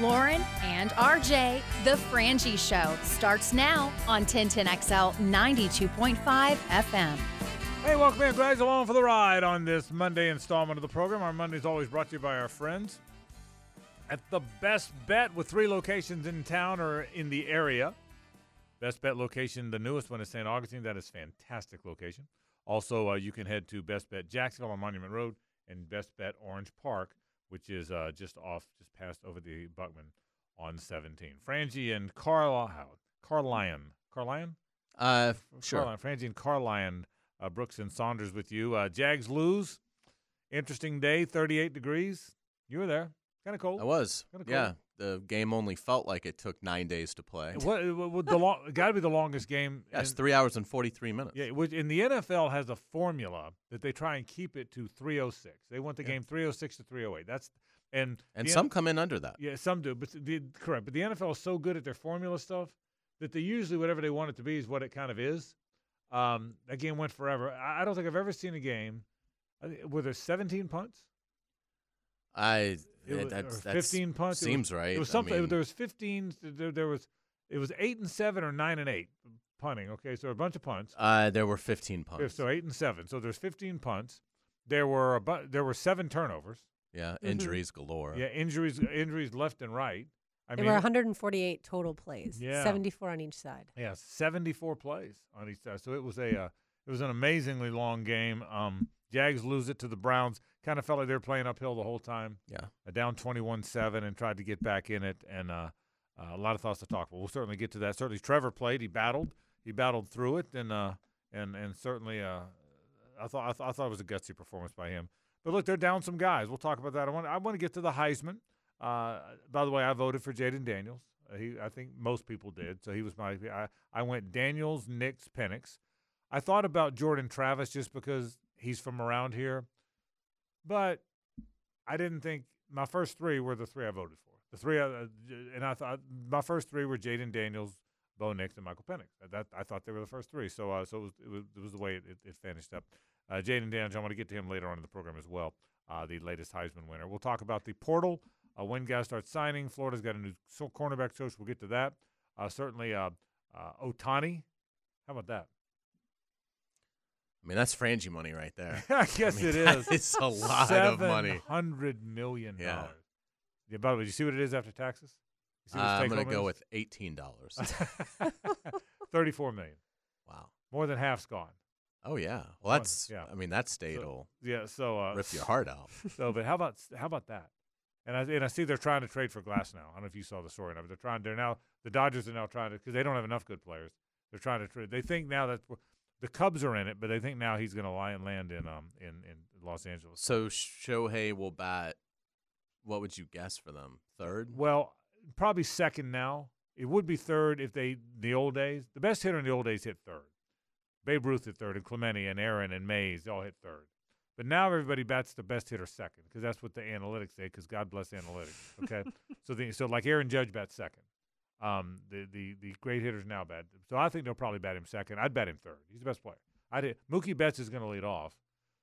Lauren, and RJ. The Frangie Show starts now on 1010XL 92.5 FM. Hey, welcome in, guys, along for the ride on this Monday installment of the program. Our Monday is always brought to you by our friends at the Best Bet with three locations in town or in the area. Best Bet location, the newest one is St. Augustine. That is fantastic location. Also, uh, you can head to Best Bet Jacksonville on Monument Road and Best Bet Orange Park, which is uh, just off, just past over the Buckman on 17. Frangie and Carl, Carlion, Carlion, Uh, sure. Carlion, Frangie and Carlion, uh, Brooks and Saunders with you. Uh, Jags lose. Interesting day, 38 degrees. You were there. Kind of cold. I was. Kinda cool. Yeah. The game only felt like it took nine days to play. What, what, the long, got to be the longest game. That's in- three hours and 43 minutes. Yeah, which in the NFL has a formula that they try and keep it to 306. They want the Yeah. game 306 to 308. That's and And some N- come in under that. yeah, some do, but the, correct. But the NFL is so good at their formula stuff that they usually whatever they want it to be is what it kind of is. Um, that game went forever. I, I don't think I've ever seen a game. Were there 17 punts? I It yeah, was- that's, or that's 15 punts. It was- seems right. It was I something. mean, there was 15. There, there was. It was eight and seven or nine and eight punting. Okay, so a bunch of punts. uh, there were 15 punts. So eight and seven. So there's 15 punts. There were a bu- there were seven turnovers. yeah, Mhm. injuries galore. Yeah, injuries injuries left and right. I There mean, were 148 total plays, Yeah. 74 on each side. yeah, 74 plays on each side. So it was a uh, it was an amazingly long game. Um, Jags lose it to the Browns. Kind of felt like they were playing uphill the whole time. Yeah. Uh, down 21-7 and tried to get back in it. And uh, uh, a lot of thoughts to talk about. We'll certainly get to that. Certainly, Trevor played. He battled. He battled through it, and uh, and and certainly, uh, I thought I, th- I thought it was a gutsy performance by him. But look, they're down some guys. We'll talk about that. I want I want to get to the Heisman. Uh, by the way, I voted for Jayden Daniels. He, I think most people did. So he was my. I, I went Daniels, Nix, Penix. I thought about Jordan Travis just because he's from around here, but I didn't think my first three were the three I voted for. The three, uh, and I thought my first three were Jayden Daniels, Bo Nix, and Michael Penix. That I thought they were the first three. So, uh, so it was, it was it was the way it, it, finished up. Uh, Jayden Daniels, I want to get to him later on in the program as well. Uh, the latest Heisman winner. We'll talk about the portal uh, when guys start signing. Florida's got a new cornerback coach. We'll get to that. Uh, certainly, uh, uh, Ohtani. How about that? I mean, that's Frangie money right there. I guess mean, it is. is a lot of money. Hundred million Yeah. dollars. Yeah. By the way, do you see what it is after taxes? Uh, I'm going to go with $18. thirty-four million. wow. More than half's gone. Oh, yeah. Well, that's, yeah. I mean, that state will Yeah. So uh, rip your heart out. So, but how about how about that? And I and I see they're trying to trade for Glass now. I don't know if you saw the story. But they're trying. They're now the Dodgers are now trying to because they don't have enough good players. They're trying to trade. They think now that the Cubs are in it, but they think now he's going to lie and land in um in in Los Angeles. So Shohei will bat, what would you guess for them? Third? Well, probably second now. It would be third if they the old days. The best hitter in the old days hit third. Babe Ruth hit third, and Clemente and Aaron and Mays all hit third. But now everybody bats the best hitter second because that's what the analytics say. Because God bless analytics. Okay, so the, so like Aaron Judge bats second. Um, the the the great hitters now bat. So I think they'll probably bat him second. I'd bet him third. He's the best player. I did. Mookie Betts is going to lead off.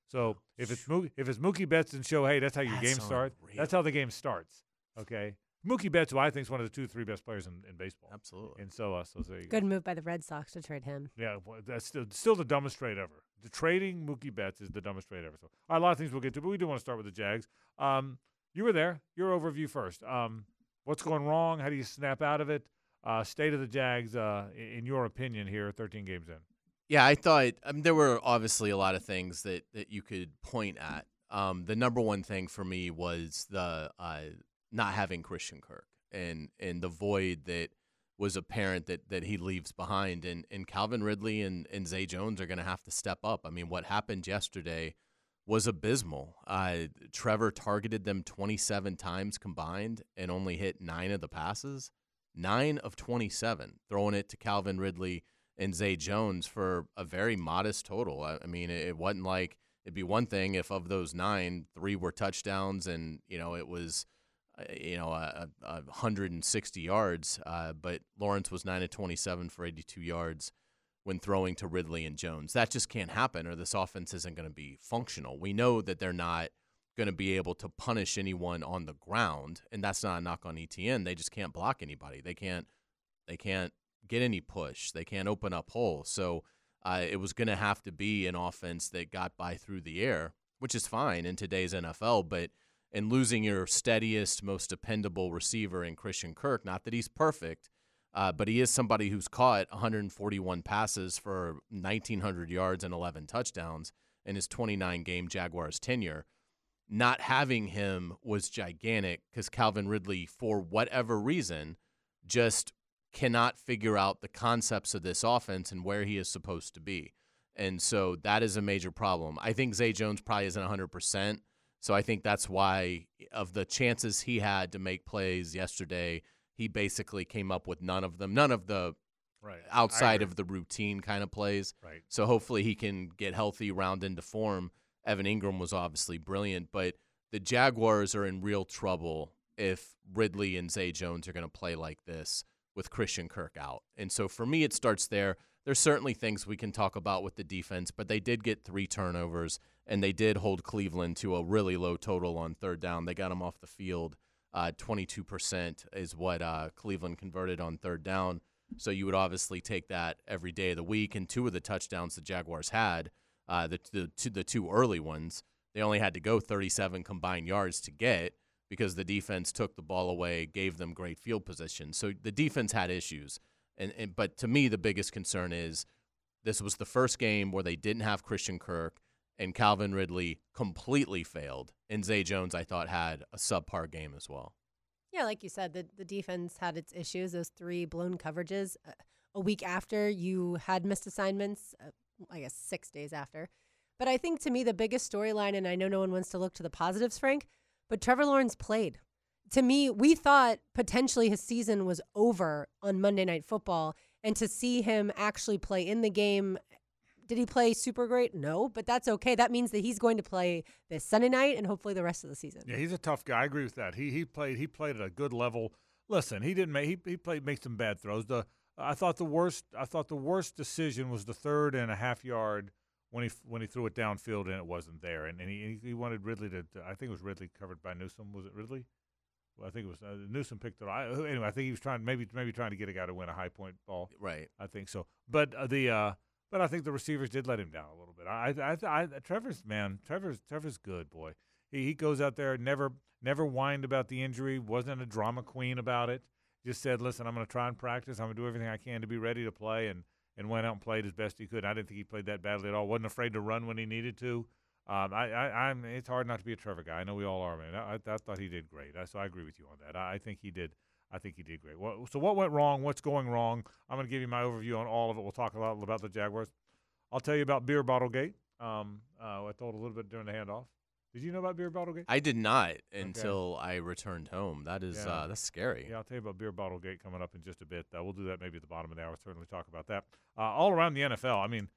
So if it's Mookie, if it's Mookie Betts and Shohei, hey, that's how your That's game starts. That's how the game starts. Okay, Mookie Betts, who I think is one of the two, three best players in, in baseball. Absolutely. And so, uh, so there you go. Good move by the Red Sox to trade him. Yeah, well, that's still still the dumbest trade ever. The trading Mookie Betts is the dumbest trade ever. So all right, a lot of things we'll get to, but we do want to start with the Jags. Um, you were there. Your overview first. Um, what's going wrong? How do you snap out of it? Uh, state of the Jags, uh, in your opinion, here, 13 games in. Yeah, I thought I mean, there were obviously a lot of things that, that you could point at. Um, the number one thing for me was the uh, not having Christian Kirk and and the void that was apparent that that he leaves behind. And and Calvin Ridley and, and Zay Jones are going to have to step up. I mean, what happened yesterday was abysmal. Uh, Trevor targeted them 27 times combined and only hit nine of the passes. Nine of 27, throwing it to Calvin Ridley and Zay Jones for a very modest total. I, I mean, it, wasn't like it'd be one thing if of those nine, three were touchdowns, and you know it was, uh, you know, a, a, a 160 yards. Uh, but Lawrence was nine of 27 for 82 yards when throwing to Ridley and Jones. That just can't happen, or this offense isn't going to be functional. We know that they're not going to be able to punish anyone on the ground, and that's not a knock on ETN. They just can't block anybody. They can't they can't get any push. They can't open up holes. So uh, it was going to have to be an offense that got by through the air, which is fine in today's NFL. But in losing your steadiest, most dependable receiver in Christian Kirk, not that he's perfect, uh, but he is somebody who's caught 141 passes for 1,900 yards and 11 touchdowns in his 29 game Jaguars tenure. Not having him was gigantic because Calvin Ridley, for whatever reason, just cannot figure out the concepts of this offense and where he is supposed to be. And so that is a major problem. I think Zay Jones probably isn't 100%. So I think that's why, of the chances he had to make plays yesterday, he basically came up with none of them, none of the Right. outside of the routine kind of plays. Right. So hopefully he can get healthy, round into form. Evan Engram was obviously brilliant, but the Jaguars are in real trouble if Ridley and Zay Jones are going to play like this with Christian Kirk out. And so for me, it starts there. There's certainly things we can talk about with the defense, but they did get three turnovers and they did hold Cleveland to a really low total on third down. They got them off the field. Uh, 22% is what uh, Cleveland converted on third down. So you would obviously take that every day of the week. And two of the touchdowns the Jaguars had, uh, the, the, two, the two early ones, they only had to go 37 combined yards to get because the defense took the ball away, gave them great field position. So the defense had issues. And, and but to me, the biggest concern is this was the first game where they didn't have Christian Kirk and Calvin Ridley completely failed. And Zay Jones, I thought, had a subpar game as well. Yeah, like you said, the, the defense had its issues, those three blown coverages. Uh, a week after you had missed assignments, uh, I guess six days after. But I think to me, the biggest storyline, and I know no one wants to look to the positives, Frank, but Trevor Lawrence played. To me, we thought potentially his season was over on Monday Night Football. And to see him actually play in the game did he play super great? No, but that's okay. That means that he's going to play this Sunday night and hopefully the rest of the season. Yeah, he's a tough guy. I agree with that. He he played he played at a good level. Listen, he didn't make he he played make some bad throws. The I thought the worst I thought the worst decision was the third and a half yard when he when he threw it downfield and it wasn't there, and, and he he wanted Ridley to. I think it was Ridley covered by Newsome. Was it Ridley? Well, I think it was uh, Newsome picked it. I, anyway, I think he was trying maybe maybe trying to get a guy to win a high point ball. Right. I think so. But uh, the uh, but I think the receivers did let him down a little bit. I, I, I, Trevor's man, Trevor's Trevor's good boy. He he goes out there, never never whined about the injury, wasn't a drama queen about it. Just said, listen, I'm going to try and practice. I'm going to do everything I can to be ready to play, and and went out and played as best he could. I didn't think he played that badly at all. wasn't afraid to run when he needed to. Um, I, I, I'm. It's hard not to be a Trevor guy. I know we all are, man. I, I, I thought he did great. I, so I agree with you on that. I, I think he did. I think he did great. Well, so what went wrong? What's going wrong? I'm going to give you my overview on all of it. We'll talk a lot about the Jaguars. I'll tell you about Beer Bottle Gate. Um, uh, I told a little bit during the handoff. Did you know about Beer Bottle Gate? I did not until okay. I returned home. That is yeah. uh, that's scary. Yeah, I'll tell you about Beer Bottle Gate coming up in just a bit. Uh, we'll do that maybe at the bottom of the hour. Certainly talk about that. Uh, all around the NFL. I mean,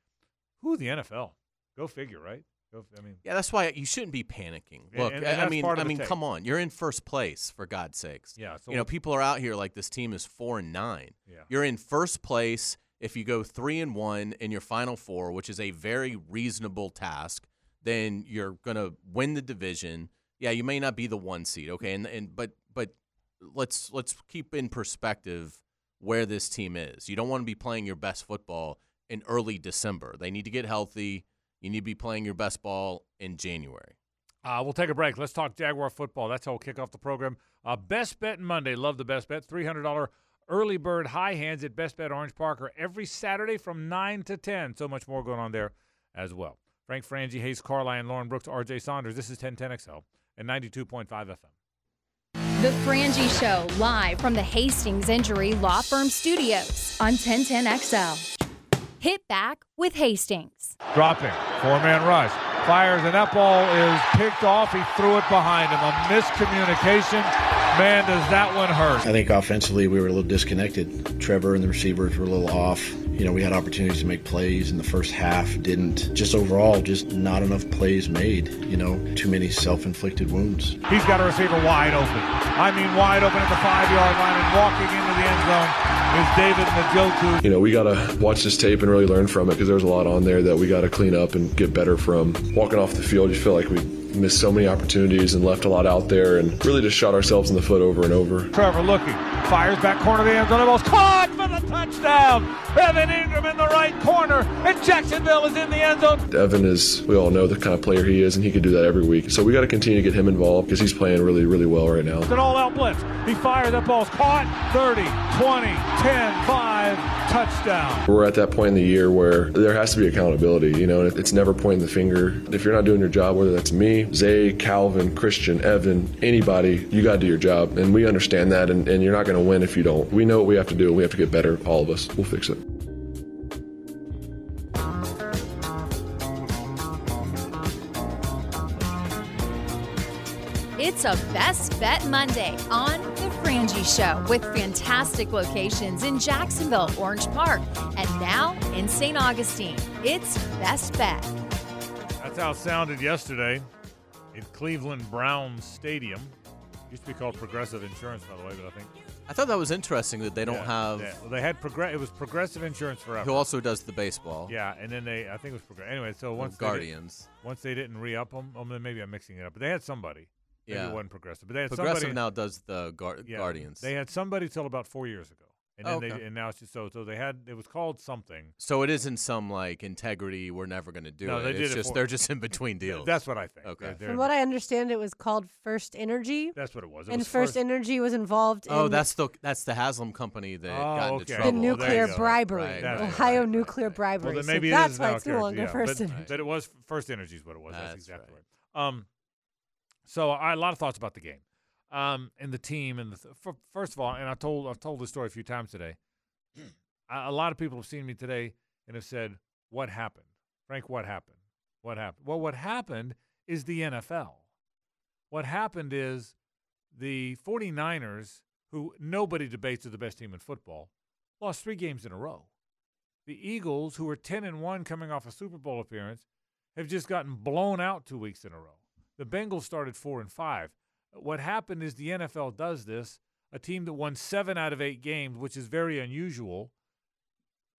who the NFL? Go figure, right? Go, I mean, yeah, that's why you shouldn't be panicking. Look, and, and I mean, I mean, take. come on, you're in first place for God's sakes. Yeah, so you know, people are out here like this team is four and nine. Yeah, you're in first place if you go three and one in your final four, which is a very reasonable task. Then you're gonna win the division. Yeah, you may not be the one seed, okay, and and but but let's let's keep in perspective where this team is. You don't want to be playing your best football in early December. They need to get healthy. You need to be playing your best ball in January. Uh, we'll take a break. Let's talk Jaguar football. That's how we'll kick off the program. Uh, best bet Monday. Love the best bet. $300 early bird high hands at Best Bet Orange Park every Saturday from 9 to 10. So much more going on there as well. Frank Frangie, Hayes Carline, Lauren Brooks, RJ Saunders. This is 1010XL and 92.5 FM. The Frangie Show, live from the Hastings Injury Law Firm Studios on 1010XL. Hit back with Hastings. Dropping, four man rush. Fires, and that ball is picked off. He threw it behind him. A miscommunication. Man, does that one hurt. I think offensively we were a little disconnected. Trevor and the receivers were a little off. You know, we had opportunities to make plays in the first half, didn't. Just overall, just not enough plays made. You know, too many self inflicted wounds. He's got a receiver wide open. I mean, wide open at the five yard line and walking into the end zone is David Njoku. You know, we got to watch this tape and really learn from it because there's a lot on there that we got to clean up and get better from. Walking off the field, you feel like we missed so many opportunities and left a lot out there and really just shot ourselves in the foot over and over. Trevor looking, fires back corner of the end zone, almost caught for the touchdown. Evan Engram in the right corner, and Jacksonville is in the end zone. Evan is, we all know the kind of player he is, and he could do that every week. So we got to continue to get him involved because he's playing really, really well right now. It's an all-out blitz. He fires, that ball's caught. 30, 20, 10, 5, touchdown. We're at that point in the year where there has to be accountability, you know, it's never pointing the finger. If you're not doing your job, whether that's me, Zay, Calvin, Christian, Evan, anybody, you got to do your job. And we understand that, and, and you're not going to win if you don't. We know what we have to do. We have to get better, all of us. We'll fix it. It's a Best Bet Monday on The Frangie Show with fantastic locations in Jacksonville, Orange Park, and now in St. Augustine. It's Best Bet. That's how it sounded yesterday in Cleveland Browns Stadium. Used to be called Progressive Insurance, by the way, but I think I thought that was interesting that they don't yeah, have yeah. Well, they had progress. It was Progressive Insurance forever. who also does the baseball. Yeah, and then they, I think it was Progressive. Anyway, so once they did- Guardians. once they didn't re-up them, oh, maybe I'm mixing it up. But they had somebody. Maybe Yeah. it wasn't Progressive, but they had Progressive somebody. now does the Guar- yeah, Guardians. They had somebody till about four years ago, and then Oh, they and now it's just so so they had it was called something. so it isn't some like integrity. We're never going to do No, it. they it's did it just for- they're just in between deals. That's what I think. Okay. They're- they're- From what I understand, it was called First Energy, that's what it was. It and was First, Energy was involved oh, in that's the that's the Haslam company that got Oh, into okay. the trouble. well, there you nuclear go. bribery, Right, right, Ohio right, right, nuclear right. bribery. Well, then So maybe it that's is why now it's no correct, longer yeah, First but, Energy. but it was First Energy is what it was. That's, That's exactly right. right. Um, so I, a lot of thoughts about the game, um, and the team, and the th- f- first of all, and I told I've told this story a few times today. a, a lot of people have seen me today and have said, "What happened, Frank? What happened? What happened?" Well, what happened is the NFL. What happened is the 49ers, who nobody debates are the best team in football, lost three games in a row. The Eagles, who were 10 and 1 coming off a Super Bowl appearance, have just gotten blown out two weeks in a row. The Bengals started 4 and 5. What happened is the NFL does this. A team that won seven out of eight games, which is very unusual,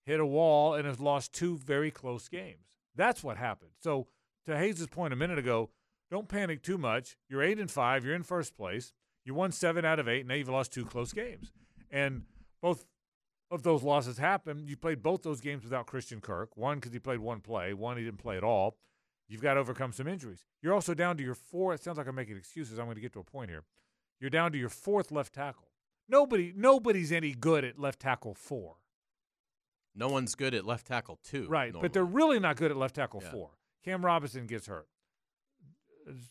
hit a wall and has lost two very close games. That's what happened. So, to Hayes' point a minute ago, don't panic too much. You're eight and five. You're in first place. You won seven out of eight. Now you've lost two close games, and both of those losses happened. You played both those games without Christian Kirk. One because he played one play. One he didn't play at all. You've got to overcome some injuries. You're also down to your four. It sounds like I'm making excuses. I'm going to get to a point here. You're down to your fourth left tackle. Nobody, nobody's any good at left tackle four. no one's good at left tackle two. Right, but they're really not good at left tackle Yeah. four. Cam Robinson gets hurt.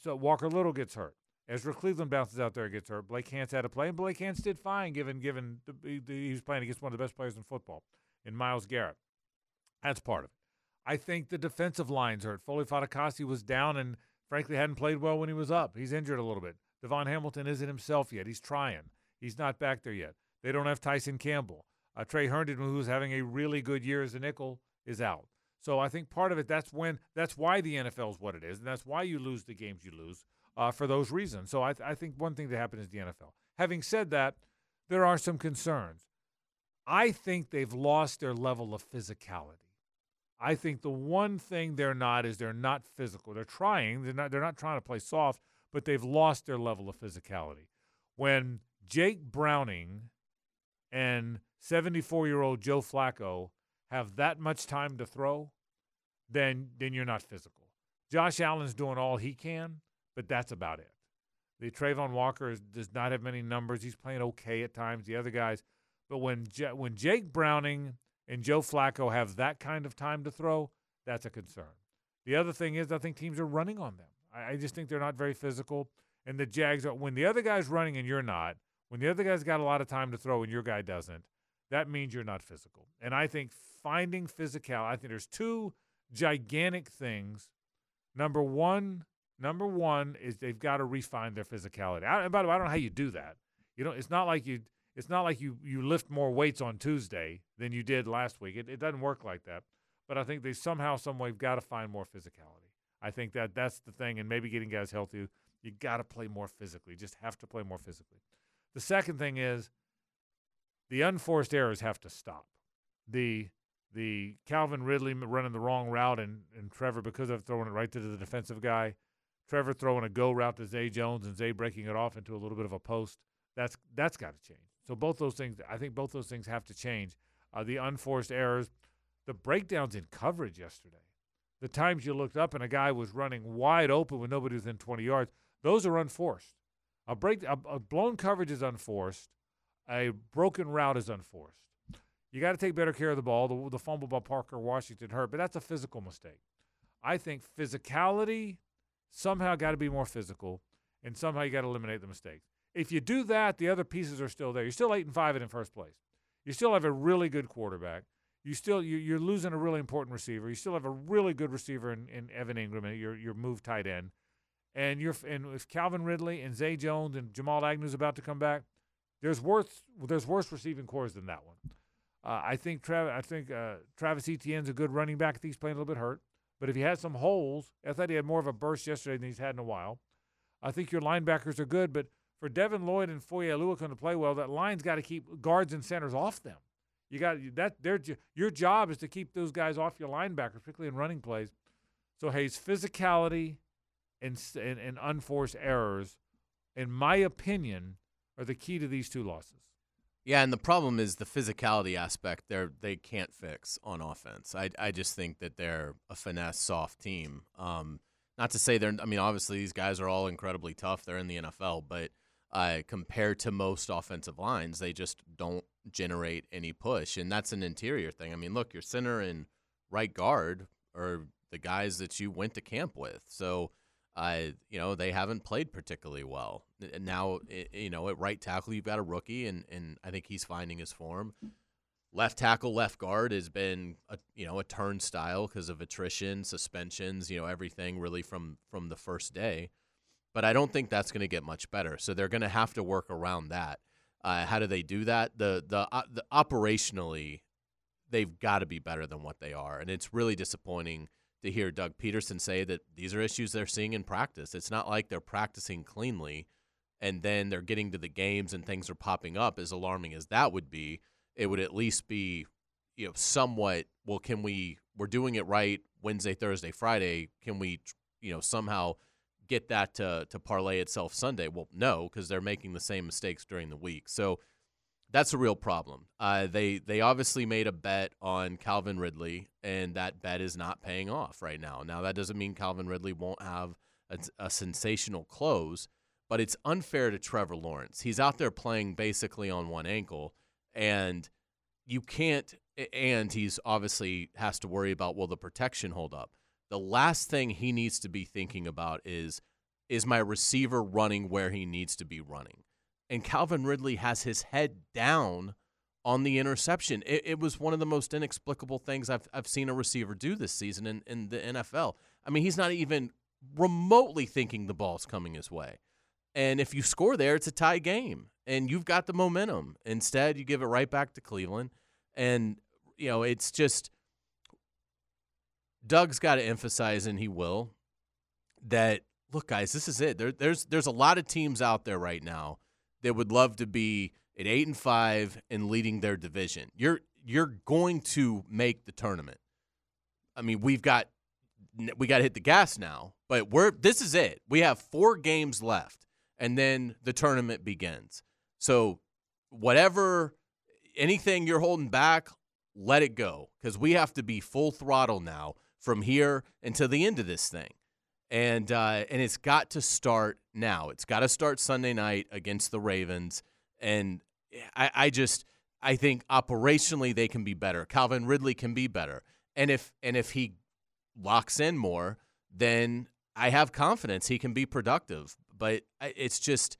So Walker Little gets hurt. Ezra Cleveland bounces out there and gets hurt. Blake Hance had to play, and Blake Hance did fine given given the, the- he was playing against one of the best players in football, in Myles Garrett. That's part of it. I think the defensive line's hurt. Foley Fatukasi was down and frankly hadn't played well when he was up. He's injured a little bit. DaVon Hamilton isn't himself yet. He's trying. He's not back there yet. They don't have Tyson Campbell. Uh, Tre Herndon, who's having a really good year as a nickel, is out. So I think part of it that's when that's why the NFL is what it is, and that's why you lose the games you lose uh, for those reasons. So I, th- I think one thing that happened is the NFL. Having said that, there are some concerns. I think they've lost their level of physicality. I think the one thing they're not is they're not physical. They're trying. They're not. They're not trying to play soft, but they've lost their level of physicality. When Jake Browning and 74-year-old Joe Flacco have that much time to throw, then then you're not physical. Josh Allen's doing all he can, but that's about it. The Travon Walker is, does not have many numbers. He's playing okay at times. The other guys, but when when Jake Browning and Joe Flacco have that kind of time to throw, that's a concern. The other thing is, I think teams are running on them. I, I just think they're not very physical. And the Jags are when the other guy's running and you're not. When the other guy's got a lot of time to throw and your guy doesn't, that means you're not physical. And I think finding physicality, I think there's two gigantic things. Number one, number one is they've got to refine their physicality. I, and by the way, I don't know how you do that. You know, it's not like you it's not like you you lift more weights on Tuesday than you did last week. It, it doesn't work like that. But I think they somehow, some way, got to find more physicality. I think that that's the thing, and maybe getting guys healthy. You got to play more physically. Just have to play more physically. The second thing is the unforced errors have to stop. The the Calvin Ridley running the wrong route and, and Trevor because of throwing it right to the defensive guy. Trevor throwing a go route to Zay Jones and Zay breaking it off into a little bit of a post. That's that's got to change. So both those things, I think both those things have to change. Uh, the unforced errors, the breakdowns in coverage yesterday, the times you looked up and a guy was running wide open when nobody was in 20 yards, those are unforced. A break, a, a blown coverage is unforced. A broken route is unforced. You got to take better care of the ball. The, the fumble by Parker Washington hurt, but that's a physical mistake. I think physicality somehow got to be more physical, and somehow you got to eliminate the mistakes. If you do that, the other pieces are still there. You're still eight and five and in first place. You still have a really good quarterback. You still you, you're losing a really important receiver. You still have a really good receiver in, in Evan Engram, your your move tight end, and you're and if Calvin Ridley and Zay Jones and Jamal Agnew's about to come back, there's worse there's worse receiving cores than that one. Uh, I think Travis I think uh, Travis Etienne's a good running back. He's playing a little bit hurt, but if he has some holes, I thought he had more of a burst yesterday than he's had in a while. I think your linebackers are good, but for Devin Lloyd and Foye Oluokun to play well, that line's got to keep guards and centers off them. You got that. Their your job is to keep those guys off your linebackers, particularly in running plays. So Hayes, physicality and, and, and unforced errors, in my opinion, are the key to these two losses. Yeah, and the problem is the physicality aspect. They they can't fix on offense. I I just think that they're a finesse soft team. Um, not to say they're. I mean, obviously these guys are all incredibly tough. They're in the NFL, but uh, compared to most offensive lines, they just don't generate any push, and that's an interior thing. I mean, look, your center and right guard are the guys that you went to camp with, so uh, you know they haven't played particularly well. Now, you know, at right tackle, you've got a rookie, and and I think he's finding his form. Left tackle, left guard has been a you know a turnstile because of attrition, suspensions, you know everything really from from the first day but I don't think that's going to get much better. So they're going to have to work around that. Uh, how do they do that? The the, uh, the operationally, they've got to be better than what they are, and it's really disappointing to hear Doug Pederson say that these are issues they're seeing in practice. It's not like they're practicing cleanly, and then they're getting to the games and things are popping up. As alarming as that would be, it would at least be, you know, somewhat. Well, can we? We're doing it right Wednesday, Thursday, Friday. Can we, you know, somehow get that to to parlay itself Sunday? Well, no, because they're making the same mistakes during the week. So that's a real problem. Uh, they they obviously made a bet on Calvin Ridley, and that bet is not paying off right now. Now that doesn't mean Calvin Ridley won't have a, a sensational close, but it's unfair to Trevor Lawrence. He's out there playing basically on one ankle, and you can't. And he's obviously has to worry about will the protection hold up the last thing he needs to be thinking about is is my receiver running where he needs to be running? And Calvin Ridley has his head down on the interception. It, it, was one of the most inexplicable things I've, I've seen a receiver do this season in, in the NFL. I mean, he's not even remotely thinking the ball's coming his way. And if you score there, it's a tie game and you've got the momentum. Instead, you give it right back to Cleveland. And, you know, it's just Doug's got to emphasize, and he will, that look, guys, this is it. There, there's there's a lot of teams out there right now that would love to be at eight and five and leading their division. You're you're going to make the tournament. I mean, we've got we got to hit the gas now, but we're this is it. We have four games left, and then the tournament begins. So whatever anything you're holding back, let it go because we have to be full throttle now from here until the end of this thing. And uh, and it's got to start now. It's got to start Sunday night against the Ravens. And I, I just I think operationally they can be better. Calvin Ridley can be better. And if and if he locks in more, then I have confidence he can be productive. But it's just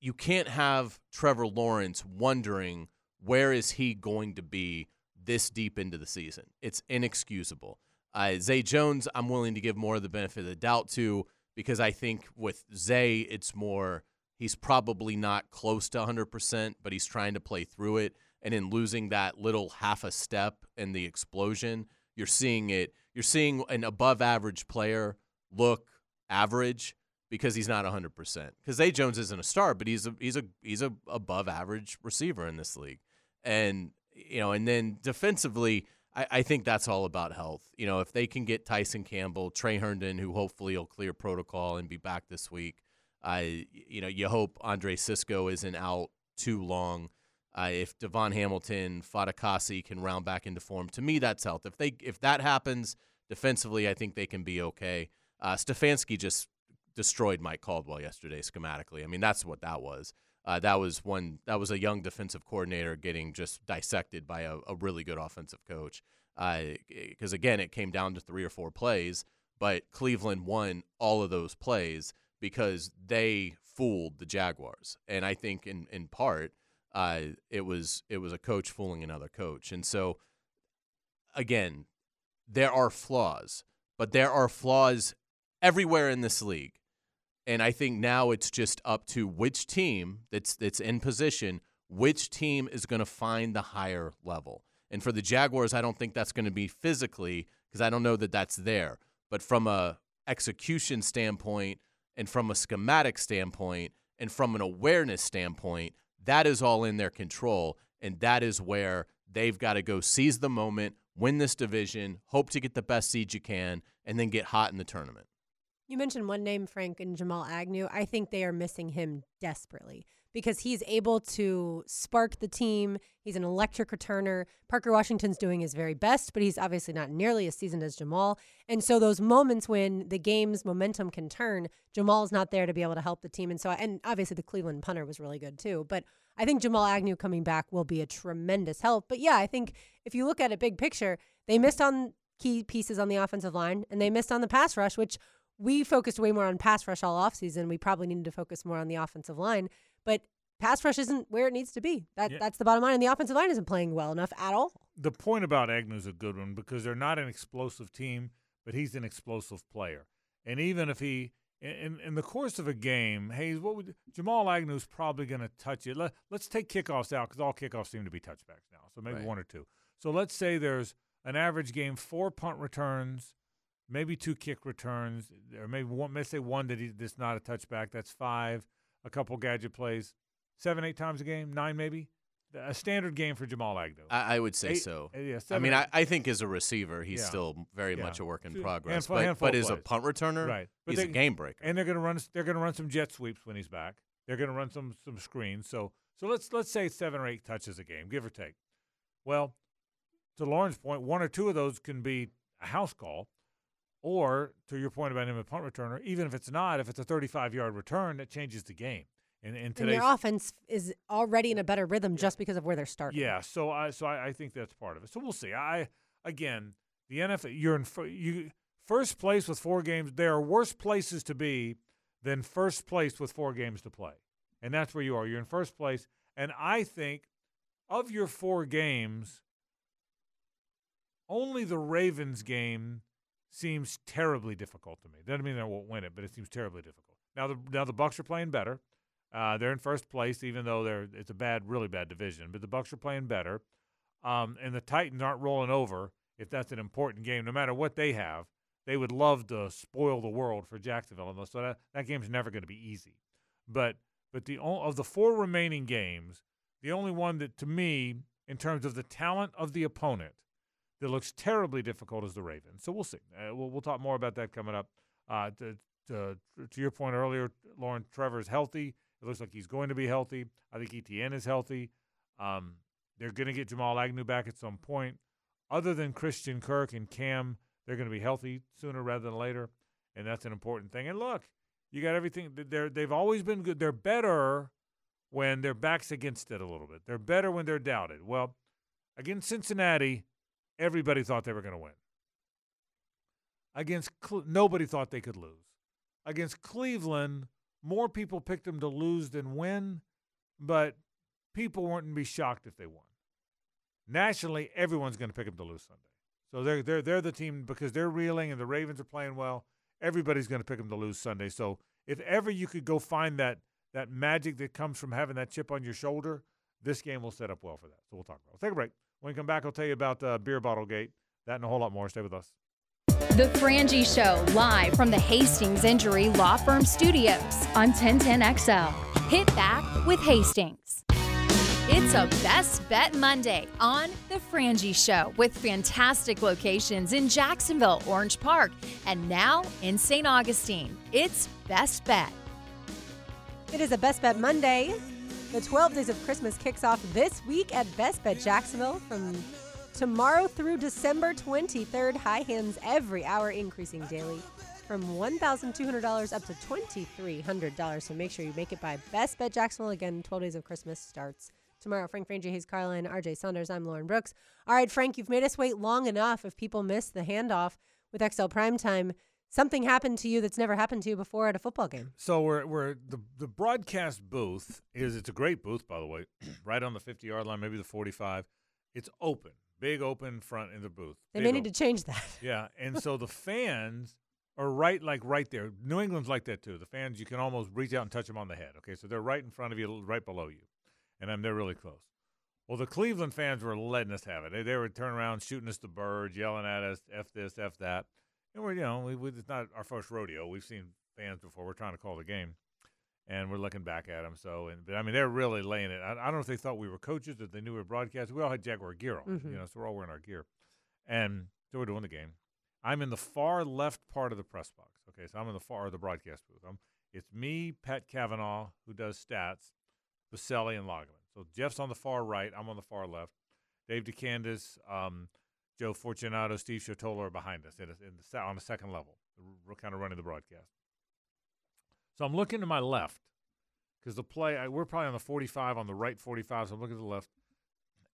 you can't have Trevor Lawrence wondering where is he going to be this deep into the season. It's inexcusable. Uh, Zay Jones, I'm willing to give more of the benefit of the doubt to because I think with Zay, it's more he's probably not close to 100%, but he's trying to play through it. And in losing that little half a step in the explosion, you're seeing it. You're seeing an above average player look average because he's not 100%. Because Zay Jones isn't a star, but he's a he's a he's a above average receiver in this league. And you know, and then defensively, I, I think that's all about health. You know, if they can get Tyson Campbell, Tre Herndon, who hopefully will clear protocol and be back this week. I, you know, you hope Andre Cisco isn't out too long. Uh, if DaVon Hamilton, Fatukasi can round back into form, to me that's health. If they if that happens defensively, I think they can be okay. Uh, Stefanski just destroyed Mike Caldwell yesterday schematically. I mean, that's what that was. Uh, that was one. That was a young defensive coordinator getting just dissected by a, a really good offensive coach. Because uh, again, it came down to three or four plays, but Cleveland won all of those plays because they fooled the Jaguars, and I think in in part uh, it was it was a coach fooling another coach, and so again, there are flaws, but there are flaws everywhere in this league, and I think now it's just up to which team that's that's in position, which team is going to find the higher level. And for the Jaguars, I don't think that's going to be physically because I don't know that that's there. But from a execution standpoint and from a schematic standpoint and from an awareness standpoint, that is all in their control. And that is where they've got to go seize the moment, win this division, hope to get the best seed you can, and then get hot in the tournament. You mentioned one name, Frank, and Jamal Agnew. I think they are missing him desperately because he's able to spark the team. He's an electric returner. Parker Washington's doing his very best, but he's obviously not nearly as seasoned as Jamal. And so those moments when the game's momentum can turn, Jamal's not there to be able to help the team. And so, and obviously the Cleveland punter was really good too. But I think Jamal Agnew coming back will be a tremendous help. But yeah, I think if you look at a big picture, they missed on key pieces on the offensive line and they missed on the pass rush, which we focused way more on pass rush all offseason. We probably needed to focus more on the offensive line. But pass rush isn't where it needs to be. That yeah. that's the bottom line. And the offensive line isn't playing well enough at all. The point about Agnew is a good one because they're not an explosive team, but he's an explosive player. And even if he in, in the course of a game, Hayes, what would Jamal Agnew's probably going to touch it? Let, us take kickoffs out because all kickoffs seem to be touchbacks now, so maybe right. one or two. So let's say there's an average game, four punt returns, maybe two kick returns, or maybe one. Let's say one that he, that's not a touchback. That's five. A couple gadget plays seven, eight times a game, nine maybe. A standard game for Jamal Agnew. I, I would say eight, so. Uh, yeah, seven, I mean, I, I, think as a receiver, he's yeah. still very yeah. much a work in progress. Handful, but, handful but as a punt returner, right. But he's they, a game breaker. And they're going to run. They're going to run some jet sweeps when he's back. They're going to run some some screens. So so let's let's say seven or eight touches a game, give or take. Well, to Lauren's point, one or two of those can be a house call, or to your point about him a punt returner, even if it's not, if it's a 35 yard return, that changes the game. And, and, and your offense is already in a better rhythm yeah. just because of where they're starting. Yeah, so I so I, I, think that's part of it. So we'll see. I again, the NFL, you're in you first place with four games. There are worse places to be than first place with four games to play, and that's where you are. You're in first place, and I think of your four games, only the Ravens game seems terribly difficult to me. Doesn't mean they won't win it, but it seems terribly difficult. Now the now the Bucs are playing better. Uh, they're in first place, even though they're it's a bad, really bad division. But the Bucs are playing better, um, and the Titans aren't rolling over. If that's an important game, no matter what they have, they would love to spoil the world for Jacksonville. So that that game's never going to be easy. But but the of the four remaining games, the only one that to me, in terms of the talent of the opponent, that looks terribly difficult is the Ravens. So we'll see. Uh, we'll we'll talk more about that coming up. Uh, to, to, to your point earlier, Lauren Trevor is healthy. It looks like he's going to be healthy. I think ETN is healthy. Um, they're going to get Jamal Agnew back at some point. Other than Christian Kirk and Cam, they're going to be healthy sooner rather than later, and that's an important thing. And look, you got everything. They're they've always been good. They're better when their backs against it a little bit. They're better when they're doubted. Well, against Cincinnati, everybody thought they were going to win. Against nobody thought they could lose. Against Cleveland, more people picked them to lose than win, but people wouldn't going to be shocked if they won. Nationally, everyone's going to pick them to lose Sunday. So they're they're they're the team because they're reeling and the Ravens are playing well. Everybody's going to pick them to lose Sunday. So if ever you could go find that that magic that comes from having that chip on your shoulder, this game will set up well for that. So we'll talk about. it. We'll take a break. When we come back, I'll tell you about uh, beer bottle gate. That and a whole lot more. Stay with us. The Frangie Show, live from the Hastings Injury Law Firm Studios on 1010XL. Hit back with Hastings. It's a Best Bet Monday on The Frangie Show with fantastic locations in Jacksonville, Orange Park, and now in St. Augustine. It's Best Bet. It is a Best Bet Monday. The 12 Days of Christmas kicks off this week at Best Bet Jacksonville from tomorrow through December 23rd. High hands every hour, increasing daily from $1,200 up to $2,300. So make sure you make it by Best Bet Jacksonville. Again, 12 Days of Christmas starts tomorrow. Frank Frangie, Hayes Carlin, RJ Saunders. I'm Lauren Brooks. All right, Frank, you've made us wait long enough. If people miss the handoff with XL Primetime, something happened to you that's never happened to you before at a football game. So we're we're the the broadcast booth is it's a great booth by the way, right on the 50 yard line, maybe the 45. It's open, big open front in the booth. They may need to change that. Yeah, and so the fans are right, like right there. New England's like that too. The fans, you can almost reach out and touch them on the head. Okay, so they're right in front of you, right below you, and um, they're really close. Well, the Cleveland fans were letting us have it. They, they were turning around, shooting us the bird, yelling at us, "F this, F that." And we're, you know, we, we, it's not our first rodeo. We've seen fans before. We're trying to call the game, and we're looking back at them. So, and but I mean, they're really laying it. I, I don't know if they thought we were coaches, that they knew we were broadcast. We all had Jaguar gear on, Mhm. you know, so we're all wearing our gear, and so we're doing the game. I'm in the far left part of the press box. Okay, so I'm in the far of the broadcast booth. I'm, it's me, Pat Kavanaugh, who does stats, Boselli, and Lageman. So Jeff's on the far right. I'm on the far left. Dave DeCandis, um, Joe Fortunato, Steve Shotola are behind us in, a, in the, on the second level, r- kind of running the broadcast. So I'm looking to my left because the play I, we're probably on the 45 on the right 45. So I'm looking to the left.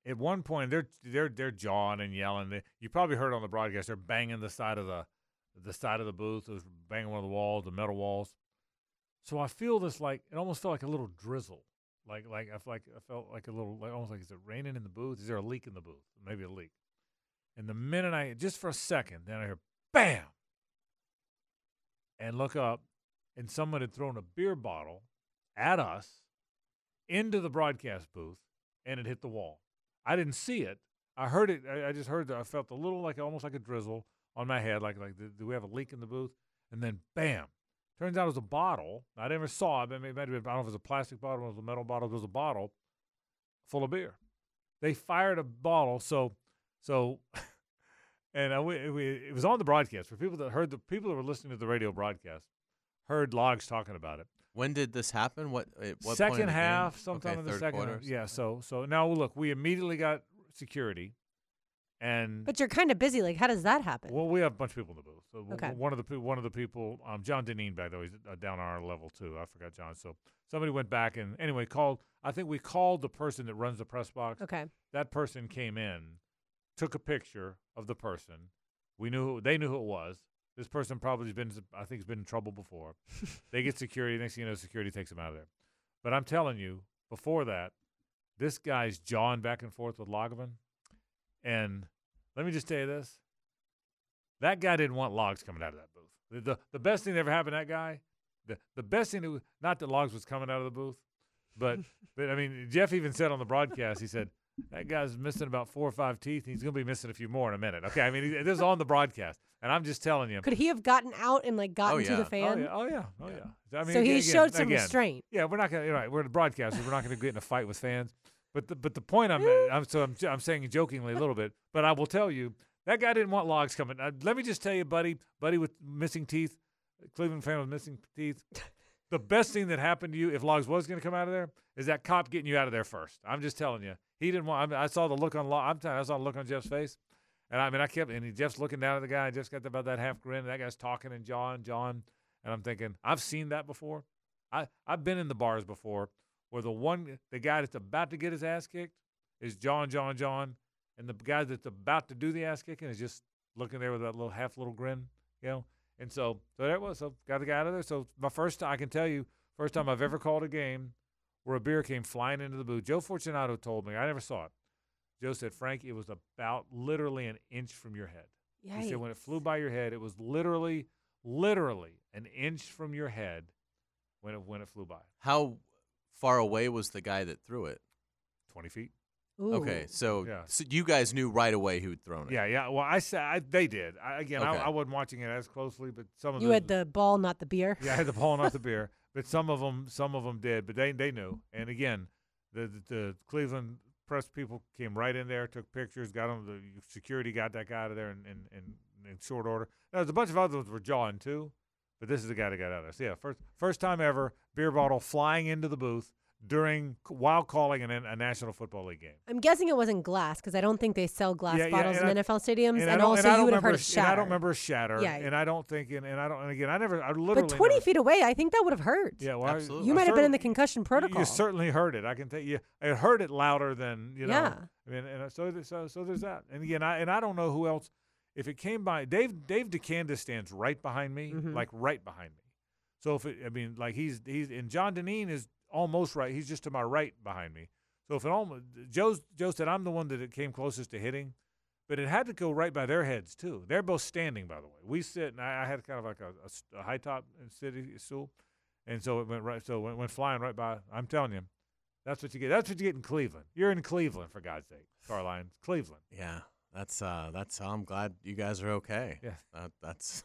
At one point, they're they're they're jawing and yelling. They, you probably heard on the broadcast they're banging the side of the the side of the booth. It was banging one of the walls, the metal walls. So I feel this like it almost felt like a little drizzle, like like I felt like I felt like a little like almost like is it raining in the booth? Is there a leak in the booth? Maybe a leak. And the minute I just for a second, then I hear bam, and look up, and someone had thrown a beer bottle at us into the broadcast booth, and it hit the wall. I didn't see it. I heard it. I, I just heard. The, I felt a little like almost like a drizzle on my head, like like do, we have a leak in the booth? And then bam. Turns out it was a bottle. I never saw it. but been, I don't know if it was a plastic bottle, or it was a metal bottle. It was a bottle full of beer. They fired a bottle. So, so, and I, we, we, it was on the broadcast for people that heard the people that were listening to the radio broadcast heard logs talking about it. When did this happen? What, what second the half, sometime Okay, in the second quarter. half. Yeah. So, so now look, we immediately got security, and But you're kind of busy. Like, how does that happen? well, we have a bunch of people in the booth. So Okay. one of the one of the people, um, John Deneen back there, he's uh, down on our level too. I forgot John. So somebody went back and anyway called. I think we called the person that runs the press box. okay. That person came in, took a picture of the person. We knew who, they knew who it was. This person probably has been, I think, has been in trouble before. they get security. Next thing you know, security takes them out of there. But I'm telling you, before that, this guy's jawing back and forth with Lageman. And let me just tell you this: that guy didn't want logs coming out of that booth. The the, the best thing that ever happened to that guy, the the best thing that was not that logs was coming out of the booth, but but I mean Jeff even said on the broadcast, he said that guy's missing about four or five teeth. He's going to be missing a few more in a minute. Okay, I mean this is on the broadcast, and I'm just telling you. Could he have gotten out and like gotten to yeah. the Oh, fan? Oh yeah, oh yeah, oh Yeah. I mean, so again- he again- showed some again, restraint. Yeah, we're not gonna. You're right. We're the broadcasters. We're not gonna get in a fight with fans. But the but the point I'm I'm so I'm, I'm saying jokingly a little bit, but I will tell you that guy didn't want logs coming. Uh, let me just tell you, buddy, buddy with missing teeth, Cleveland fan with missing teeth. The best thing that happened to you, if logs was going to come out of there, is that cop getting you out of there first. I'm just telling you, he didn't want. I, mean, I saw the look on. Lo- I'm telling. I saw the look on Jeff's face, and I mean, I kept and he, Jeff's looking down at the guy. Jeff's got about that half grin. And that guy's talking and jawing, jawing, and I'm thinking, I've seen that before. I I've been in the bars before where the one the guy that's about to get his ass kicked is John, John, John, and the guy that's about to do the ass kicking is just looking there with that little half little grin, you know. And so so there it was. So got the guy out of there. So my first time I can tell you, first time I've ever called a game where a beer came flying into the booth. Joe Fortunato told me I never saw it. Joe said, Frank, it was about literally an inch from your head. He said when it flew by your head, it was literally, literally an inch from your head when it when it flew by. How far away was the guy that threw it? Twenty feet. Ooh. Okay, so, Yeah. so you guys knew right away who'd thrown it. Yeah, yeah. Well, I said I, they did. I, again, Okay. I, I wasn't watching it as closely, but some of You the, had the ball, not the beer. yeah, I had the ball, not the beer. But some of them, some of them did. But they they knew. And again, the, the the Cleveland press people came right in there, took pictures, got him. The security got that guy out of there in in, in, in short order. Now, there's a bunch of other ones were jawing too, but this is the guy that got out of there. So yeah, first first time ever, beer bottle flying into the booth during while calling an, a National Football League game. I'm guessing it wasn't glass because I don't think they sell glass Yeah, yeah, bottles and in I- NFL stadiums. And, And, also, and you would have heard a a sh- and I don't remember a shatter. Yeah. And I don't think, and, and I don't, and again, I never, I literally. But 20 never- feet away, I think that would have hurt. Yeah, well, Absolutely. You might have been in the concussion protocol. You certainly heard it. I can tell you, it heard it louder than you know. Yeah. I mean, and so so so there's that. And again, I and I don't know who else. If it came by, Dave Dave DeCandis stands right behind me, Mhm. like right behind me. So if it, I mean, like he's he's and John Deneen is almost right. He's just to my right behind me. So if it almost Joe's Joe said I'm the one that it came closest to hitting, but it had to go right by their heads too. They're both standing, by the way. We sit, and I, I had kind of like a high top city stool, and so it went right. So it went, went flying right by. I'm telling you, that's what you get. That's what you get in Cleveland. You're in Cleveland, for God's sake, Carlyle. Cleveland. Yeah, that's uh, that's. I'm glad you guys are okay. Yeah. that, that's.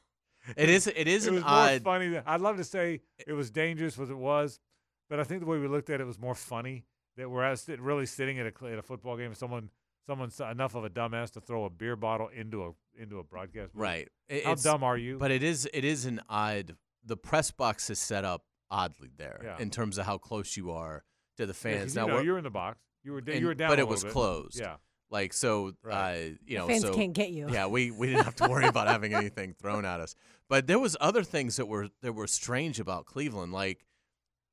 It is. It is it an was more odd. funny. Than, I'd love to say it was dangerous, as it was, but I think the way we looked at it was more funny. That we're really sitting at a at a football game, and someone someone's enough of a dumbass to throw a beer bottle into a into a broadcast. booth. Right. It- How it's- dumb are you? But it is. It is an odd. The press box is set up oddly there Yeah. in terms of how close you are to the Yeah, 'cause fans. you now, know, you're in the box. You were and- you were down, but a it was bit. closed. Yeah. like so. Right. Uh, you know, Fans so can't get you. yeah, we, we didn't have to worry about having anything thrown at us. But there was other things that were that were strange about Cleveland. Like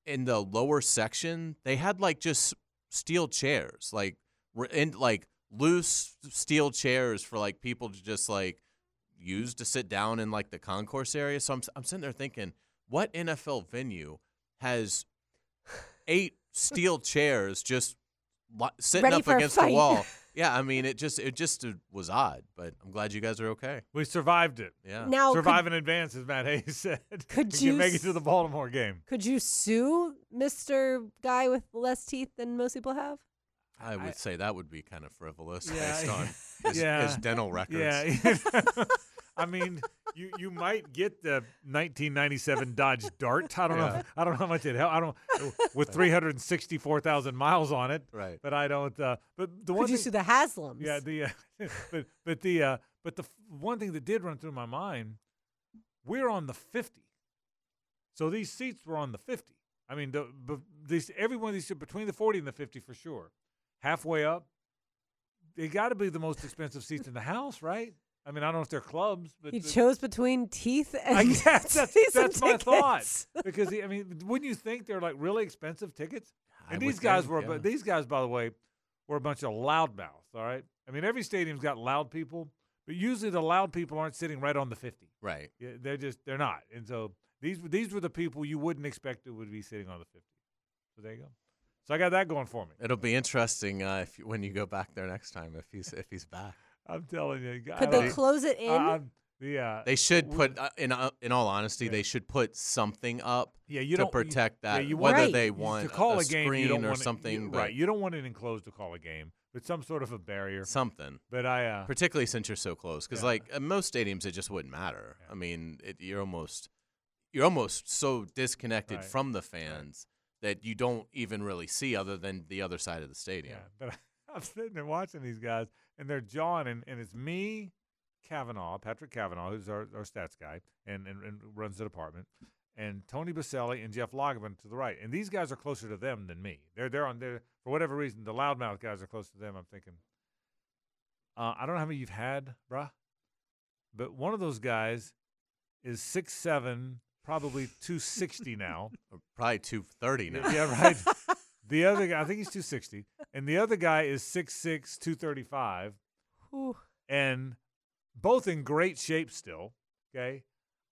in the lower section, they had like just steel chairs, like and like loose steel chairs for like people to just like use to sit down in like the concourse area. So I'm I'm sitting there thinking, what NFL venue has eight steel chairs just sitting Ready up against the wall? Yeah, I mean, it just it just uh, was odd, but I'm glad you guys are okay. We survived it. Yeah. Now, Survive could, in advance, as Matt Hayes said. Could you can make it to the Baltimore game? could you sue Mr. Guy with less teeth than most people have? I would I- say that would be kind of frivolous Yeah, based on his, Yeah. his dental records. Yeah. I mean, you you might get the 1997 Dodge Dart. I don't know. I don't know how much it helped. I don't with 364,000 miles on it. Right. But I don't. Uh, but the one Could you thing, sue the Haslams? yeah, the uh, but but the uh, but the f- one thing that did run through my mind, we're on the 50. So these seats were on the 50. I mean, the, b- these every one of these between the 40 and the 50 for sure. Halfway up, they got to be the most expensive seats in the house, right? I mean, I don't know if they're clubs, but he but- chose between teeth and I guess that's, season that's my thought. tickets. Because I mean, wouldn't you think they're like really expensive tickets? And would these guys think, were, yeah. but these guys, by the way, were a bunch of loudmouths. All right. I mean, every stadium's got loud people, but usually the loud people aren't sitting right on the fifty. Right. Yeah, they're just they're not. And so these these were the people you wouldn't expect that would be sitting on the fifty. So there you go. So I got that going for me. It'll be interesting uh, if when you go back there next time if he's if he's back. I'm telling you. I Could don't- they close it in? I- I'm- the, uh, They should we- put uh, in uh, in all honesty, Yeah. they should put something up yeah, you to don't you- protect yeah, that. you whether Right. they want to call a, a, game, screen you don't or want it- something, you- right? You don't want it enclosed to call a game, but some sort of a barrier. something. But I, uh, Particularly since you're so close, because Yeah. like at most stadiums, it just wouldn't matter. Yeah. I mean, it, you're almost you're almost so disconnected Right. from the fans that you don't even really see other than the other side of the stadium. yeah, but I'm sitting there watching these guys, and they're jawing, and, and it's me, Kavanaugh, Patrick Kavanaugh, who's our, our stats guy and, and, and runs the department, and Tony Boselli and Jeff Lageman to the right. And these guys are closer to them than me. They're they're on there for whatever reason. The loudmouth guys are close to them. I'm thinking, uh, I don't know how many you've had, bruh, but one of those guys is six seven, probably two sixty now. Probably two thirty now. Yeah, right. The other guy, I think he's 260, and the other guy is 6'6", 235, Whew. and both in great shape still. Okay,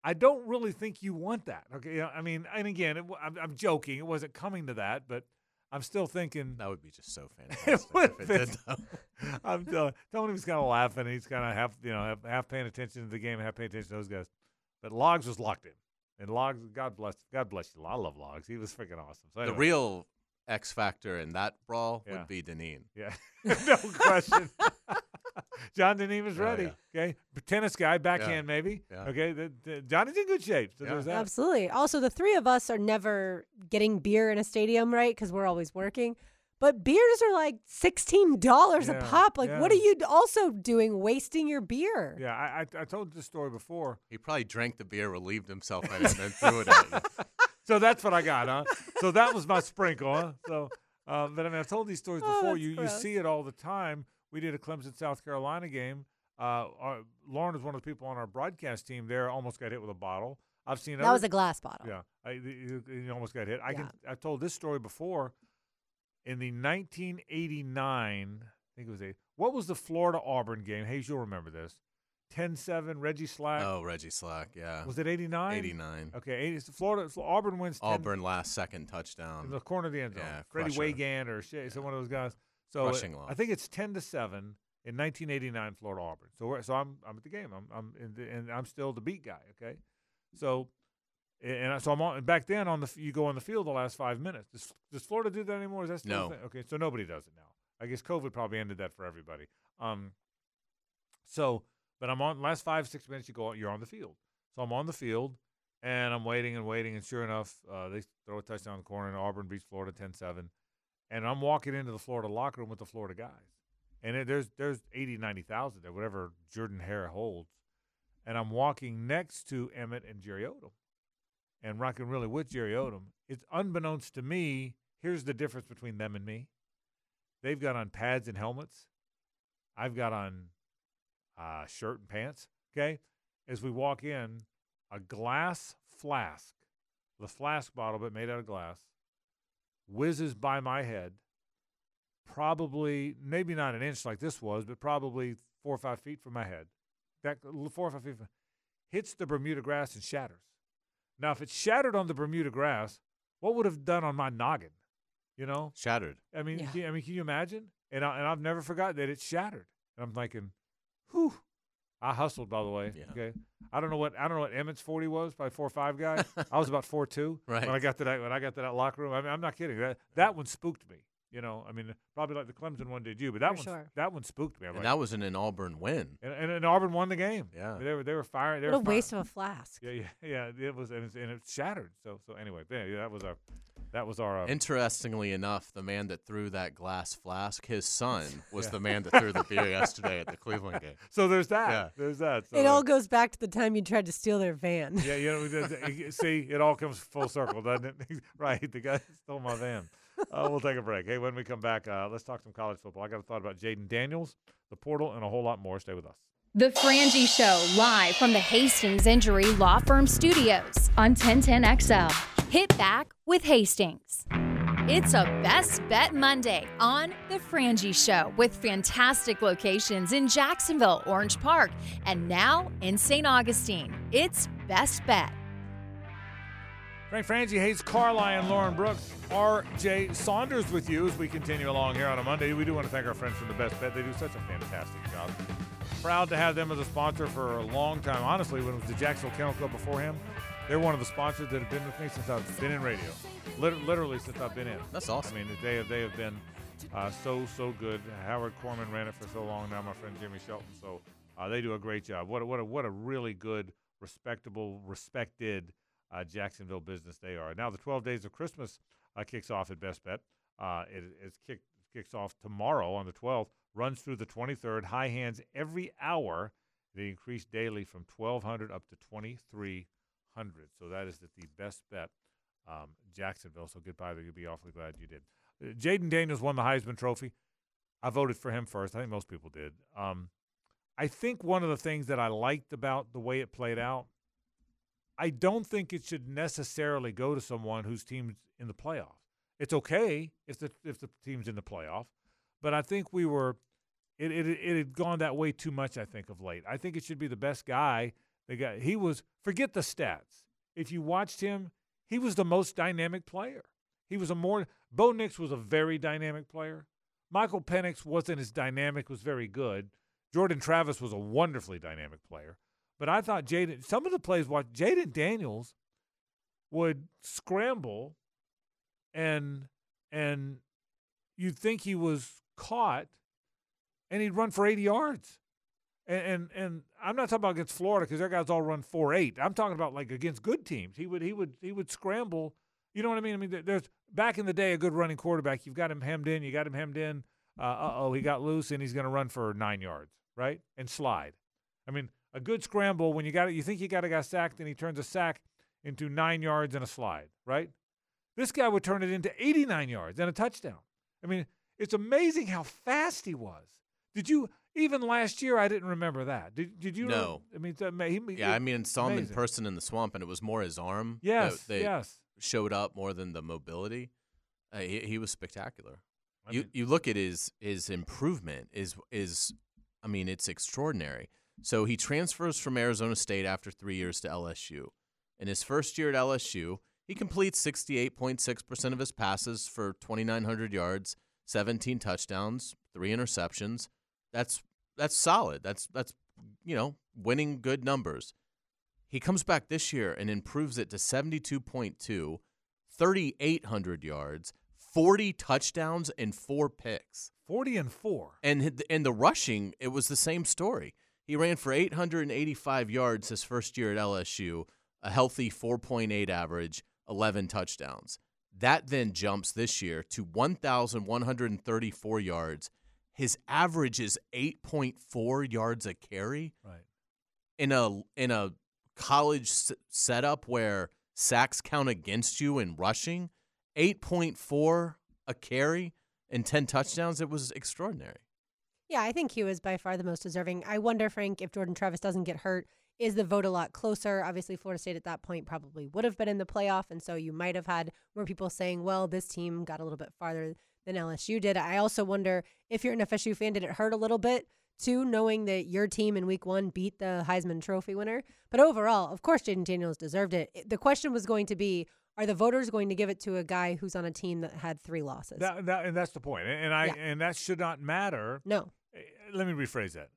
I don't really think you want that. Okay, I mean, and again, it, I'm, I'm joking. It wasn't coming to that, but I'm still thinking. That would be just so fantastic would if it did. I'm telling. Tony was kind of laughing. He's kind of half, you know, half, half paying attention to the game, half paying attention to those guys. But Logs was locked in, and Logs, God bless, God bless you. I love Logs. He was freaking awesome. So The real X factor in that brawl Yeah. would be Deneen. Yeah, no question. John Deneen was Oh, ready. yeah. Okay, tennis guy, backhand maybe. Yeah. Okay, the, the, Johnny's in good shape. So Yeah. Absolutely. Also, the three of us are never getting beer in a stadium, right? Because we're always working. But beers are like sixteen dollars Yeah, a pop. Like, what are you also doing, wasting your beer? Yeah, I, I I told this story before. He probably drank the beer, relieved himself and then threw it at you. So that's what I got, huh? So that was my sprinkle, huh? So, uh, but I mean, I've told these stories Oh, before. you you see it all the time. We did a Clemson South Carolina game. Uh, our, Lauren was one of the people on our broadcast team there. Almost got hit with a bottle. I've seen That other- was a glass bottle. Yeah, I, you, you almost got hit. I Yeah. can. I told this story before. In the 1989, I think it was a. What was the Florida Auburn game? Hayes, you'll remember this. 10-7, Reggie Slack. Oh, Reggie Slack, yeah. Was it 89? 89. Okay, 80, so Florida. Auburn wins 10 Auburn last second touchdown. in the corner of the end zone. Yeah, Freddie. Waygan or shit, so one of those guys. So uh, loss. I think it's 10 to 7 in 1989 Florida Auburn. So we're, so I'm I'm at the game. I'm I'm in the, and I'm still the beat guy, okay? So and I- so I'm on back then on the you go on the field the last 5 minutes. Does, does Florida do that anymore? Is that still No. Okay, so nobody does it now. I guess COVID probably ended that for everybody. Um so but I'm on last 5 6 minutes you go you're on the field. So I'm on the field and I'm waiting and waiting, and sure enough, uh, they throw a touchdown in the corner, and Auburn beats Florida 10-7. And I'm walking into the Florida locker room with the Florida guys, and it, there's there's 80, 90,000 there, whatever Jordan Hare holds. And I'm walking next to Emmitt and Jerry Odom, and rocking really with Jerry Odom. It's unbeknownst to me. Here's the difference between them and me. They've got on pads and helmets. I've got on uh, shirt and pants. Okay, as we walk in, a glass flask, the flask bottle, but made out of glass, whizzes by my head, probably, maybe not an inch like this was, but probably four or five feet from my head. That four or five feet from, hits the Bermuda grass and shatters. Now, if it shattered on the Bermuda grass, what would have done on my noggin? You know, Shattered. I mean, Yeah. can, I mean, can you imagine? And I, and I've never forgotten that it shattered. And I'm thinking, whew. I hustled, by the way. Yeah. Okay. I don't know what I don't know what Emmitt's forty was, probably four or five guy. I was about four two Right. when I got to that when I got to that locker room. I mean, I'm not kidding. That that one spooked me. You know, I mean, probably like the Clemson one did you, but that one sure. that one spooked me. I'm And like, that was an, an Auburn win. and, and, and Auburn won the game. Yeah. they were they were firing. They What a firing. waste of a flask. Yeah, yeah, yeah. It was and, it's, and it shattered. So so anyway, yeah, yeah, that was our that was our. Uh, Interestingly enough, the man that threw that glass flask, his son, was Yeah. the man that threw the beer yesterday at the Cleveland game. so there's that. Yeah. There's that. So, It all goes back to the time you tried to steal their van. Yeah, you know, th- th- see, it all comes full circle, doesn't it? right, the guy stole my van. Uh, we'll take a break. Hey, when we come back, uh, let's talk some college football. I got a thought about Jayden Daniels, the portal, and a whole lot more. Stay with us. The Frangie Show, live from the Hastings Injury Law Firm Studios on 1010XL. Hit back with Hastings. It's a Best Bet Monday on The Frangie Show with fantastic locations in Jacksonville, Orange Park, and now in St. Augustine. It's Best Bet. Frank Frangie, Hayes Carlyle, and Lauren Brooks. R.J. Saunders with you as we continue along here on a Monday. We do want to thank our friends from the Best Bet. They do such a fantastic job. Proud to have them as a sponsor for a long time. Honestly, when it was the Jacksonville Kennel Club before him, they're one of the sponsors that have been with me since I've been in radio. Lit- literally since I've been in. That's awesome. I mean, they have, they have been uh, so, so good. Howard Korman ran it for so long now, my friend Jimmy Shelton. So uh, they do a great job. What a, what a, what a really good, respectable, respected uh, Jacksonville business they are. Now, the 12 Days of Christmas uh, kicks off at Best Bet. Uh, it kick, kicks off tomorrow on the 12th, runs through the 23rd. High hands every hour. They increase daily from 1,200 up to 2,300. So that is at the Best Bet um, Jacksonville. So goodbye. You'll be awfully glad you did. Uh, Jayden Daniels won the Heisman Trophy. I voted for him first. I think most people did. Um, I think one of the things that I liked about the way it played out, I don't think it should necessarily go to someone whose team's in the playoffs. It's okay if the if the team's in the playoff, but I think we were it it it had gone that way too much. I think of late. I think it should be the best guy. The guy he was. Forget the stats. If you watched him, he was the most dynamic player. He was a more Bo Nix was a very dynamic player. Michael Penix wasn't as dynamic, was very good. Jordan Travis was a wonderfully dynamic player. But I thought Jayden some of the plays what Jayden Daniels would scramble and and you'd think he was caught and he'd run for 80 yards. And and, and I'm not talking about against Florida because their guys all run four eight. I'm talking about like against good teams. He would he would he would scramble You know what I mean? I mean, there's back in the day, a good running quarterback, you've got him hemmed in, you got him hemmed in. Uh oh, he got loose and he's going to run for nine yards, right? And slide. I mean, a good scramble when you got it, you think you got a guy sacked and he turns a sack into nine yards and a slide, right? This guy would turn it into 89 yards and a touchdown. I mean, it's amazing how fast he was. Did you even last year? I didn't remember that. Did Did you? No. I mean, he, Yeah, I mean, saw him in person in the swamp, and it was more his arm Yes, that, that yes. showed up more than the mobility. Uh, he, he was spectacular. I you mean- you look at his his improvement is is, I mean, it's extraordinary. So he transfers from Arizona State after three years to LSU. In his first year at LSU, he completes sixty eight point six percent of his passes for twenty nine hundred yards, seventeen touchdowns, three interceptions. That's that's solid. That's that's you know winning good numbers. He comes back this year and improves it to 72.2, 3,800 yards, 40 touchdowns, and four picks. 40 and four. And and the rushing, it was the same story. He ran for 885 yards his first year at LSU, a healthy 4.8 average, 11 touchdowns. That then jumps this year to 1,134 yards. His average is 8.4 yards a carry Right. in a in a college s- setup where sacks count against you in rushing, 8.4 a carry and 10 touchdowns, it was extraordinary. Yeah, I think he was by far the most deserving. I wonder, Frank, if Jordan Travis doesn't get hurt, is the vote a lot closer? Obviously, Florida State at that point probably would have been in the playoff. And so you might have had more people saying, well, this team got a little bit farther than LSU did. I also wonder if you're an FSU fan, did it hurt a little bit too, knowing that your team in week one beat the Heisman Trophy winner? But overall, of course, Jayden Daniels deserved it. The question was going to be, are the voters going to give it to a guy who's on a team that had three losses? That, that, and that's the point. And, and I Yeah. and that should not matter. no. Eh, Let me rephrase that.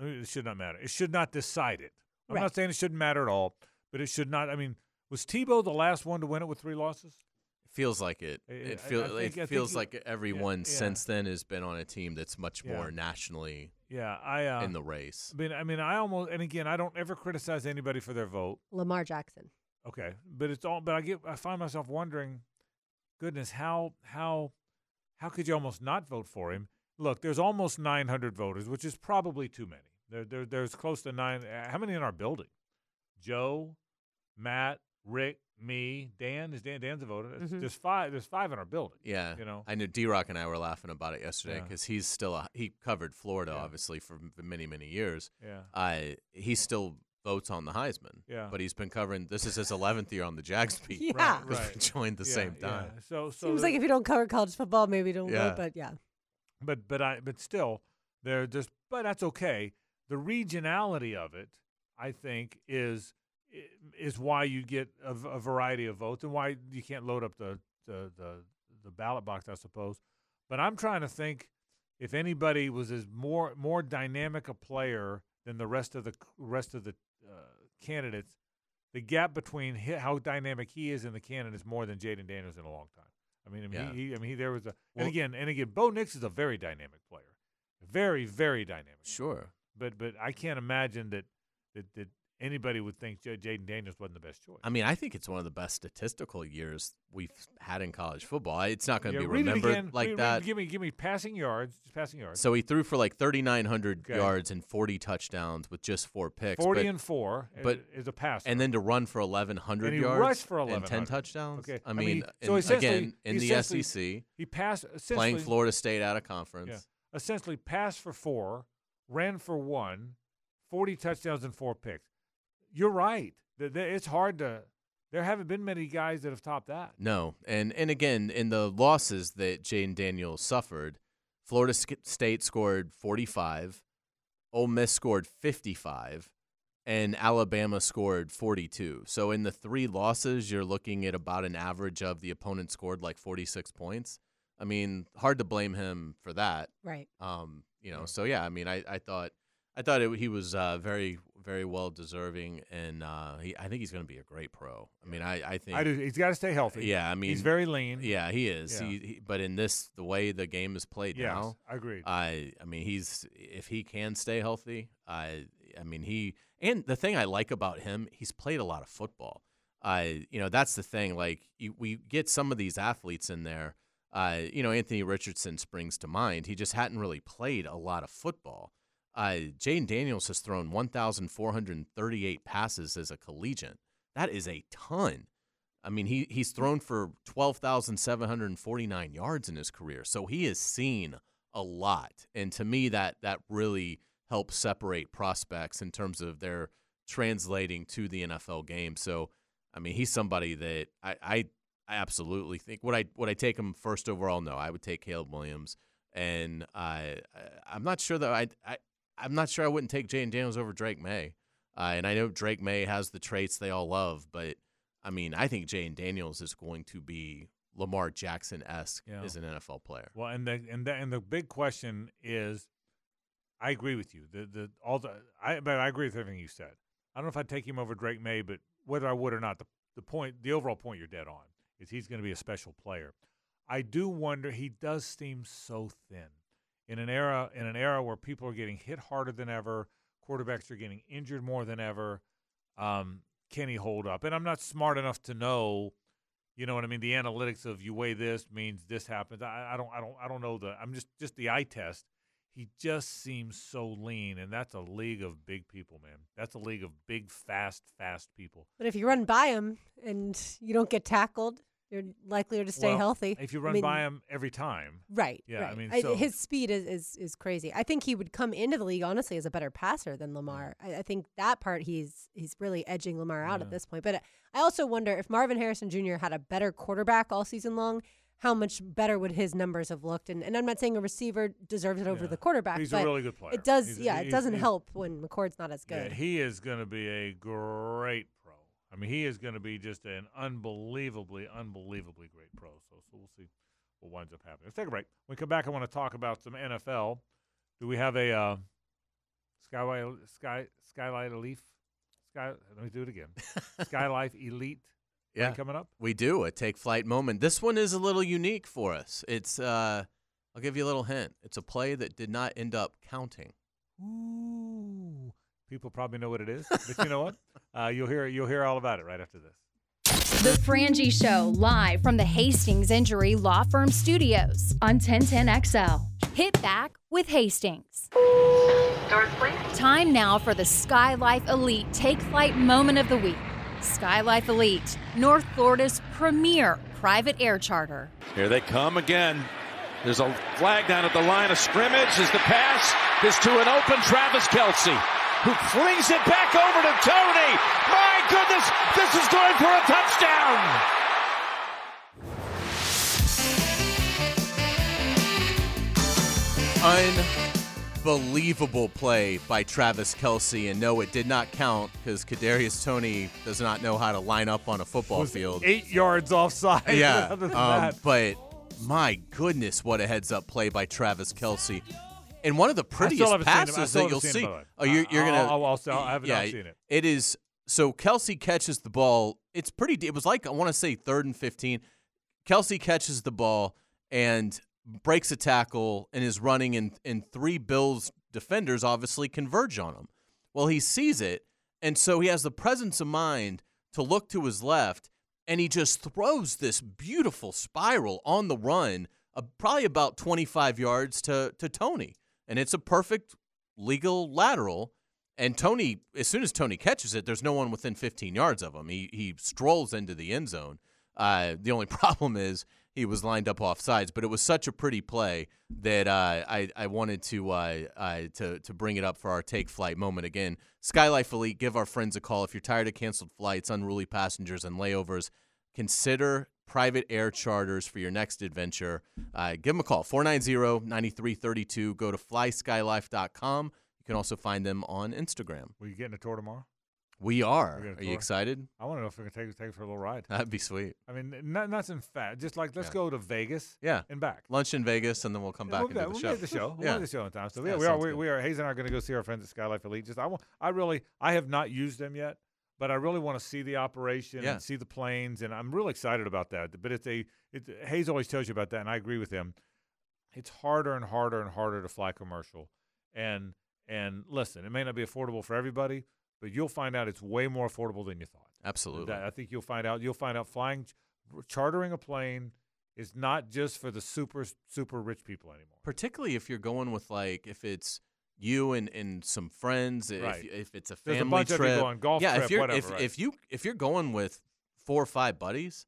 Uh, It should not matter. It should not decide it. I'm Right. not saying it shouldn't matter at all, but it should not. I mean, was Tebow the last one to win it with three losses? It feels like it. I- I- It, I feel, think- it feels you- like everyone yeah. since then has been on a team that's much Yeah. more nationally Yeah, I. Uh, in the race. I mean, I mean, I almost. And again, I don't ever criticize anybody for their vote. Lamar Jackson. Okay, but it's all. But I get. I find myself wondering, goodness, how how how could you almost not vote for him? Look, there's almost 900 voters, which is probably too many. There, there there's close to nine. uh, How many in our building? Joe, Matt, Rick, me, Dan. Is Dan Dan's a voter? It's- Mhm. There's five. There's five in our building. Yeah, you know. I knew D Rock and I were laughing about it yesterday Yeah. because he's still a, he covered Florida Yeah. obviously for many many years. Yeah. Uh, he still votes on the Heisman. Yeah. but he's been covering. This is his eleventh year on the Jags beat. Yeah. Right, because right. we joined the Yeah, same yeah. time. So so Seems like if you don't cover college football, maybe don't Yeah. vote. But yeah, but but I but still there just but that's okay. The regionality of it, I think, is is why you get a variety of votes and why you can't load up the, the the the ballot box, I suppose. But I'm trying to think if anybody was as more more dynamic a player than the rest of the rest of the uh, candidates. The gap between how dynamic he is and the candidate is more than Jayden Daniels in a long time. I mean, I mean, Yeah. he, he, I mean, he, there was a, Well- and again, and again, Bo Nix is a very dynamic player, very, very dynamic. Sure. But, but I can't imagine that, that, that anybody would think J- Jayden Daniels wasn't the best choice. I mean, I think it's one of the best statistical years we've had in college football. It's not going to Yeah, be remembered like Read- read- that. give me, give me passing yards, just passing yards. So he threw for like 3,900 Okay. yards and 40 touchdowns with just four picks. Forty but- and four, but- is, a passer. and then to run for 1,100 yards rushed for and 10 touchdowns. Okay. I I mean, mean, so in- again, in the SEC, he passed playing Florida State out of conference. Yeah. essentially passed for four, ran for one, 40 touchdowns and four picks. You're right. Th- th- It's hard to. There haven't been many guys that have topped that. No, and and again, in the losses that Jayden Daniels suffered, Florida State scored 45, Ole Miss scored 55, and Alabama scored 42. So in the three losses, you're looking at about an average of the opponent scored like 46 points. I mean, hard to blame him for that. right. Um, you know, so yeah, I mean, I, I thought, I thought it, he was uh, very, very well deserving, and uh, he, I think he's going to be a great pro. I mean, I, I think, I do. He's got to stay healthy. yeah, I mean, he's very lean. yeah, he is. Yeah. He, he, but in this, the way the game is played Yes, now, I agree. I, I mean, he's if he can stay healthy, I, I mean, he. And the thing I like about him, he's played a lot of football. uh, you know, that's the thing. Like you, we get some of these athletes in there. Uh, you know, Anthony Richardson springs to mind. He just hadn't really played a lot of football. Uh, Jayden Daniels has thrown 1,438 passes as a collegiate. That is a ton. I mean, he he's thrown for 12,749 yards in his career. So he has seen a lot. And to me that that really helps separate prospects in terms of their translating to the NFL game. So I mean, he's somebody that I, I, I absolutely think would I would I take him first overall? No, I would take Caleb Williams. And I I'm not sure that I, I I'm not sure I wouldn't take Jayden Daniels over Drake Maye. Uh, and I know Drake Maye has the traits they all love, but I mean, I think Jayden Daniels is going to be Lamar Jackson esque Yeah. as an NFL player. Well, and the and the and the big question is, I agree with you. The the all the I but I agree with everything you said. I don't know if I'd take him over Drake Maye, but whether I would or not, the the point, the overall point, you're dead on is he's going to be a special player. I do wonder. He does seem so thin in an era in an era where people are getting hit harder than ever. Quarterbacks are getting injured more than ever. Um, can he hold up? And I'm not smart enough to know you know what I mean? The analytics of you weigh this means this happens. I, I don't, I don't, I don't know the. I'm just, just the eye test. He just seems so lean, and that's a league of big people, man. That's a league of big, fast, fast people. But if you run by him and you don't get tackled, you're likelier to stay Well, healthy. If you I run mean, by him every time, Right. Yeah, I mean, so- his speed is, is is crazy. I think he would come into the league honestly as a better passer than Lamar. I, I think that part he's he's really edging Lamar out Yeah. at this point. But uh, I also wonder if Marvin Harrison Jr. had a better quarterback all season long, how much better would his numbers have looked? And and I'm not saying a receiver deserves it over Yeah. the quarterback, he's but a really good player. it does. He's yeah, it doesn't help when McCord's not as Yeah, good. he is going to be a great. I mean, he is going to be just an unbelievably, unbelievably great pro. So, so we'll see what winds up happening. Let's take a break. When we come back, I want to talk about some NFL. Do we have a uh, Skyway Sky Skylight Elite? Sky. Let me do it again. Skylife Elite. Yeah. coming up. We do a take flight moment. This one is a little unique for us. It's uh I'll give you a little hint. It's a play that did not end up counting. Ooh. People probably know what it is, but you know what? Uh, you'll hear you'll hear all about it right after this. The Frangie Show, live from the Hastings Injury Law Firm Studios on 1010XL. Hit back with Hastings. Doors, please. Time now for the Skylife Elite Take Flight Moment of the Week. Skylife Elite, North Florida's premier private air charter. Here they come again. There's a flag down at the line of scrimmage as the pass is to an open Travis Kelce, who flings it back over to Toney. My goodness, this is going for a touchdown. Unbelievable play by Travis Kelce, and no, it did not count because Kadarius Toney does not know how to line up on a football Was field. eight yards offside. yeah, um, but my goodness, what a heads up play by Travis Kelce. And one of the prettiest haven't seen it. I passes that you'll it, see. by. Oh, you're, you're I'll- gonna. I'll- I'll see- I haven't- yeah, seen it. It is so Kelce catches the ball. It's pretty. It was like I want to say third and fifteen. Kelce catches the ball and breaks a tackle and is running, and and three Bills defenders obviously converge on him. Well, he sees it, and so he has the presence of mind to look to his left, and he just throws this beautiful spiral on the run, uh, probably about 25 yards to to Toney, and it's a perfect legal lateral. And Toney, as soon as Toney catches it, there's no one within 15 yards of him. He he strolls into the end zone. Uh, the only problem is he was lined up off sides, but it was such a pretty play that uh, I I wanted to uh, to to bring it up for our take flight moment again. Skylife Elite, give our friends a call if you're tired of canceled flights, unruly passengers, and layovers. Consider private air charters for your next adventure. Uh, give them a call 490-9332. Go to flyskylife.com. You can also find them on Instagram. Were you getting a tour tomorrow? We are. We're you excited? I want to know if we can take take it for a little ride. That'd be sweet. I mean, not nothing fat. Just like let's Yeah. go to Vegas Yeah. and back. Lunch in Vegas, and then we'll come back we'll, and do yeah, the we'll show. make the show. We'll Yeah. the show in time. So Yeah, yeah, we are. We, we are. Hayes and I are going to go see our friends at Skylife Elite. Just I want. I really. I have not used them yet, but I really want to see the operation Yeah. and see the planes, and I'm really excited about that. But it's a. It's Hayes always tells you about that, and I agree with him. It's harder and harder and harder to fly commercial, and and listen, it may not be affordable for everybody, but you'll find out it's way more affordable than you thought. Absolutely. I think you'll find out. You'll find out flying, chartering a plane is not just for the super super rich people anymore. Particularly if you're going with like if it's you and, and some friends, if, Right. if it's a a family of trip, going, golf yeah, trip, if you're whatever, if, right. if you if you're going with four or five buddies,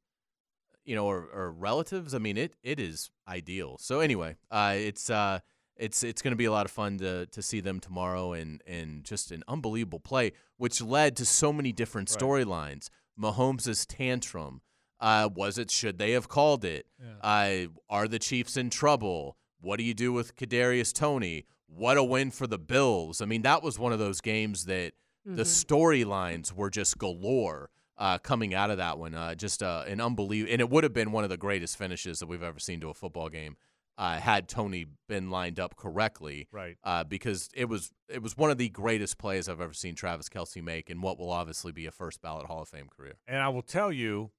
you know, or, or relatives, I mean, it it is ideal. So anyway, uh, it's uh, it's it's going to be a lot of fun to to see them tomorrow, and and just an unbelievable play, which led to so many different Right. storylines. Mahomes' tantrum. Uh, was it? Should they have called it? Uh, are the Chiefs in trouble? What do you do with Kadarius Toney? What a win for the Bills! I mean, that was one of those games that the storylines were just galore uh, coming out of that one. Uh, just uh, an unbelievable, and it would have been one of the greatest finishes that we've ever seen to a football game uh, had Toney been lined up correctly. Right. Uh, because it was it was one of the greatest plays I've ever seen Travis Kelce make, in what will obviously be a first ballot Hall of Fame career. And I will tell you,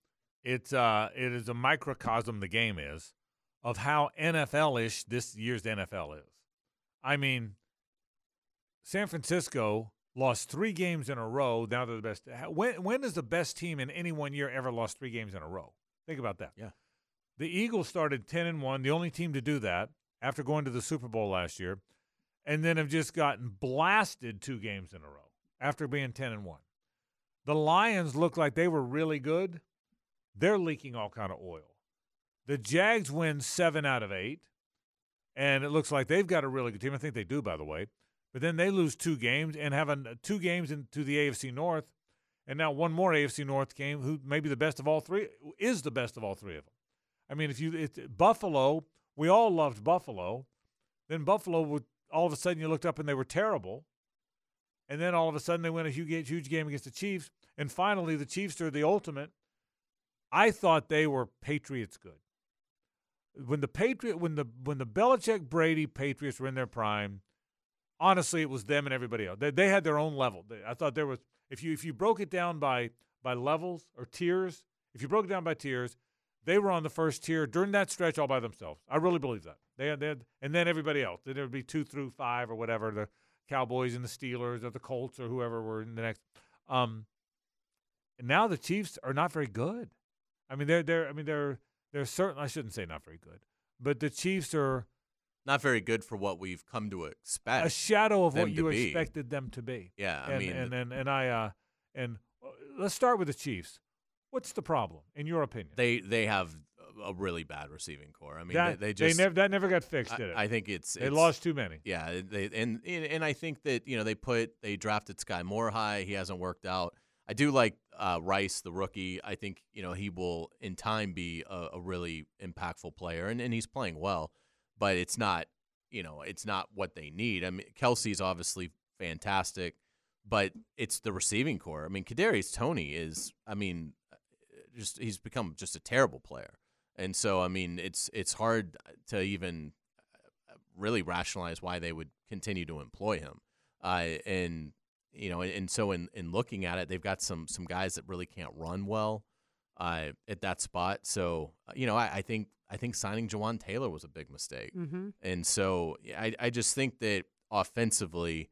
it's uh, it is a microcosm. The game is of how NFL-ish this year's NFL is. I mean, San Francisco lost three games in a row. Now they're the best. When when has the best team in any one year ever lost three games in a row? Think about that. Yeah. The Eagles started ten and one, the only team to do that after going to the Super Bowl last year, and then have just gotten blasted two games in a row after being ten and one. The Lions look like they were really good. They're leaking all kind of oil. The Jags win seven out of eight, and it looks like they've got a really good team. I think they do, by the way. But then they lose two games and have an, uh, two games into the AFC North, and now one more AFC North game. Who maybe the best of all three is the best of all three of them. I mean, if you it, Buffalo, we all loved Buffalo. Then Buffalo would all of a sudden you looked up and they were terrible, and then all of a sudden they win a huge, huge game against the Chiefs, and finally the Chiefs are the ultimate. I thought they were Patriots good. When the Patriot, when the when the Belichick Brady Patriots were in their prime, honestly, it was them and everybody else. They, they had their own level. They- I thought there was if you if you broke it down by by levels or tiers, if you broke it down by tiers, they were on the first tier during that stretch all by themselves. I really believe that. They had, they had and then everybody else. Then there would be two through five or whatever the Cowboys and the Steelers or the Colts or whoever were in the next. Um, and now the Chiefs are not very good. I mean, they're they're I mean they're they're certain. I shouldn't say not very good, but the Chiefs are Not very good for what we've come to expect. a shadow of what you be. expected them to be. yeah, I and, mean, and and and I uh and uh, let's start with the Chiefs. What's the problem in your opinion? they they have a really bad receiving core. I mean, that, they, they just never that never got fixed, I, did it? I think it's they it's- lost too many. Yeah, they and and and I think that you know they put they drafted Skyy Moore high. He hasn't worked out. I do like uh, Rice, the rookie. I think you know he will in time be a, a really impactful player, and, and he's playing well. But it's not you know it's not what they need. I mean, Kelce's obviously fantastic, but it's the receiving core. I mean, Kadarius Toney is. I mean, just he's become just a terrible player, and so I mean it's it's hard to even really rationalize why they would continue to employ him. Uh, and you know, and, and so in, in looking at it, they've got some some guys that really can't run well uh, at that spot. So uh, you know, I, I think I think signing Jawaan Taylor was a big mistake. Mm-hmm. And so I, I just think that offensively,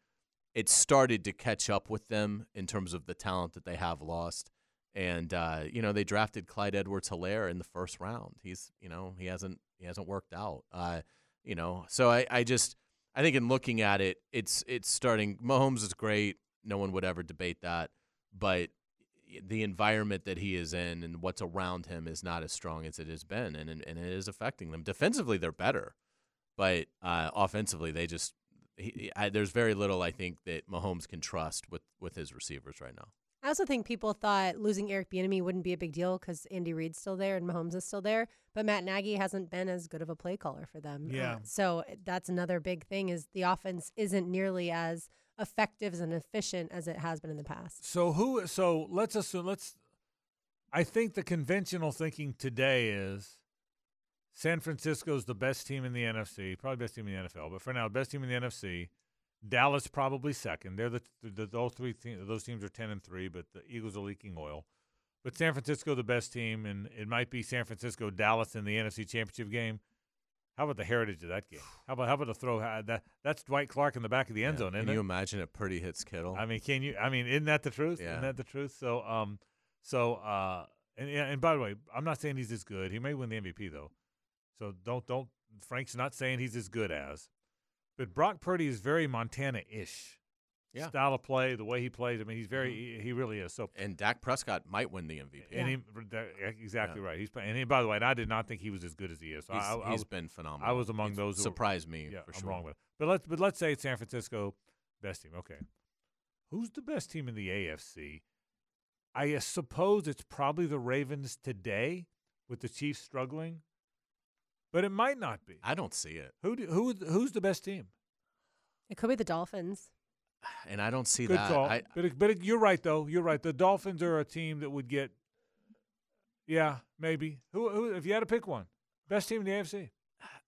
it started to catch up with them in terms of the talent that they have lost. And uh, you know, they drafted Clyde Edwards-Helaire in the first round. He's you know, he hasn't he hasn't worked out. Uh, you know, so I, I just I think in looking at it, it's it's starting Mahomes is great. No one would ever debate that. But the environment that he is in and what's around him is not as strong as it has been, and and, and it is affecting them. Defensively, they're better, but uh, offensively, they just he, I, there's very little I think that Mahomes can trust with with his receivers right now. I also think people thought losing Eric Bieniemy wouldn't be a big deal because Andy Reid's still there and Mahomes is still there. But Matt Nagy hasn't been as good of a play caller for them. Uh, Yeah. so uh, that's another big thing is the offense isn't nearly as effective and efficient as it has been in the past. So who? So let's assume. Let's. I think the conventional thinking today is San Francisco's the best team in the NFC, probably best team in the NFL, but for now, best team in the NFC. Dallas probably second. They're the, the those three teams. Those teams are ten and three, but the Eagles are leaking oil. But San Francisco the best team, and it might be San Francisco Dallas in the NFC Championship game. How about the heritage of that game? How about how about the throw? uh, That that's Dwight Clark in the back of the end zone, Can you it? imagine if Purdy hits Kittle? I mean, can you? I mean, isn't that the truth? Yeah. Isn't that the truth? So, um, So, uh, and and by the way, I'm not saying he's as good. He may win the MVP though. So don't don't. Frank's not saying he's as good as, but Brock Purdy is very Montana-ish. Yeah. Style of play, the way he plays. I mean, he's very. He, he really is. So And Dak Prescott might win the MVP. and he that- exactly right. He's playing. And he, by the way, and I did not think he was as good as he is. So He's, I, I, he's was- been phenomenal. I was among He's those who surprised me yeah, for I'm sure. wrong with it. But let's but let's say it's San Francisco best team. Okay, who's the best team in the AFC? I uh, suppose it's probably the Ravens today, with the Chiefs struggling, but it might not be. I don't see it, Who do, who who's the best team? It could be the Dolphins. And I don't see Good that. call. I, but it, but it, you're right though. You're right. The Dolphins are a team that would get. Yeah, maybe. Who, who if you had to pick one, best team in the AFC?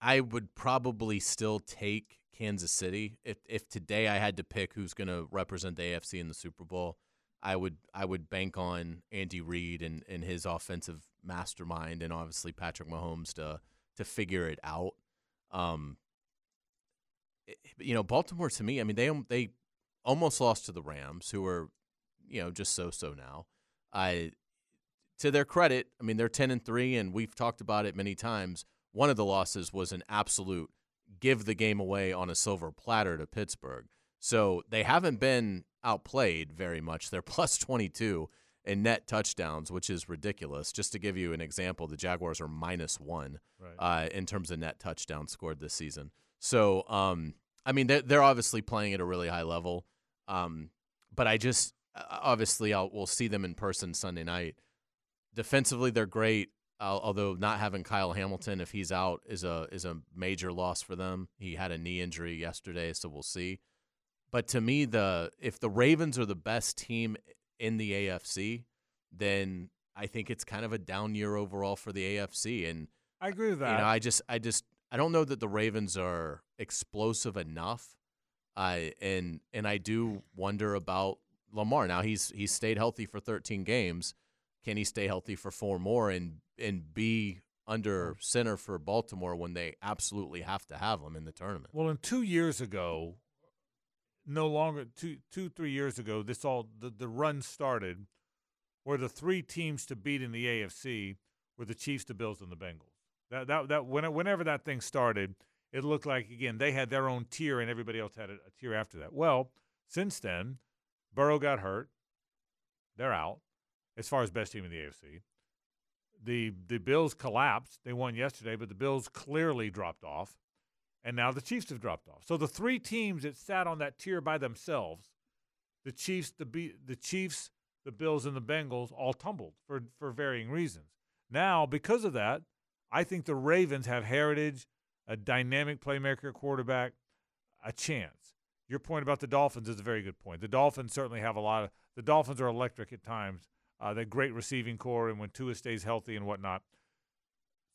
I would probably still take Kansas City if if today I had to pick who's going to represent the AFC in the Super Bowl. I would I would bank on Andy Reid and, and his offensive mastermind, and obviously Patrick Mahomes to to figure it out. Um, it- you know, Baltimore to me, I mean they they almost lost to the Rams, who are you know just so so now. I to their credit, I mean they're ten and three, and we've talked about it many times. One of the losses was an absolute give the game away on a silver platter to Pittsburgh. So they haven't been outplayed very much. They're plus 22 in net touchdowns, which is ridiculous. Just to give you an example, the Jaguars are minus one Right. uh, in terms of net touchdowns scored this season. So, um, I mean, they're, they're obviously playing at a really high level. Um, but I just, uh, obviously, I'll, we'll see them in person Sunday night. Defensively, they're great. Uh, although not having Kyle Hamilton, if he's out, is a is a major loss for them. He had a knee injury yesterday, so we'll see. But to me, the if the Ravens are the best team in the AFC, then I think it's kind of a down year overall for the AFC. And I agree with that. you know, I just, I just, I don't know that the Ravens are explosive enough. I and and I do wonder about Lamar. Now he's he's stayed healthy for 13 games. Can he stay healthy for four more and and be under center for Baltimore when they absolutely have to have him in the tournament? Well, in two years ago, no longer two two three years ago, this all the, the run started where the three teams to beat in the AFC were the Chiefs, the Bills, and the Bengals. That that that when, whenever that thing started, it looked like again they had their own tier and everybody else had a, a tier after that. Well, since then, Burrow got hurt. They're out as far as best team in the AFC. The the Bills collapsed. They won yesterday, but the Bills clearly dropped off and now the Chiefs have dropped off. So the three teams that sat on that tier by themselves, the Chiefs, the B, the Chiefs, the Bills, and the Bengals all tumbled for for varying reasons. Now, because of that, I think the Ravens have heritage, a dynamic playmaker quarterback, a chance. Your point about the Dolphins is a very good point. The Dolphins certainly have a lot of. The Dolphins are electric at times. Uh, they're great receiving core, and when Tua stays healthy and whatnot.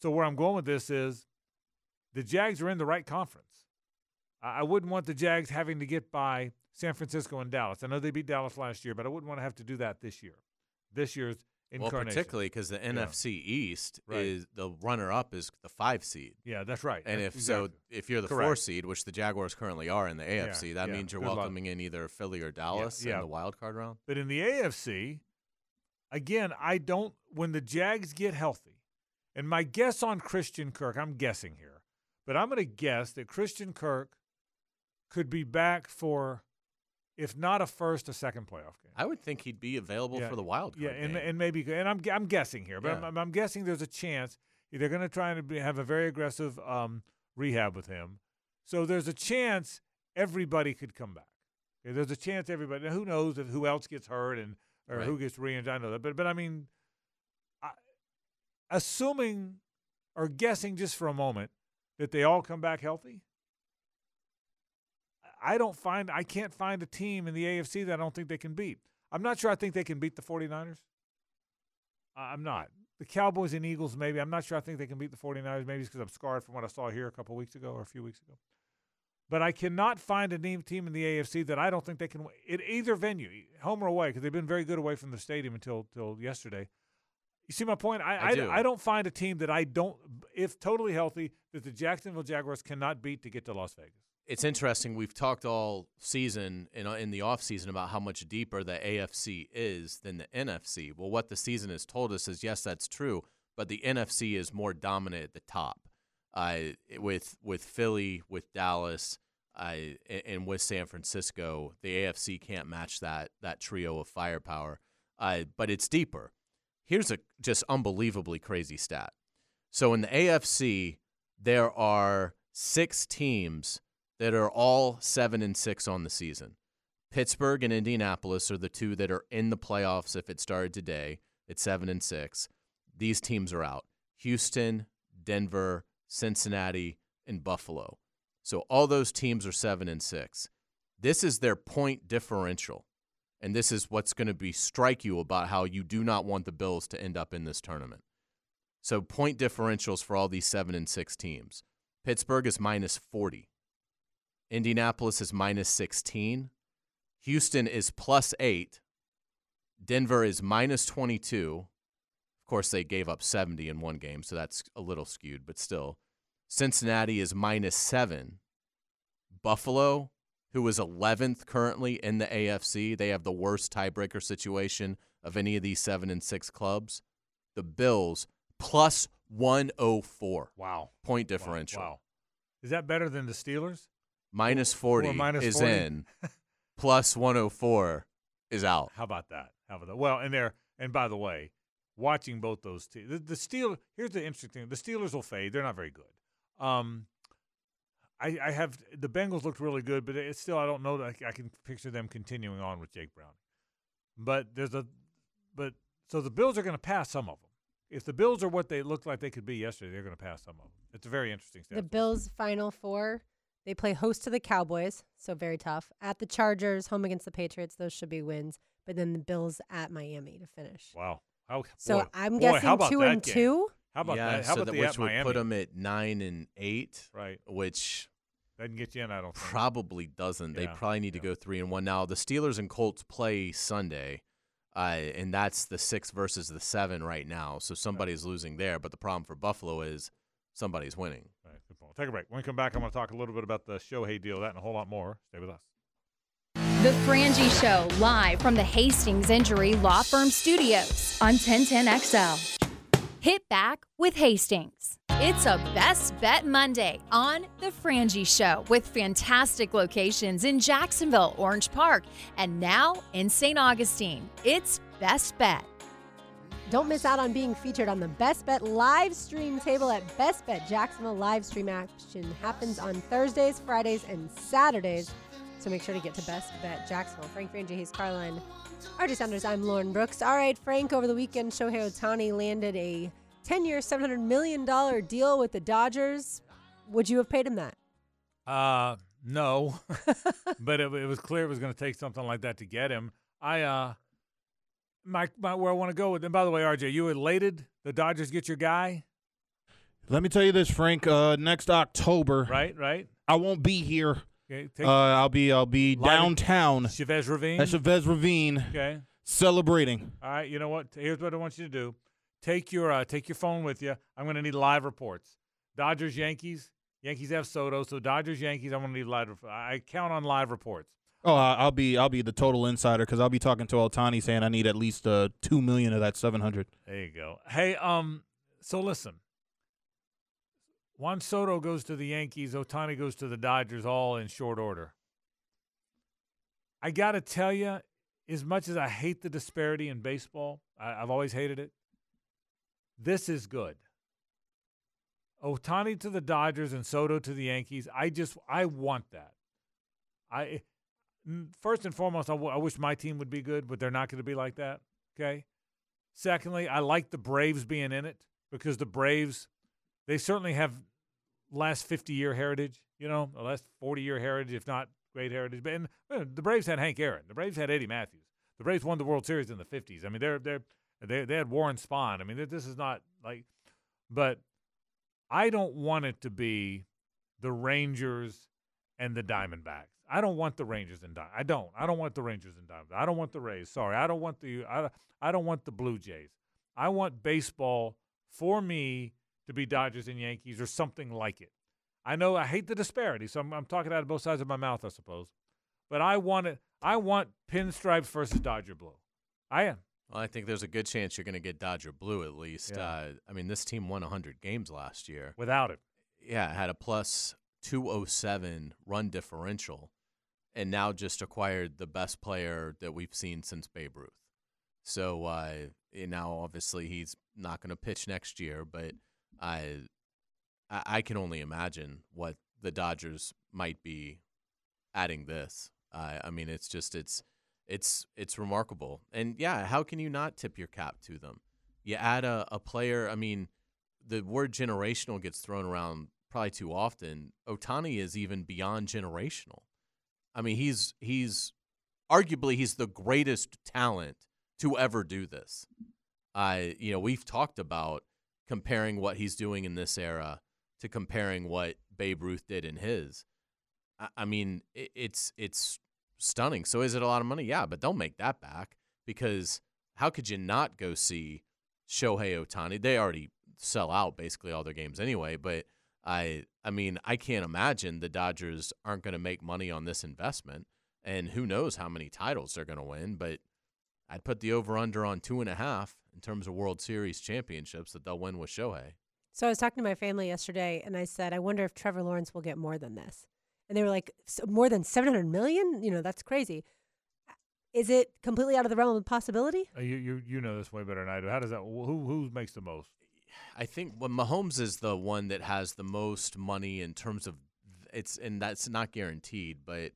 So where I'm going with this is the Jags are in the right conference. I I wouldn't want the Jags having to get by San Francisco and Dallas. I know they beat Dallas last year, but I wouldn't want to have to do that this year. This year's Well, particularly because the NFC East Right. is the runner-up is the five seed. Yeah, that's right. And That's if so, exactly. if you're the Correct. four seed, which the Jaguars currently are in the AFC, that yeah, means you're good luck. welcoming in either Philly or Dallas yeah. in the wild card round. But in the AFC, again, I don't. When the Jags get healthy, and my guess on Christian Kirk, I'm guessing here, but I'm going to guess that Christian Kirk could be back for, if not a first, a second playoff game. I would think he'd be available Yeah, for the wild card. Yeah, and, game. and maybe, and I'm I'm guessing here, but Yeah. I'm, I'm guessing there's a chance they're going to try and have a very aggressive um, rehab with him. So there's a chance everybody could come back. Okay, there's a chance everybody. Now, who knows if who else gets hurt and or Right. who gets re-injured? I know that, but but I mean, I, assuming or guessing just for a moment that they all come back healthy. I don't find I can't find a team in the AFC that I don't think they can beat. I'm not sure I think they can beat the 49ers. I- I'm not. The Cowboys and Eagles, maybe. I'm not sure I think they can beat the 49ers. Maybe it's because I'm scarred from what I saw here a couple weeks ago or a few weeks ago. But I cannot find a team in the AFC that I don't think they can win at either venue, home or away, because they've been very good away from the stadium until till yesterday. You see my point? I, I I, do. I don't find a team that I don't, if totally healthy, that the Jacksonville Jaguars cannot beat to get to Las Vegas. It's interesting. We've talked all season in in the off season about how much deeper the AFC is than the NFC. Well, what the season has told us is yes, that's true, but the NFC is more dominant at the top. Uh, with with Philly, with Dallas, uh, and with San Francisco, the AFC can't match that that trio of firepower. Uh, but it's deeper. Here's a just unbelievably crazy stat. So in the AFC, there are six teams that are all seven and six on the season. Pittsburgh and Indianapolis are the two that are in the playoffs if it started today at seven and six. These teams are out. Houston, Denver, Cincinnati, and Buffalo. So all those teams are seven and six. This is their point differential. And this is what's going to be strike you about how you do not want the Bills to end up in this tournament. So point differentials for all these seven and six teams. Pittsburgh is minus 40. Indianapolis is minus 16. Houston is plus eight. Denver is minus 22. Of course, they gave up 70 in one game, so that's a little skewed, but still. Cincinnati is minus seven. Buffalo, who is 11th currently in the AFC, they have the worst tiebreaker situation of any of these seven and six clubs. The Bills plus 104. Wow. Point differential. Wow. wow. Is that better than the Steelers? Minus 40 minus is 40? in. plus 104 is out. How about that? How about that? Well, and they're and by the way, watching both those teams, the, the Steel. Here's the interesting thing: the Steelers will fade. They're not very good. Um, I, I have the Bengals looked really good, but it's still I don't know that I, I can picture them continuing on with Jake Brown. But there's a, but so the Bills are going to pass some of them. If the Bills are what they looked like they could be yesterday, they're going to pass some of them. It's a very interesting step. The Bills' final four, they play host to the Cowboys, so very tough. At the Chargers, home against the Patriots, those should be wins. But then the Bills at Miami to finish. Wow. How, So boy, I'm boy, how guessing about two and game? two. How about yeah, that? How so about that, the which at would Miami? put them at nine and eight, right. which Doesn't get you in. I don't think. probably doesn't. They probably need to go three and one. Now the Steelers and Colts play Sunday, uh, and that's the six versus the seven right now. So somebody's losing there. But the problem for Buffalo is somebody's winning. All right, good point. Take a break. When we come back, I'm going to talk a little bit about the Shohei deal, that and a whole lot more. Stay with us. The Frangie Show, live from the Hastings Injury Law Firm Studios on 1010XL. Hit back with Hastings. It's a Best Bet Monday on The Frangie Show with fantastic locations in Jacksonville, Orange Park, and now in St. Augustine. It's Best Bet. Don't miss out on being featured on the Best Bet live stream table at Best Bet Jacksonville. Live stream action happens on Thursdays, Fridays, and Saturdays. So make sure to get to Best Bet Jacksonville. Frank Frangie, Hayes Carlyle, RJ Sanders, I'm Lauren Brooks. All right, Frank, over the weekend, Shohei Ohtani landed a 10 year, $700 million deal with the Dodgers. Would you have paid him that? Uh, no, but it, it was clear it was going to take something like that to get him. I, uh, my, my where I want to go with. And by the way, RJ, you elated the Dodgers get your guy, Let me tell you this, Frank. Uh, next October, right? Right. I won't be here. Okay. Uh, I'll be I'll be downtown Chavez Ravine. at Chavez Ravine Okay. celebrating. All right. You know what? Here's what I want you to do. Take your uh, take your phone with you. I'm going to need live reports. Dodgers Yankees. Yankees have Soto, so Dodgers Yankees. I'm going to need live. I count on live reports. Oh, I'll be I'll be the total insider because I'll be talking to Ohtani saying I need at least uh, two million of that seven hundred. There you go. Hey, um, so listen. Juan Soto goes to the Yankees, Ohtani goes to the Dodgers, all in short order. I got to tell you, as much as I hate the disparity in baseball, I, I've always hated it. This is good. Ohtani to the Dodgers and Soto to the Yankees. I just, I want that. I first and foremost, I, w- I wish my team would be good, but they're not going to be like that. Okay. Secondly, I like the Braves being in it because the Braves, they certainly have last 50 year heritage, you know, the last 40 year heritage, if not great heritage. But and, the Braves had Hank Aaron. The Braves had Eddie Mathews. The Braves won the World Series in the 50s. I mean, they're, they're, they, they had Warren Spahn. I mean, this is not like, but I don't want it to be the Rangers and the Diamondbacks. I don't want the Rangers and Di- I don't. I don't want the Rangers and Diamondbacks. I don't want the Rays. Sorry, I don't want the. I, I don't want the Blue Jays. I want baseball for me to be Dodgers and Yankees or something like it. I know I hate the disparity, so I'm, I'm talking out of both sides of my mouth, I suppose. But I want it. I want pinstripes versus Dodger blue. I am. Well, I think there's a good chance you're going to get Dodger blue at least. Yeah. Uh, I mean, this team won 100 games last year. Without it, Yeah, it had a plus 207 run differential, and now just acquired the best player that we've seen since Babe Ruth. So uh, now, obviously, he's not going to pitch next year, but I, I can only imagine what the Dodgers might be adding this. I mean, it's just it's it's it's remarkable, and yeah, how can you not tip your cap to them? You add a, a player. I mean, the word generational gets thrown around probably too often. Ohtani is even beyond generational. I mean, he's he's arguably he's the greatest talent to ever do this. I you know we've talked about comparing what he's doing in this era to comparing what Babe Ruth did in his. I, I mean, it, it's it's stunning. So is it a lot of money? Yeah, but don't make that back because how could you not go see Shohei Ohtani? They already sell out basically all their games anyway, but I I mean, I can't imagine the Dodgers aren't going to make money on this investment. And who knows how many titles they're going to win, but I'd put the over under on two and a half in terms of World Series championships that they'll win with Shohei. So I was talking to my family yesterday, and I said, I wonder if Trevor Lawrence will get more than this. And they were like, "S- more than 700 million? You know, that's crazy. Is it completely out of the realm of possibility? uh, you you you know this way better than I do. How does that? Who who makes the most? I think well, Mahomes is the one that has the most money in terms of it's, and that's not guaranteed, but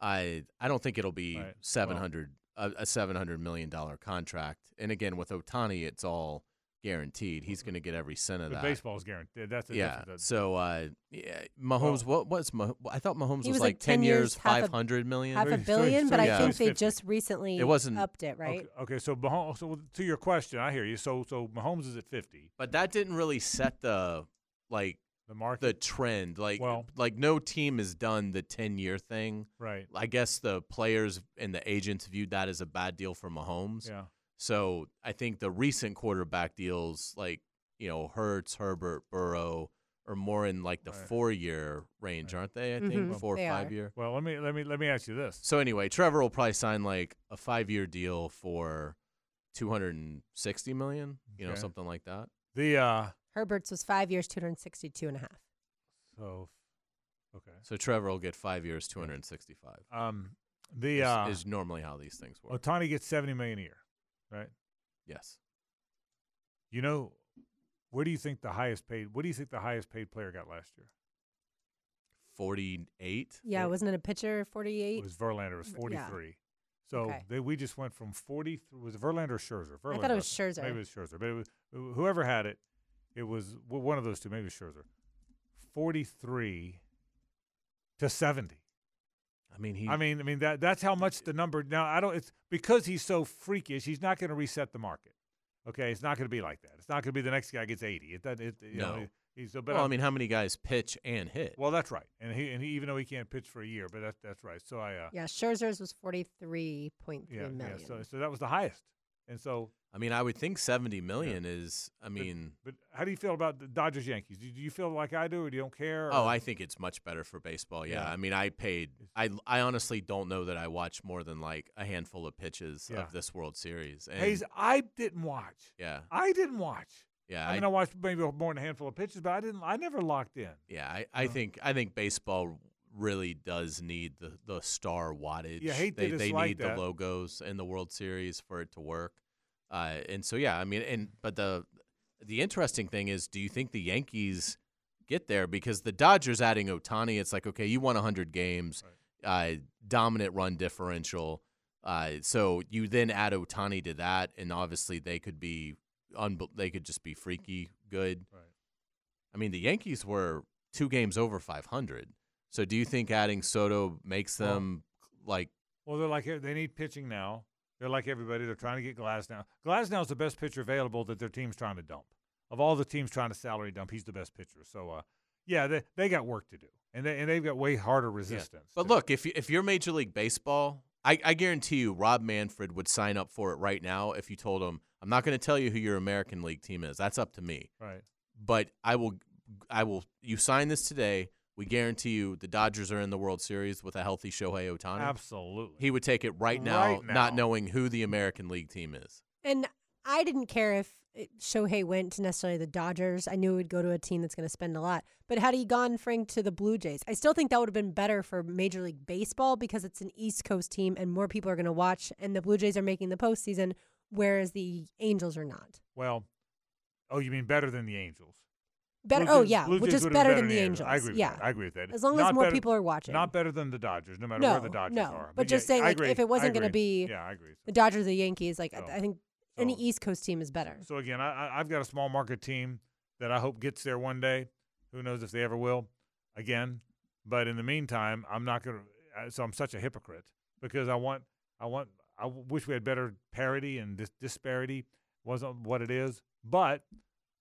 I I don't think it'll be Right. Well- seven hundred a, a seven hundred million dollar contract. And again, with Ohtani, it's all guaranteed. He's going to get every cent of that. baseball is guaranteed. That's the yeah. difference. So uh, yeah, Mahomes, what what's Mah- I thought Mahomes He was, was like like ten years, years, half a- five hundred million. Half a So so billion, but so I think they just recently It wasn't- upped it, right? Okay, okay, so Mahomes. So to your question, I hear you. So so Mahomes is at fifty. But that didn't really set the like The market. the trend. Like Well- like no team has done the ten year thing. right. I guess the players and the agents viewed that as a bad deal for Mahomes. Yeah. So I think the recent quarterback deals, like you know Hertz, Herbert, Burrow, are more in like the Right. four year range, Right. aren't they? I think four or five are. year. Well, let me let me let me ask you this. So anyway, Trevor will probably sign like a five year deal for two hundred and sixty million. You know, something like that. The uh. Herbert's was five years, 262 and a. So. Okay. So Trevor will get five years, two hundred and sixty five. Um. The is, uh. is normally how these things work. Otani gets seventy million a year, right? yes. You know, where do you think the highest paid? What do you think the highest paid player got last year? Forty eight. Yeah, Or- wasn't it a pitcher, Forty-eight. It was Verlander. It was Yeah. forty three. So Okay. they, we just went from forty. Was it Verlander or Scherzer? Verlander. I thought it was Scherzer. Maybe it was Scherzer, but it was whoever had it. It was one of those two. Maybe it was Scherzer. Forty three to seventy. I mean, he. I mean, I mean that that's how much the number. Now I don't. It's because he's so freakish. He's not going to reset the market. Okay, it's not going to be like that. It's not going to be the next guy gets eighty. It doesn't. It, you know, No. he's so. But well, I I'm- mean, how many guys pitch and hit? well, that's right. And he and he even though he can't pitch for a year, but that's that's right. So I. Uh, Yeah, Scherzer's was 43.3 yeah, million. yeah. So so that was the highest. And so, I mean, I would think seventy million is. I mean, but how do you feel about the Dodgers Yankees? Do you feel like I do, or do you don't care? oh, I think it's much better for baseball. Yeah. Yeah. I mean, I paid. I I honestly don't know that I watched more than like a handful of pitches Yeah. of this World Series. And, Hayes, I didn't watch. Yeah. I didn't watch. Yeah. I mean, I, watched maybe more than a handful of pitches, but I didn't. I never locked in. Yeah, I, I know? think I think baseball really does need the, the star wattage. Hate they they need that. the logos in the World Series for it to work. Uh, and so yeah, I mean, and but the the interesting thing is, do you think the Yankees get there because the Dodgers adding Ohtani? It's like okay, you won hundred games, uh, dominant run differential. Uh, so you then add Ohtani to that, and obviously they could be, unbe- they could just be freaky good. Right. I mean, the Yankees were two games over 500. So do you think adding Soto makes Well- them like Well, they're like they need pitching now. They're like everybody. They're trying to get Glasnow. Glasnow's the best pitcher available that their team's trying to dump. Of all the teams trying to salary dump, he's the best pitcher. So, uh, yeah, they they got work to do, and they and they've got way harder resistance. But look, if you, if you're Major League Baseball, I, I guarantee you Rob Manfred would sign up for it right now if you told him, "I'm not going to tell you who your American League team is. That's up to me. right, But I will I will you sign this today. We guarantee you the Dodgers are in the World Series with a healthy Shohei Ohtani. Absolutely. He would take it right now, Right not knowing who the American League team is. And I didn't care if it- Shohei went to necessarily the Dodgers. I knew he would go to a team that's going to spend a lot. But had he gone, Frank, to the Blue Jays, I still think that would have been better for Major League Baseball because it's an East Coast team and more people are going to watch. And the Blue Jays are making the postseason, whereas the Angels are not. Well, oh, you mean better than the Angels? Better. Blue oh Jays- yeah, Blue which Jays is would've better than the Angels. I agree. With yeah, that. I agree with that. As long as more better- people are watching. Not better than the Dodgers, no matter no, where the Dodgers no. are. But just yeah, saying, like, if it wasn't going to be yeah, I agree. the Dodgers the Yankees, like So- I, think any so- East Coast team is better. So again, I, I- I've got a small market team that I hope gets there one day. Who knows if they ever will? Again, but in the meantime, I'm not going to. Uh, so I'm such a hypocrite because I want, I want, I wish we had better parity and dis- disparity wasn't what it is. But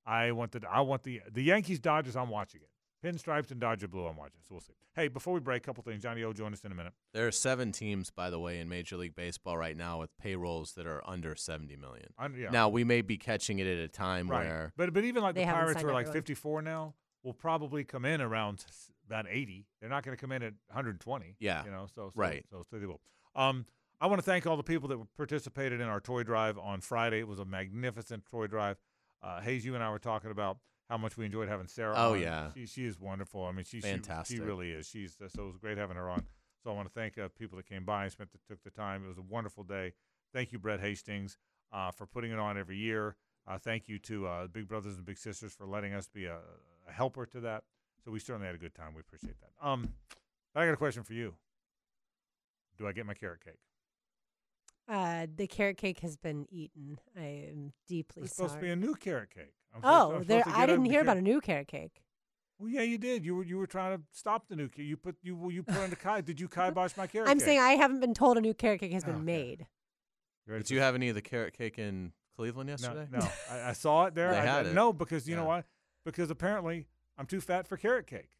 I want the, I want the the Yankees Dodgers. I'm watching it. Pinstripes and Dodger blue. I'm watching. So we'll see. Hey, before we break, a couple things. Johnny O, join us in a minute. There are seven teams, by the way, in Major League Baseball right now with payrolls that are under seventy million. Un- yeah. Now we may be catching it at a time right. where But but even like the Pirates signed are like really. 54 now. Will probably come in around about 80. They're not going to come in at 120. Yeah. You know. So, so Right. So, so they will. Um, I want to thank all the people that participated in our toy drive on Friday. It was a magnificent toy drive. Uh, Hayes, you and I were talking about how much we enjoyed having Sarah. Oh, on. yeah. She she is wonderful. I mean, she she- She, really is. She's uh, so it was great having her on. So I want to thank uh, people that came by and spent the, took the time. It was a wonderful day. Thank you, Brett Hastings, uh, for putting it on every year. Uh, thank you to uh, Big Brothers and Big Sisters for letting us be a, a helper to that. So we certainly had a good time. We appreciate that. Um, I got a question for you. Do I get my carrot cake? Uh, the carrot cake has been eaten. I am deeply sorry. It's sorry. supposed to be a new carrot cake. I'm supposed oh, I'm there! I didn't hear about a new carrot cake. Well, yeah, you did. You were you were trying to stop the new cake. You put you you put on the kai. Did you kibosh my carrot I'm cake? saying I haven't been told a new carrot cake has been Okay. made. Did you have any of the carrot cake in Cleveland yesterday? no. I, I saw it there. They I, had I- it. No, because you know Yeah. why? Because apparently I'm too fat for carrot cake.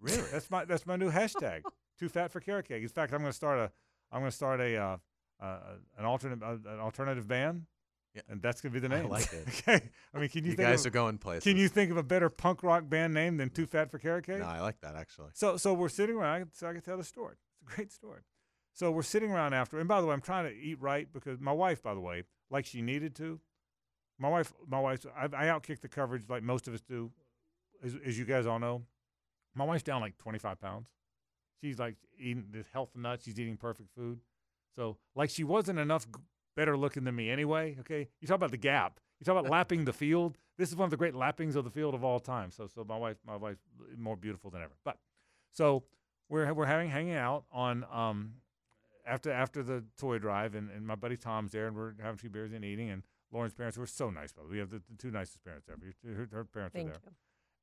Really? That's my that's my new hashtag. too fat for carrot cake. In fact, I'm going to start a I'm going to start a uh, uh, an alternate uh, an alternative band. Yeah. And that's going to be the name. I like it. okay. I mean, can you, You think guys of, are going places. Can you think of a better punk rock band name than Too Fat for Carrot Cake? No, I like that actually. So so we're sitting around. So I can tell the story. It's a great story. So we're sitting around after. And by the way, I'm trying to eat right because my wife, by the way, like she needed to. My wife, my wife, I, I outkicked the coverage like most of us do, as, as you guys all know. My wife's down like 25 pounds. She's like eating this health nut. She's eating perfect food. So like she wasn't enough better looking than me anyway. Okay, you talk about the gap. You talk about lapping the field. This is one of the great lappings of the field of all time. So so my wife, my wife's more beautiful than ever. But so we're we're having hanging out on um after after the toy drive and, and my buddy Tom's there and we're having a few beers and eating and Lauren's parents were so nice by the way. We have the, the two nicest parents ever. Her, her parents Thank are there. you.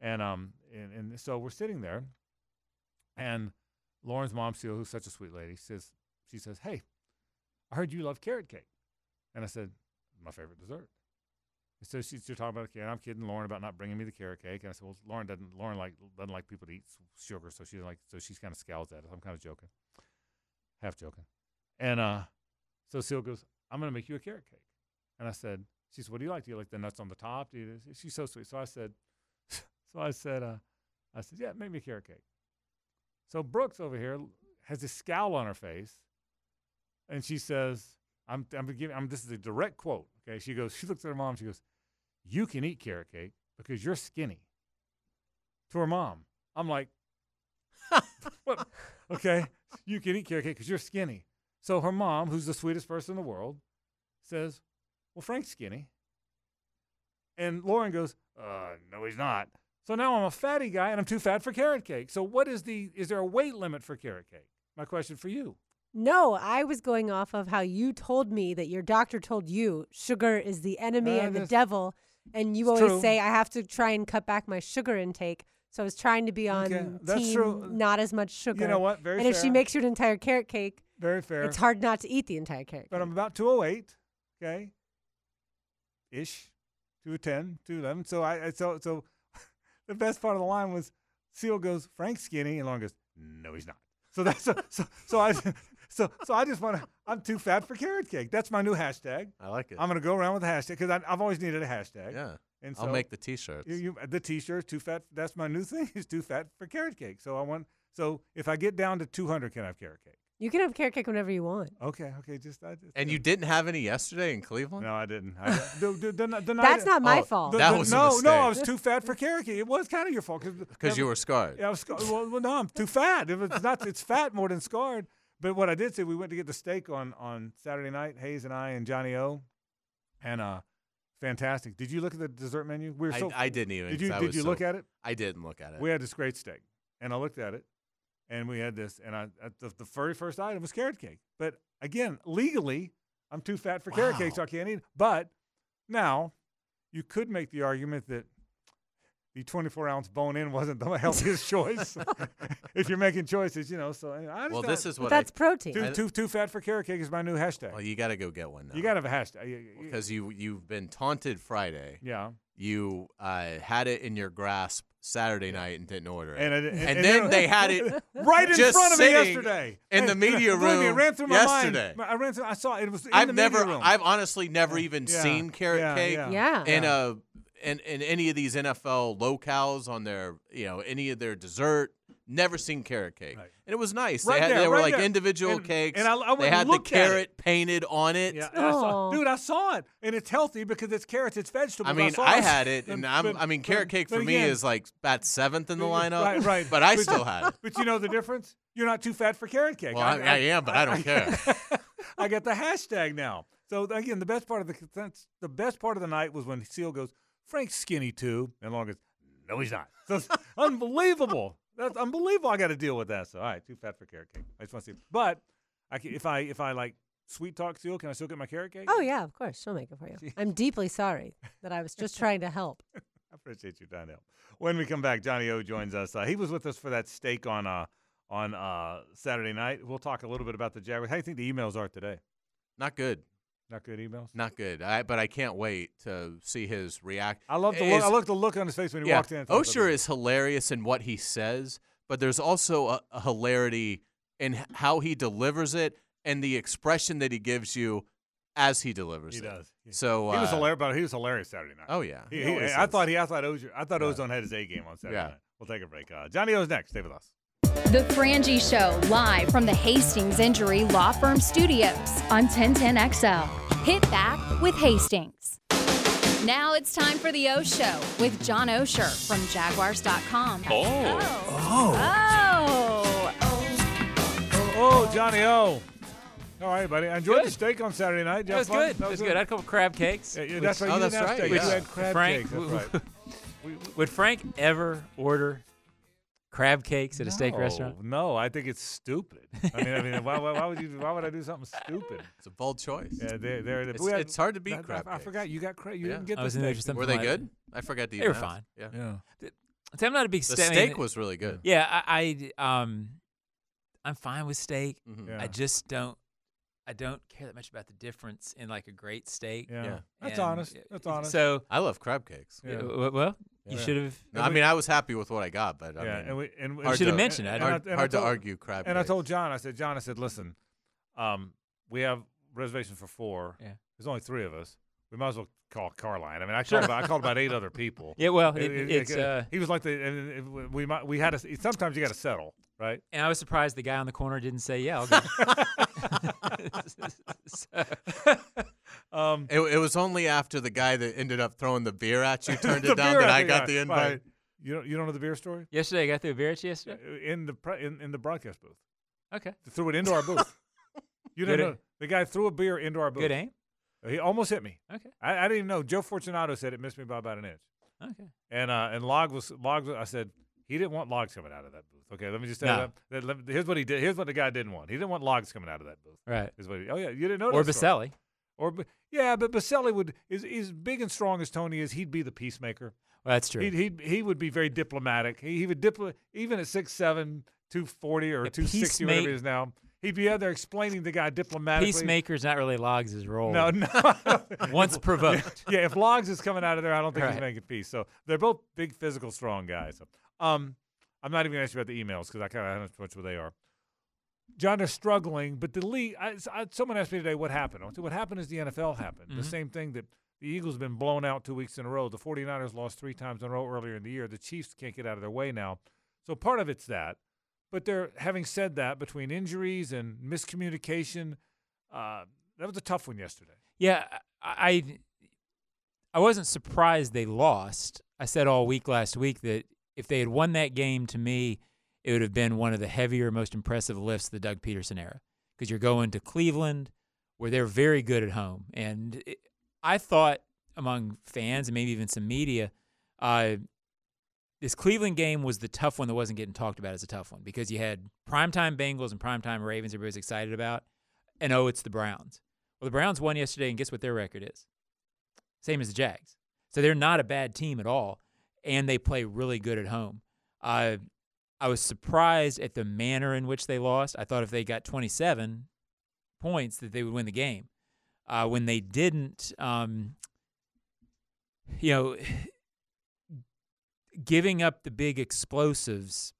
And um and, and so we're sitting there and Lauren's mom Seal, who's such a sweet lady, says she says, Hey, I heard you love carrot cake. And I said, My favorite dessert. And so she's talking about the cake. I'm kidding Lauren about not bringing me the carrot cake. And I said, Well, Lauren doesn't Lauren like doesn't like people to eat sugar, so she's like so she's kind of scowls at us. I'm kind of joking, half joking. And uh, so Seal goes, I'm gonna make you a carrot cake. And I said, She said, What do you like? Do you like the nuts on the top? Do you, she's so sweet. So I said, So I said, uh, I said, Yeah, make me a carrot cake. So Brooks over here has this scowl on her face, and she says, "I'm, I'm giving, I'm. This is a direct quote. Okay, she goes, she looks at her mom. She goes, "You can eat carrot cake because you're skinny." To her mom, I'm like, "What? Okay, you can eat carrot cake because you're skinny." So her mom, who's the sweetest person in the world, says, "Well, Frank's skinny." And Lauren goes, uh, no, he's not. So now I'm a fatty guy and I'm too fat for carrot cake. So what is the is there a weight limit for carrot cake? My question for you. No, I was going off of how you told me that your doctor told you sugar is the enemy Uh, and the devil, and you always true. say I have to try and cut back my sugar intake. So I was trying to be on Okay, team true. not as much sugar. You know what? Very and if she makes you an entire carrot cake, Very fair. it's hard not to eat the entire carrot cake. But cake. I'm about 208, okay? Ish. 210, 211. So I so so the best part of the line was Seal goes, Frank skinny, and Lauren goes, No, he's not. So that's so so I so so I just want to. I'm too fat for carrot cake. That's my new hashtag. I like it. I'm gonna go around with a hashtag because I've always needed a hashtag. yeah. And I'll make the T-shirts. you, you, the T-shirt too fat. That's my new thing. Is too fat for carrot cake. So I want. So if I get down to 200, can I have carrot cake? You can have carrot cake whenever you want. Okay. Okay. Just. I just and yeah. you didn't have any yesterday in Cleveland? No, I didn't. I, the, the, the, the night- That's not my Oh, fault. the- That the- was a no, no. I was too fat for carrot cake. It was kind of your fault Because you were scarred. Yeah, I was scar- well, well, no, I'm too fat. If it's not, it's fat more than scarred. But what I did say, we went to get the steak on on Saturday night. Hayes and I and Johnny O, and uh, fantastic. Did you look at the dessert menu? We were I, so. I didn't even. Did you did you so- look at it? I didn't look at it. We had this great steak, and I looked at it, and we had this, and I at the, the very first item was carrot cake. But again, legally, I'm too fat for carrot cake, so I can't eat. But now, you could make the argument that the 24 ounce bone in wasn't the healthiest choice if you're making choices, you know. So anyway, I just well, this is what that's I, protein. too, too too fat for carrot cake is my new hashtag. Well, you got to go get one now. you gotta have a hashtag. You- you- because you you've been taunted Friday. yeah, You uh, had it in your grasp Saturday night and didn't order it. and, and, And and then you know- they had it right in just front of me yesterday in the media and believe me, it ran through my yesterday. mind. I ran through. I saw it. It was. In I've the never, media room. I've honestly never even Yeah, seen carrot yeah, cake yeah. yeah. in a in, in any of these NFL locales on their you know any of their dessert. Never seen carrot cake, Right. and it was nice. Right they had, there, they were right like there. individual And- cakes. and I- I they had the looked it. carrot painted on it. Yeah, I saw, oh. dude, I saw it, and it's healthy because it's carrots, it's vegetables. I mean, saw I had it, and But- I'm, but- I mean, carrot cake but for me again- is like about seventh in the lineup. right, right. But I But- still had it. But you know the difference? You're not too fat for carrot cake. Well, I, I am, but I don't care. I got the hashtag now. So again, the best part of the the best part of the night was when Seal goes, Frank's skinny too, and Long goes, No, he's not. So it's unbelievable. That's unbelievable. I got to deal with that. So all right, too fat for carrot cake. I just want to see. But I can, if I if I like sweet talk Seal, can I still get my carrot cake? Oh yeah, of course. She'll make it for you. I'm deeply sorry that I was just trying to help. I appreciate you trying to help. When we come back, Johnny O joins us. Uh, he was with us for that steak on uh, on uh, Saturday night. We'll talk a little bit about the Jaguars. How do you think the emails are today? Not good. Not good emails. Not good. I, but I can't wait to see his react. I love the Is- look. I love the look on his face when he yeah, walked in. Oehser is hilarious in what he says, but there's also a, a hilarity in how he delivers it and the expression that he gives you as he delivers He it. does. He- So he was uh, hilarious, but he was hilarious Saturday night. Oh yeah. He- He I thought he. I thought Oehser, I thought Yeah. Ozone had his A game on Saturday Yeah. night. We'll take a break. Uh, Johnny O's next. Stay with us. The Frangie Show, live from the Hastings Injury Law Firm Studios on 1010XL. Hit back with Hastings. Now it's time for the O Show with John Oehser from Jaguars.com. Oh. oh. Oh. Oh, oh, Johnny O. All right, buddy. I enjoyed the steak on Saturday night. That was fun? good. That was good. I had a couple crab cakes. Yeah, yeah, that's right. Oh, you that's didn't right, steak. yeah. You had crab Frank, cakes. That's right. Would Frank ever order crab cakes at a steak No, restaurant? No, I think it's stupid. I mean, I mean, why, why, why would you? Why would I do something stupid? It's a bold choice. Yeah, there, there. It's- we had- it's hard to beat I- I- crab I, cakes. forgot you got crab. You Yeah. didn't get I the was in there steak. for something Were they good? I forgot to They were even fine. Yeah. Yeah. See, I'm not a big The steak. steak was really good. Yeah, I, I um, I'm fine with steak. Mhm. Yeah. I just don't. I don't care that much about the difference in like a great steak. Yeah. Yeah. That's And, honest. That's honest. So, I love crab cakes. Yeah. uh, well, you Yeah. should have. No, I mean, I was happy with what I got, but I yeah, mean, and we and we- hard should have to- mentioned it. and hard, I- and I hard to told- argue crab. And I cakes. told John, I said, John, I said, listen, um, we have reservations for four. Yeah. There's only three of us. We might as well call Carlyle. I mean, I called about, I called about eight other people. Yeah, well, It- it, it- it's. it- Uh, he was like the and it- we might we had to sometimes you got to settle right. and I was surprised the guy on the corner didn't say, "Yeah, I'll go." So- Um, It, it was only after the guy that ended up throwing the beer at you turned it down that I got guy. the Right. invite. You don't you don't know the beer story yesterday, I got through a beer yesterday. in the pre, in, in the broadcast booth. Okay, They threw it into our booth. You didn't know the guy threw a beer into our booth. good aim. He almost hit me. Okay, I, I didn't even know. Joe Fortunato said it missed me by about an inch. okay. And uh, and Log was Log. was- I said he didn't want logs coming out of that booth. Okay, let me just tell you No. that. that here's what he did. Here's what the guy didn't want. He didn't want logs coming out of that booth. Right. Is what he, oh yeah, you didn't know. Or that story. Boselli. Or yeah, but Boselli would is is big and strong as Tony is. He'd be the peacemaker. Well, that's true. He'd, he'd he would be very diplomatic. He, he would diplo- even at six seven, two forty or two sixty, whatever peacemate- he is now. He'd be out there explaining the guy diplomatically. Peacemaker's not really Logs' his role. No, no. Once provoked. yeah, if Logs is coming out of there, I don't think he's making peace. So they're both big, physical, strong guys. Um, I'm not even going to ask you about the emails because I kind of don't know how much what they are. John, they're struggling, but the league. I, I, someone asked me today what happened. I said, what happened is the NFL happened. Mhm. The same thing that the Eagles have been blown out two weeks in a row. The 49ers lost three times in a row earlier in the year. The Chiefs can't get out of their way now. So part of it's that. But they're having said that, between injuries and miscommunication, uh, that was a tough one yesterday. Yeah, I I wasn't surprised they lost. I said all week last week that if they had won that game, to me, it would have been one of the heavier, most impressive lifts of the Doug Pederson era. Because you're going to Cleveland, where they're very good at home, and it, I thought among fans and maybe even some media, uh, this Cleveland game was the tough one that wasn't getting talked about as a tough one because you had primetime Bengals and primetime Ravens everybody's excited about, and oh, it's the Browns. Well, the Browns won yesterday, and guess what their record is? Same as the Jags. So they're not a bad team at all, and they play really good at home. Uh, I was surprised at the manner in which they lost. I thought if they got 27 points, that they would win the game. Uh, when they didn't, um, you know, giving up the big explosives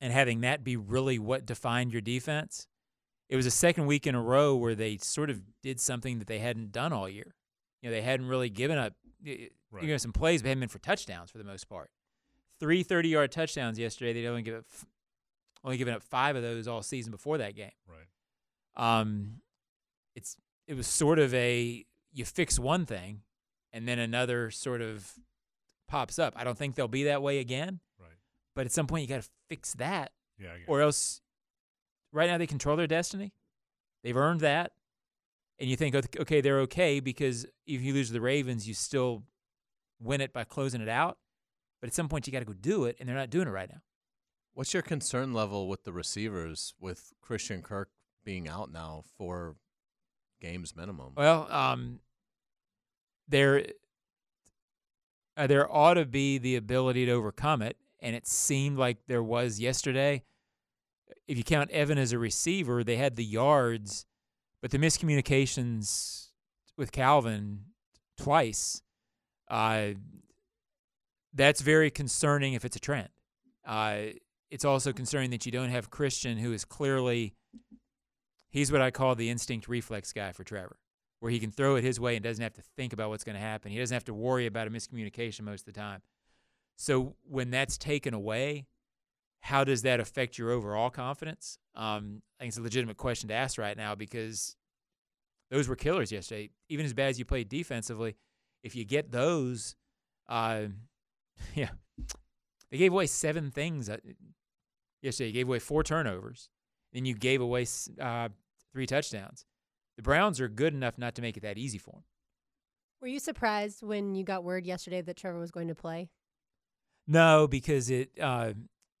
and having that be really what defined your defense. It was a second week in a row where they sort of did something that they hadn't done all year. You know, they hadn't really given up. Right. You know, some plays, but hadn't been for touchdowns for the most part. Three 30-yard touchdowns yesterday. They only give up, f- only given up five of those all season before that game. Right. Um, it's it was sort of a you fix one thing, and then another sort of pops up. I don't think they'll be that way again. Right. But at some point, you got to fix that, Yeah. Or else. Right now, they control their destiny. They've earned that, and you think, okay, they're okay because if you lose the Ravens, you still win it by closing it out. But at some point, you got to go do it, and they're not doing it right now. What's your concern level with the receivers with Christian Kirk being out now for games minimum? Well, um, there uh, there ought to be the ability to overcome it, and it seemed like there was yesterday. If you count Evan as a receiver, they had the yards, but the miscommunications with Calvin twice. Uh, that's very concerning if it's a trend. Uh, it's also concerning that you don't have Christian, who is clearly he's what I call the instinct reflex guy for Trevor, where he can throw it his way and doesn't have to think about what's going to happen. He doesn't have to worry about a miscommunication most of the time. So when that's taken away, how does that affect your overall confidence? Um, I think it's a legitimate question to ask right now because those were killers yesterday. Even as bad as you played defensively, if you get those, uh, yeah, they gave away seven things yesterday. You gave away four turnovers, then you gave away uh, three touchdowns. The Browns are good enough not to make it that easy for them. Were you surprised when you got word yesterday that Trevor was going to play? No, because it. Uh,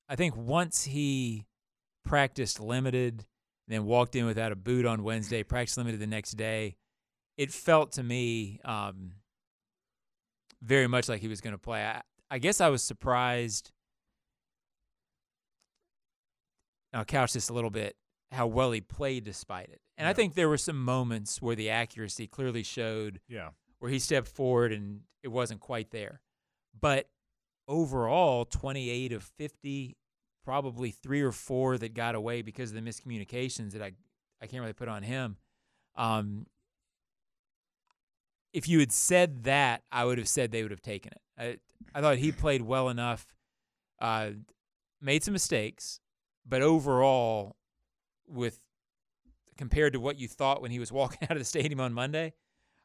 I think once he practiced limited, then walked in without a boot on Wednesday, practiced limited the next day, it felt to me um, very much like he was going to play. I, I guess I was surprised. I'll couch this a little bit how well he played despite it. And I think there were some moments where the accuracy clearly showed Yeah. where he stepped forward and it wasn't quite there. But overall, 28 of 50, probably three or four that got away because of the miscommunications that I, I can't really put on him. Um, if you had said that, I would have said they would have taken it. I, I thought he played well enough, uh, made some mistakes, but overall, with compared to what you thought when he was walking out of the stadium on Monday,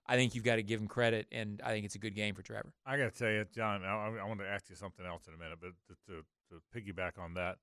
I think you've got to give him credit, and I think it's a good game for Trevor. I got to tell you, John. I, I, want to ask you something else in a minute, but to, to, to piggyback on that,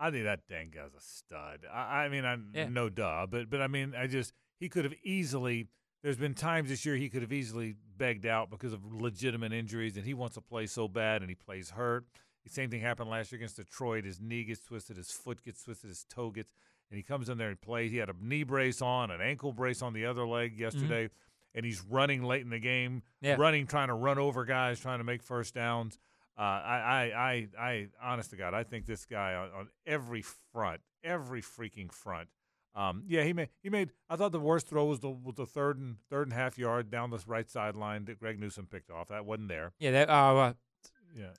I think that dang guy's a stud. I, I mean, I Yeah. no duh, but but I mean, I just he could have easily. There's been times this year he could have easily begged out because of legitimate injuries, and he wants to play so bad, and he plays hurt. The same thing happened last year against Detroit. His knee gets twisted, his foot gets twisted, his toe gets, and he comes in there and plays. He had a knee brace on, an ankle brace on the other leg yesterday, and he's running late in the game, Yeah. running, trying to run over guys, trying to make first downs. Uh, I, I, I, I, honest to God, I think this guy on, on every front, every freaking front. Um, yeah, he made, he made. I thought the worst throw was the was the third and third and half yard down the right sideline that Greg Newsome picked off. That wasn't there. Yeah, that uh, uh, Yeah,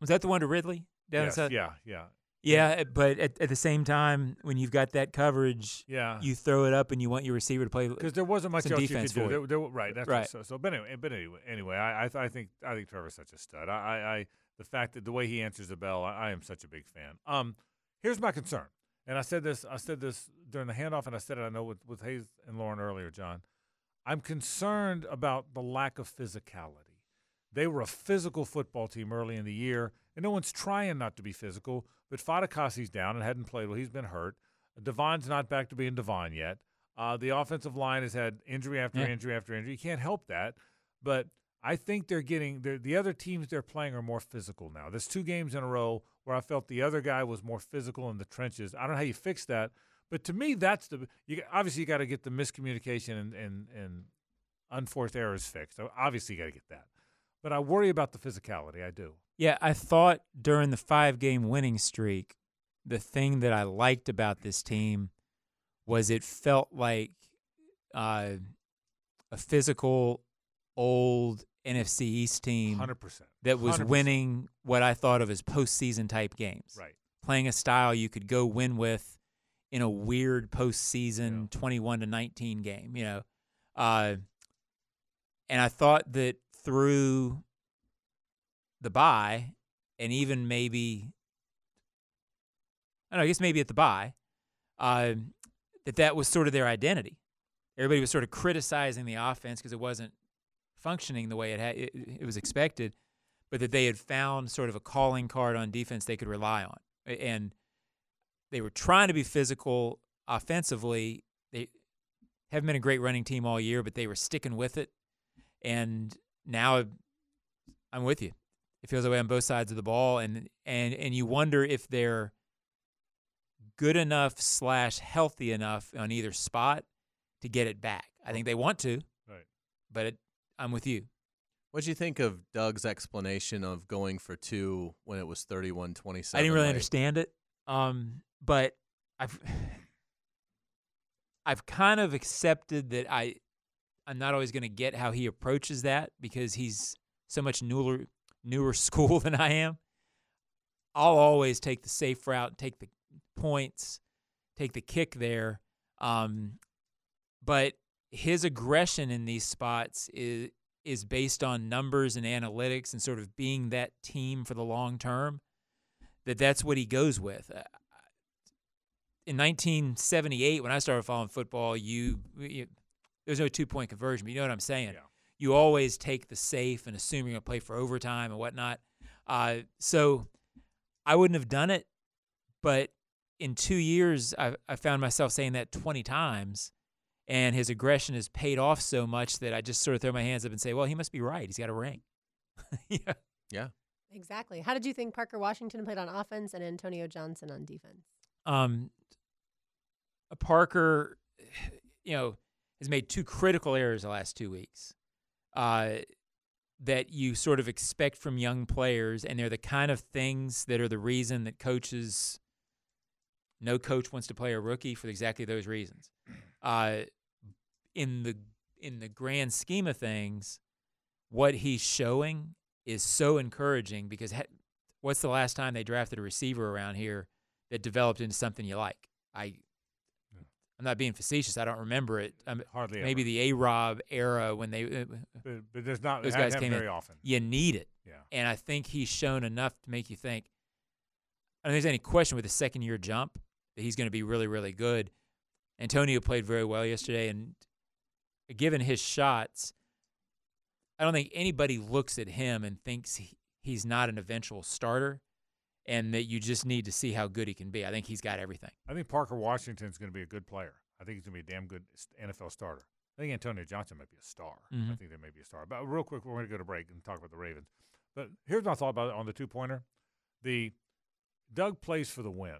was that the one to Ridley down yes, yeah, yeah. Yeah, but at, at the same time, when you've got that coverage, Yeah. you throw it up and you want your receiver to play because there wasn't much else you defense could do. There, there, right, that's Right. So, so, but anyway, but anyway, anyway, I, I, I think I think Trevor's such a stud. I, I, I, the fact that the way he answers the bell, I, I am such a big fan. Um, here's my concern, and I said this, I said this during the handoff, and I said it, I know with with Hayes and Lauren earlier, John. I'm concerned about the lack of physicality. They were a physical football team early in the year, and no one's trying not to be physical. But Fatukasi's down and hadn't played well. He's been hurt. DaVon's not back to being DaVon yet. Uh, the offensive line has had injury after Yeah. injury after injury. You can't help that. But I think they're getting they're, the other teams they're playing are more physical now. There's two games in a row where I felt the other guy was more physical in the trenches. I don't know how you fix that, but to me, that's the you obviously you got to get the miscommunication and and, and unforced errors fixed. So obviously, you got to get that. But I worry about the physicality. I do. Yeah, I thought during the five game winning streak, the thing that I liked about this team was it felt like uh, a physical, old NFC East team 100%. that was 100%. winning what I thought of as postseason type games. Right. Playing a style you could go win with in a weird postseason 21 to 19 game, you know. Uh, and I thought that through the bye and even maybe I don't know, I guess maybe at the bye, uh, that that was sort of their identity. Everybody was sort of criticizing the offense because it wasn't functioning the way it had it, it was expected, but that they had found sort of a calling card on defense they could rely on, and they were trying to be physical offensively. They haven't been a great running team all year, but they were sticking with it, and now I'm with you. It feels that way on both sides of the ball, and and and you wonder if they're good enough slash healthy enough on either spot to get it back. I think they want to, Right. but it, I'm with you. What'd you think of Doug's explanation of going for two when it was 31 27? I didn't really understand it, um, but I've I've kind of accepted that I I'm not always going to get how he approaches that because he's so much newer newer school than I am. I'll always take the safe route, take the points, take the kick there. Um, but his aggression in these spots is is based on numbers and analytics and sort of being that team for the long term. That that's what he goes with. Uh, In 1978, when I started following football, you, you there's no two point conversion. But you know what I'm saying? You always take the safe and assume you're going to play for overtime and whatnot. Uh, so I wouldn't have done it, but in two years, I, I found myself saying that 20 times, and his aggression has paid off so much that I just sort of throw my hands up and say, well, he must be right. He's got a ring. yeah. Yeah. Exactly. How did you think Parker Washington played on offense and Antonio Johnson on defense? Um, Parker, you know, has made two critical errors the last two weeks uh, that you sort of expect from young players, and they're the kind of things that are the reason that coaches. No coach wants to play a rookie for exactly those reasons. Uh, in the in the grand scheme of things, what he's showing is so encouraging because ha- what's the last time they drafted a receiver around here that developed into something you like? I I'm not being facetious. I don't remember it. Um, Hardly ever. Maybe the A Rob era when they uh, But, but there's not those guys came very in. often. You need it. Yeah. And I think he's shown enough to make you think. I don't think there's any question with the second year jump that he's going to be really, really good. Antonio played very well yesterday, and given his shots, I don't think anybody looks at him and thinks he, he's not an eventual starter, and that you just need to see how good he can be. I think he's got everything. I think Parker Washington's going to be a good player. I think he's going to be a damn good NFL starter. I think Antonio Johnson might be a star. I Mhm. think there may be a star. But real quick, we're going to go to break and talk about the Ravens. But here's my thought about it on the two pointer. The Doug plays for the win.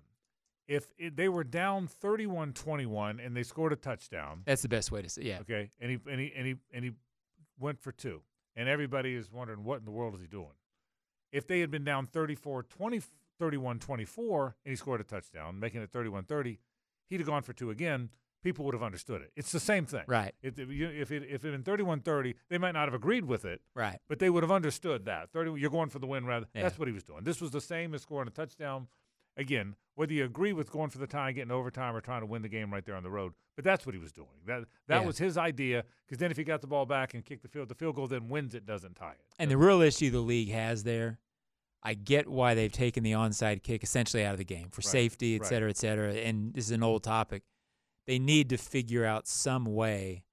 If it, they were down 31-21 and they scored a touchdown, That's the best way to say. Yeah. okay, and he and he and he and he went for two, and everybody is wondering what in the world is he doing? If they had been down 34 20, 31 24 and he scored a touchdown, making it 31 30, he'd have gone for two again. People would have understood it. It's the same thing. Right. If, if, if, it, if it had been 31 30, they might not have agreed with it, Right. but they would have understood that. 30, you're going for the win rather. Yeah. That's what he was doing. This was the same as scoring a touchdown. Again, whether you agree with going for the tie, getting overtime, or trying to win the game right there on the road, but that's what he was doing. That that Yeah. was his idea. Because then if he got the ball back and kicked the field, the field goal then wins it, doesn't tie it. And the real issue the league has there, I get why they've taken the onside kick essentially out of the game for Right, safety, et right. cetera, et cetera. And this is an old topic. They need to figure out some way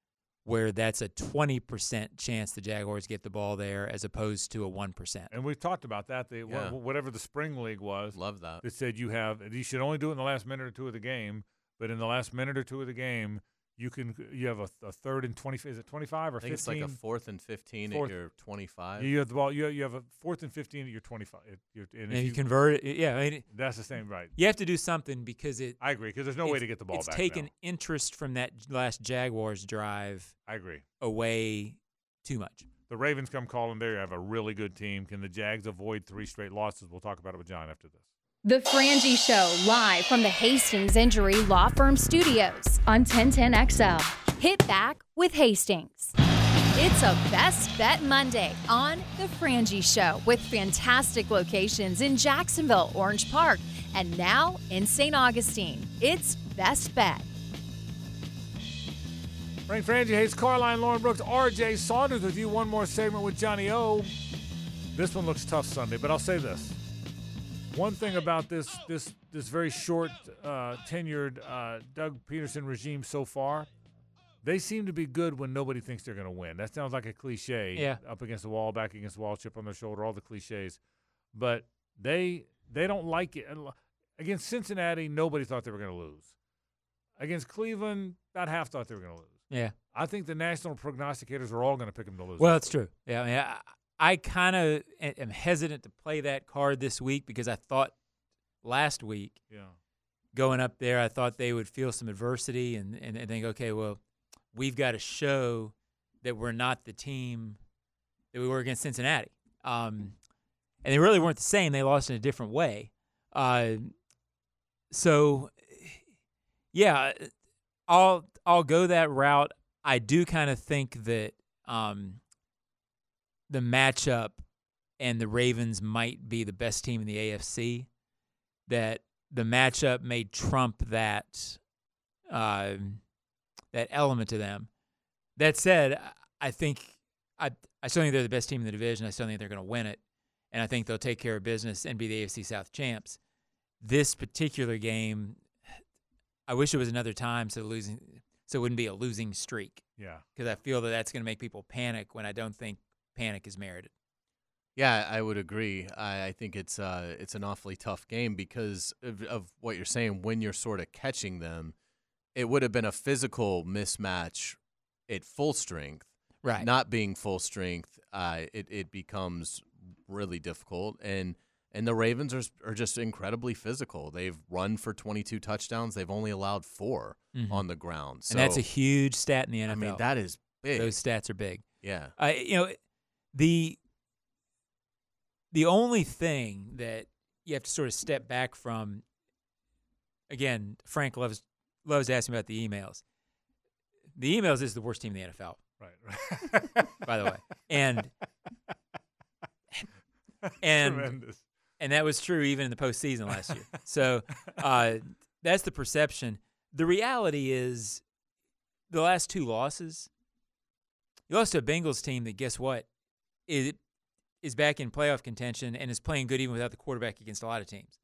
where that's a 20% chance the Jaguars get the ball there as opposed to a 1%. And we've talked about that. The, Yeah. whatever the spring league was, Love that. It said you have you should only do it in the last minute or two of the game, but in the last minute or two of the game, you can you have a, a third and twenty. Is it twenty five or I think fifteen? it's like a fourth and 15 Fourth- at your 25. You have the ball. You have, you have a fourth and fifteen at your twenty five. And, And if if you convert it, yeah, I mean, that's the same, right? you have to do something because it. I agree because there's no way to get the ball It's back. taken now. interest from that last Jaguars drive I agree. away too much. The Ravens come calling. There, you have a really good team. Can the Jags avoid three straight losses? We'll talk about it with John after this. The Frangie Show, live from the Hastings Injury Law Firm Studios on 1010XL. Hit back with Hastings. It's a Best Bet Monday on The Frangie Show with fantastic locations in Jacksonville, Orange Park, and now in St. Augustine. It's Best Bet. Frank Frangie, Hayes Carlyle, Lauren Brooks, RJ Saunders with you. One more segment with Johnny O. This one looks tough Sunday, but I'll say this. One thing about this this this very short uh, tenured uh, Doug Pederson regime so far, they seem to be good when nobody thinks they're going to win. That sounds like a cliche. Yeah. Up against the wall, back against the wall, chip on their shoulder, all the cliches. But they they don't like it. Against Cincinnati, nobody thought they were going to lose. Against Cleveland, about half thought they were going to lose. Yeah. I think the national prognosticators are all going to pick them to lose. Well, this it's true. Yeah, I, mean, I, kind of am hesitant to play that card this week because I thought last week week. Yeah. going up there, I thought they would feel some adversity and, and, and think, okay, well, we've got to show that we're not the team that we were against Cincinnati. Um, and they really weren't the same. They lost in a different way. Uh, so, yeah, I'll I'll go that route. I do kind of think that um, the matchup and the Ravens might be the best team in the AFC. That the matchup may trump that uh, that element to them. That said, I think I I still think they're the best team in the division. I still think they're going to win it, and I think they'll take care of business and be the AFC South champs. This particular game, I wish it was another time so losing so it wouldn't be a losing streak Yeah. because I feel that that's going to make people panic when I don't think panic is merited. Yeah, I would agree. I, I think it's uh, it's an awfully tough game because of, of what you're saying. When you're sort of catching them, it would have been a physical mismatch at full strength. Right. Not being full strength, uh, it it becomes really difficult. And and the Ravens are are just incredibly physical. They've run for 22 touchdowns. They've only allowed 4 Mhm. on the ground. So and that's a huge stat in the NFL. I mean, that is big. Those stats are big. yeah. I you know the the only thing that you have to sort of step back from again Frank loves loves asking about the emails. The emails is the worst team in the NFL, Right. by the way. And and Tremendous. and that was true even in the postseason last year. So uh, that's the perception. The reality is, the last two losses, you lost to a Bengals team that guess what, is is back in playoff contention and is playing good even without the quarterback against a lot of teams.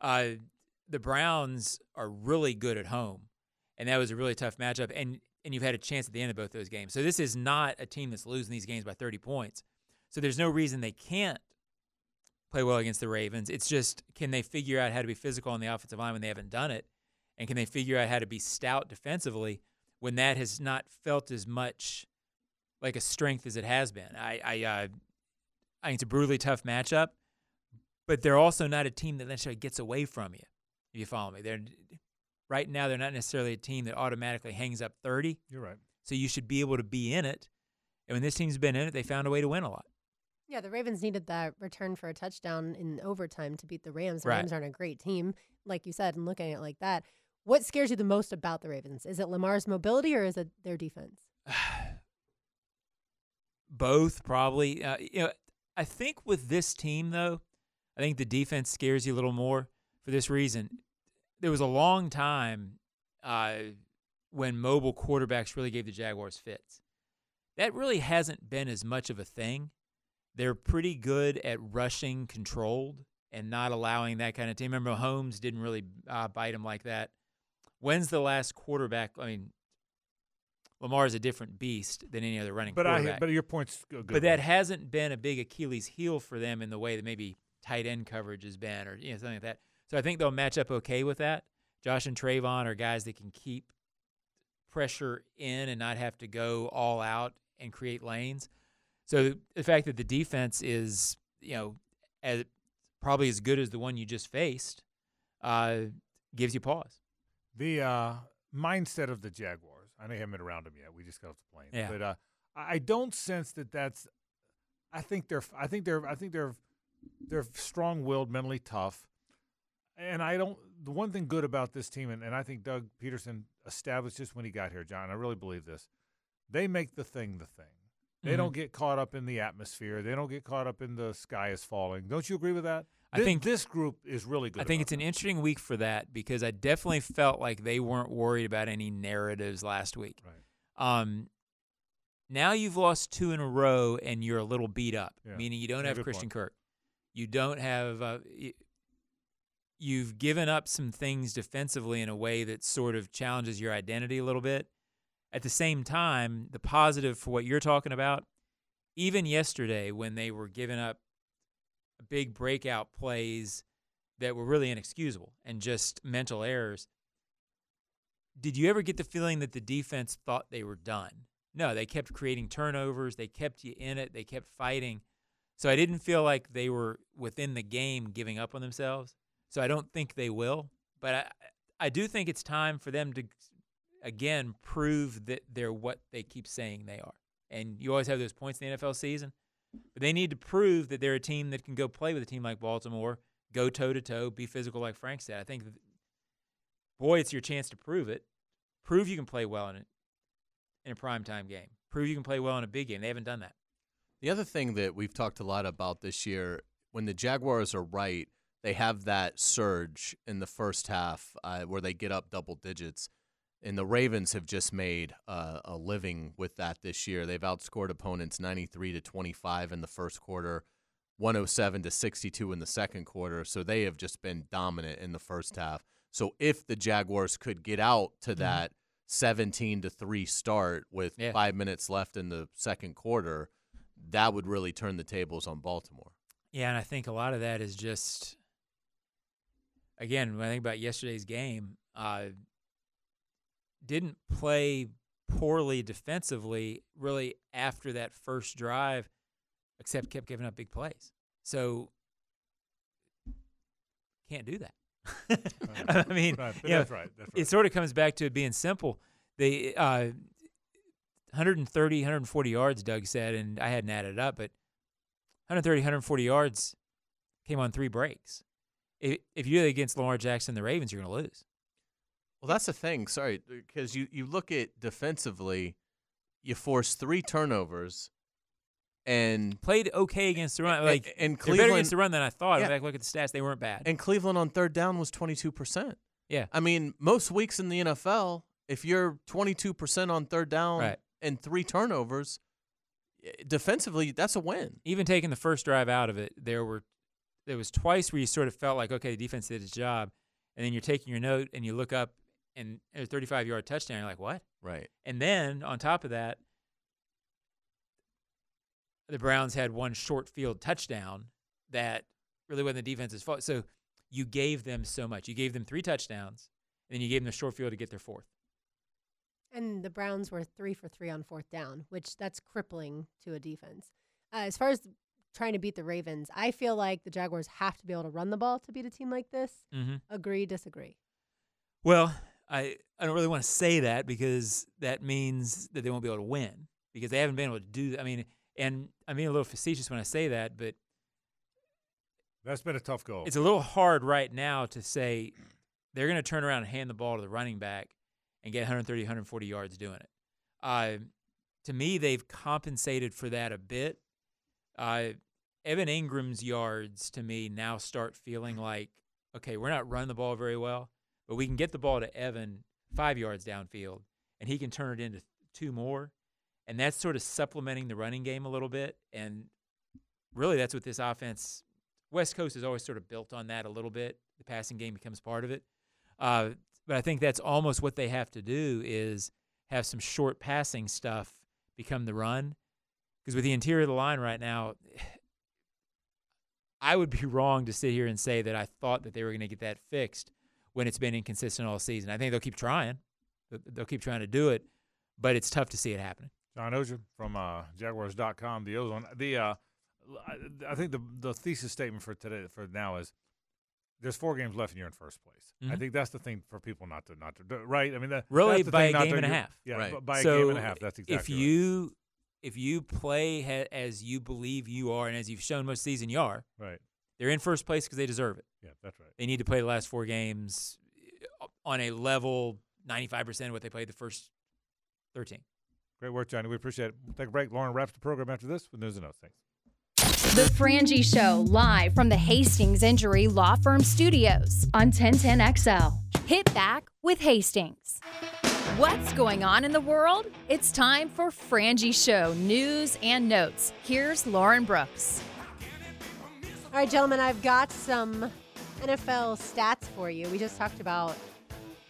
Uh, the Browns are really good at home, and that was a really tough matchup. And and you've had a chance at the end of both those games. So this is not a team that's losing these games by 30 points. So there's no reason they can't play well against the Ravens. It's just can they figure out how to be physical on the offensive line when they haven't done it, and can they figure out how to be stout defensively when that has not felt as much like a strength as it has been. I I, uh, I think it's a brutally tough matchup, but they're also not a team that necessarily gets away from you. If you follow me, they're right now they're not necessarily a team that automatically hangs up thirty. You're right. So you should be able to be in it. And when this team's been in it, they found a way to win a lot. Yeah, the Ravens needed that return for a touchdown in overtime to beat the Rams. The Right. Rams aren't a great team, like you said, and looking at it like that. What scares you the most about the Ravens? Is it Lamar's mobility or is it their defense? Both probably. Uh, you know, I think with this team though, I think the defense scares you a little more for this reason. There was a long time uh, when mobile quarterbacks really gave the Jaguars fits. That really hasn't been as much of a thing. They're pretty good at rushing controlled and not allowing that kind of team. Remember, Holmes didn't really uh, bite him like that. When's the last quarterback? I mean, Lamar is a different beast than any other running But I, but your point's good. but that hasn't been a big Achilles heel for them in the way that maybe tight end coverage has been, or you know something like that. So I think they'll match up okay with that. Josh and Travon are guys that can keep pressure in and not have to go all out and create lanes. So the fact that the defense is, you know, as probably as good as the one you just faced, uh, gives you pause. the uh, mindset of the Jaguars. I know you haven't been around them yet. We just got off the plane. Yeah. But uh, I don't sense that that's. I think they're. I think they're. I think they're. They're strong-willed, mentally tough, and I don't. The one thing good about this team, and, and I think Doug Pederson established this when he got here, John. I really believe this. They make the thing the thing. They Mhm. don't get caught up in the atmosphere. They don't get caught up in the sky is falling. Don't you agree with that? I think- this group is really good. I think it's an interesting week for that because I definitely felt like they weren't worried about any narratives last week. Right. Um, now you've lost two in a row and you're a little beat up, Yeah. meaning you don't Yeah, have Christian point. Kirk. You don't have. Uh, you've given up some things defensively in a way that sort of challenges your identity a little bit. At the same time, the positive for what you're talking about, even yesterday when they were giving up big breakout plays that were really inexcusable and just mental errors. Did you ever get the feeling that the defense thought they were done? No, they kept creating turnovers. They kept you in it. They kept fighting. So I didn't feel like they were within the game giving up on themselves. So I don't think they will. But I, I do think it's time for them to, again, prove that they're what they keep saying they are. And you always have those points in the NFL season. But they need to prove that they're a team that can go play with a team like Baltimore, go toe to toe, be physical like Frank said. I think, boy, it's your chance to prove it. Prove you can play well in it in a primetime game. Prove you can play well in a big game. They haven't done that. The other thing that we've talked a lot about this year, when the Jaguars are right, they have that surge in the first half uh, where they get up double digits. And the Ravens have just made uh, a living with that this year. They've outscored opponents 93 to 25 in the first quarter, 107 to 62 in the second quarter. So they have just been dominant in the first half. So if the Jaguars could get out to that 17 to 3 start with Yeah. 5 minutes left in the second quarter, that would really turn the tables on Baltimore. Yeah, and I think a lot of that is just again, when I think about yesterday's game, uh, didn't play poorly defensively really after that first drive, except kept giving up big plays. So can't do that. I mean, Right, you know, that's right, that's right. It sort of comes back to it being simple. They uh, 130, 140 yards, Doug said, and I hadn't added it up, but 130, 140 yards came on three breaks. If, if you do that against Lamar Jackson and the Ravens, you're going to lose. Well, that's the thing. Sorry, because you, you look at defensively, you force three turnovers, and Played okay against the run. And- Like and better Cleveland- against the run than I thought. Yeah. Like, look at the stats; they weren't bad. and Cleveland on third down was twenty two percent. yeah, I mean, most weeks in the NFL, if you're twenty two percent on third down Right. and three turnovers, eh, defensively, that's a win. even taking the first drive out of it, there were there was twice where you sort of felt like, okay, the defense did its job, and then you're taking your note and you look up and a 35 yard touchdown. You're like, what? Right. And then on top of that, the Browns had one short field touchdown that really wasn't the defense's fault. So you gave them so much. You gave them three touchdowns, and then you gave them the short field to get their fourth. And the Browns were three for three on fourth down, which that's crippling to a defense. Uh, as far as trying to beat the Ravens, I feel like the Jaguars have to be able to run the ball to beat a team like this. Mm-hmm. Agree, disagree. Well, I I don't really want to say that because that means that they won't be able to win because they haven't been able to do that. I mean, and I'm being a little facetious when I say that, but That's been a tough goal. it's a little hard right now to say they're going to turn around and hand the ball to the running back and get 130, 140 yards doing it. Uh, to me, they've compensated for that a bit. Uh, Evan Engram's yards to me now start feeling like okay, we're not running the ball very well, but we can get the ball to Evan five yards downfield, and he can turn it into two more, and that's sort of supplementing the running game a little bit. And really, that's what this offense. West Coast is always sort of built on that a little bit. The passing game becomes part of it, uh, but I think that's almost what they have to do is have some short passing stuff become the run. Because with the interior of the line right now, I would be wrong to sit here and say that I thought that they were going to get that fixed when it's been inconsistent all season. I think they'll keep trying. They'll keep trying to do it, but it's tough to see it happening. John Oehser from uh, Jaguars.com. The O-Zone. The uh, I think the the thesis statement for today for now is there's four games left and you're in first place. I Mhm. think that's the thing for people not to not to do, right. I mean, that, Really, that's the by a game to- and a half. Yeah, Right. by so a game and a half. That's exactly if right. you if you play ha- as you believe you are, and as you've shown most season you are, right. They're in first place because they deserve it. Yeah, that's right. They need to play the last four games uh, on a level 95% of what they played the first 13. Great work, Johnny. We appreciate it. We'll take a break. Lauren wraps the program after this with news and notes. Thanks. The Frangie Show, live from the Hastings Injury Law Firm Studios on 1010XL. Hit back with Hastings. What's going on in the world? It's time for Frangie Show news and notes. Here's Lauren Brooks. All right, gentlemen, I've got some NFL stats for you. We just talked about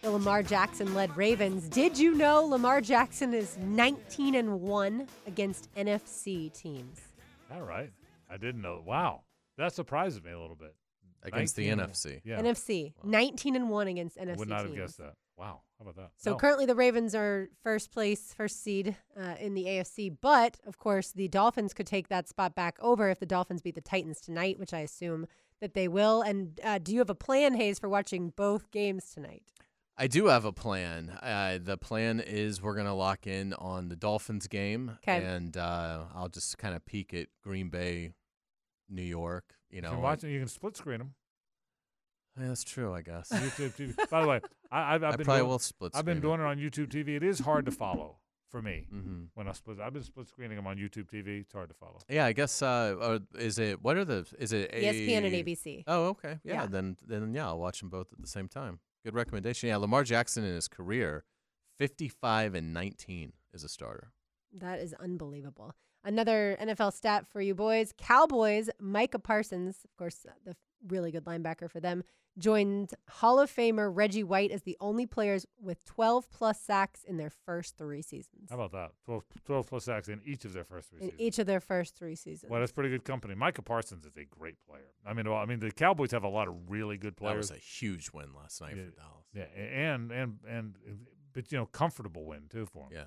the Lamar Jackson led Ravens. Did you know Lamar Jackson is 19 and 1 against NFC teams? All right. I didn't know. Wow. That surprises me a little bit. Against the NFC. Yeah. NFC, 19 and 1 against NFC I would not have guessed that. Wow. How about that? So No. currently the Ravens are first place, first seed uh, in the AFC. But of course, the Dolphins could take that spot back over if the Dolphins beat the Titans tonight, which I assume that they will. And uh, do you have a plan, Hayes, for watching both games tonight? I do have a plan. Uh, the plan is we're going to lock in on the Dolphins game. 'Kay. And uh, I'll just kind of peek at Green Bay, New York. You You know, can watch. You can split screen them. Yeah, that's true, I guess. YouTube TV. By the way, I, I've, I've I been probably doing, will split I've been doing it on YouTube TV. It is hard to follow for me hmm when I split. I've been split screening them on YouTube TV. It's hard to follow. Yeah, I guess. Uh, is it? What are the? Is it ESPN and a- ABC. Oh, okay. Yeah, Yeah. Then, then yeah, I'll watch them both at the same time. Good recommendation. Yeah, Lamar Jackson in his career, fifty-five and nineteen is a starter. That is unbelievable. Another NFL stat for you boys Cowboys, Micah Parsons, of course, the f- really good linebacker for them, joined Hall of Famer Reggie White as the only players with 12 plus sacks in their first three seasons. How about that? 12, 12 plus sacks in each of their first three In seasons. each of their first three seasons. Well, that's pretty good company. Micah Parsons is a great player. I mean, well, I mean, the Cowboys have a lot of really good players. That was a huge win last night Yeah. for Dallas. yeah, and and and but you know, comfortable win too for them. Yeah.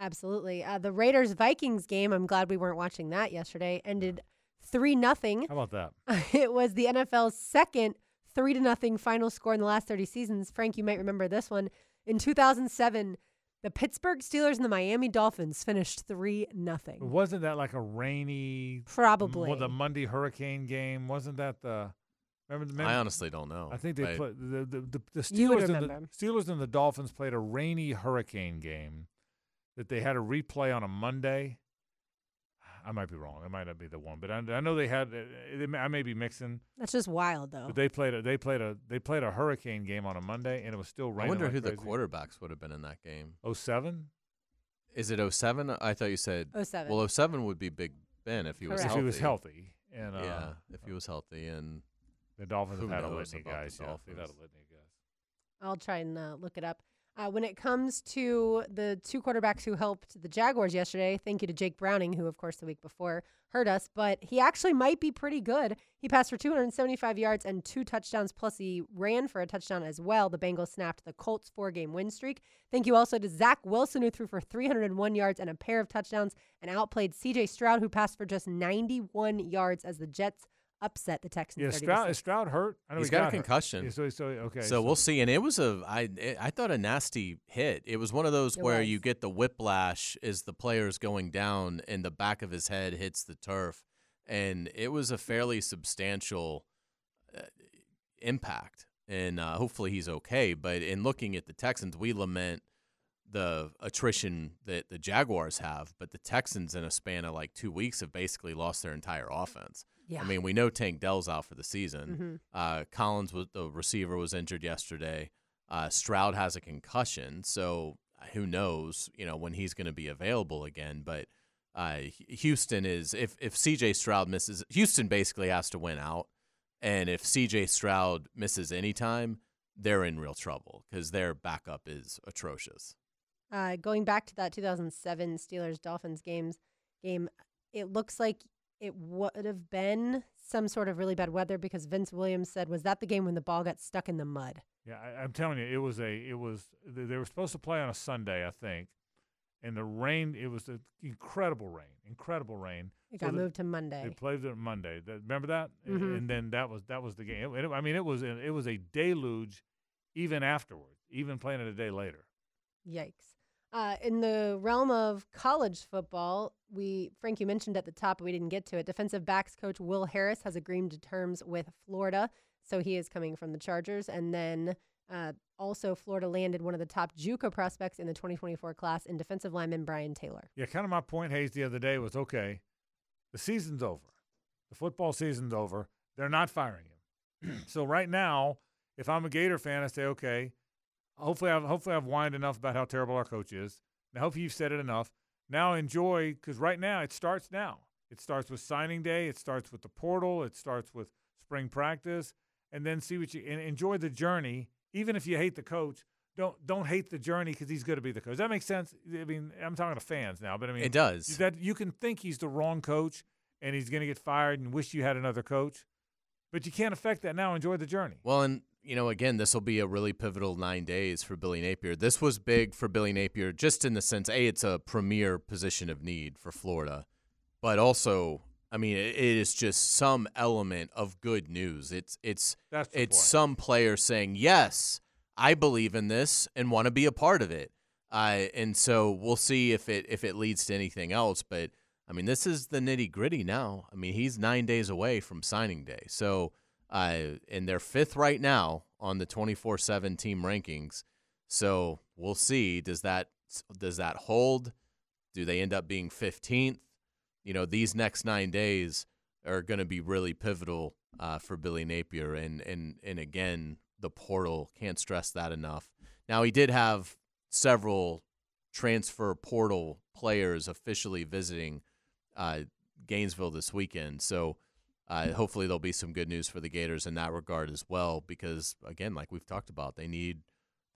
Absolutely. Uh, the Raiders Vikings game, I'm glad we weren't watching that yesterday, ended 3 nothing. How about that? it was the NFL's second 3 to nothing final score in the last 30 seasons. Frank, you might remember this one. In 2007, the Pittsburgh Steelers and the Miami Dolphins finished 3 nothing. Wasn't that like a rainy? Probably. Well, the Monday Hurricane game wasn't that the? Remember the? I honestly don't know. I think they I- played the the, the, the Steelers and the. Steelers and the Dolphins played a rainy hurricane game that they had a replay on a Monday. I might be wrong. It might not be the one, but I, I know they had. uh, They, I may be mixing, That's just wild, though. but they played a they played a they played a hurricane game on a Monday, and it was still raining. I wonder like who the quarterbacks would have been in that game. Oh seven. Is it 07? I thought you said. 07. Well, 07 would be Big Ben if he was Correct. If healthy. he was healthy, and uh, yeah, if he was healthy, and the Dolphins had a litany of about the guys. Yeah, they've had a litany of guys. I'll try and uh, look it up. Uh, when it comes to the two quarterbacks who helped the Jaguars yesterday, thank you to Jake Browning, who, of course, the week before hurt us, but he actually might be pretty good. He passed for 275 yards and two touchdowns, plus he ran for a touchdown as well. The Bengals snapped the Colts' four game win streak. Thank you also to Zach Wilson, who threw for 301 yards and a pair of touchdowns and outplayed CJ Stroud, who passed for just 91 yards as the Jets upset the Texans. Yeah, Stroud is Stroud hurt. I know he's he got a concussion. Yeah, so so okay. so we'll see. And it was a I I thought a nasty hit. It was one of those It where was. you get the whiplash as the player's going down and the back of his head hits the turf, and it was a fairly substantial uh, impact. And uh, hopefully he's okay. But in looking at the Texans, we lament the attrition that the Jaguars have, but the Texans in a span of like two weeks have basically lost their entire offense. Yeah. I mean, we know Tank Dell's out for the season. Mhm. Uh, Collins, was, the receiver, was injured yesterday. Uh, Stroud has a concussion, so who knows? You know when he's going to be available again. But uh, Houston is if if C.J. Stroud misses, Houston basically has to win out, and if C.J. Stroud misses any time, they're in real trouble because their backup is atrocious. Uh, going back to that 2007 Steelers Dolphins games game, it looks like it would have been some sort of really bad weather because Vince Williams said, "Was that the game when the ball got stuck in the mud?" Yeah, I, I'm telling you, it was a it was they were supposed to play on a Sunday, I think, and the rain. It was incredible rain, incredible rain. It So got moved to Monday. They played it Monday. Remember that? Mhm. And then that was that was the game. It- I mean, it was it was a deluge, even afterward, even playing it a day later. Yikes. Uh, in the realm of college football, we Frank, you mentioned at the top, we didn't get to it. Defensive backs coach Will Harris has agreed to terms with Florida, so he is coming from the Chargers. And then uh, also, Florida landed one of the top JUCO prospects in the 2024 class in defensive lineman Brian Taylor. Yeah, kind of my point, Hayes, the other day was okay. The season's over. The football season's over. They're not firing him. so right now, if I'm a Gator fan, I say, okay, hopefully I've hopefully I've whined enough about how terrible our coach is. Now hopefully you've said it enough. Now enjoy because right now it starts now. It starts with signing day. It starts with the portal. It starts with spring practice, and then see what you and enjoy the journey. Even if you hate the coach, don't don't hate the journey because he's going to be the coach. Does that make sense? I mean, I'm talking to fans now, but I mean, It does. That you can think he's the wrong coach and he's going to get fired and wish you had another coach, but you can't affect that now. Enjoy the journey. Well, and you know, again, this will be a really pivotal nine days for Billy Napier. This was big for Billy Napier, just in the sense, a, it's a premier position of need for Florida, but also, I mean, it, is just some element of good news. It's it's That's it's point. some player saying, "Yes, I believe in this and want to be a part of it." Uh, and so we'll see if it if it leads to anything else. But I mean, this is the nitty gritty now. I mean, he's nine days away from signing day, so uh, and they're fifth right now on the twenty four seven team rankings. So we'll see. Does that does that hold? Do they end up being fifteenth? You know, these next nine days are going to be really pivotal uh, for Billy Napier, and and and again, the portal can't stress that enough. Now he did have several transfer portal players officially visiting uh, Gainesville this weekend, so uh, hopefully there'll be some good news for the Gators in that regard as well. Because again, like we've talked about, they need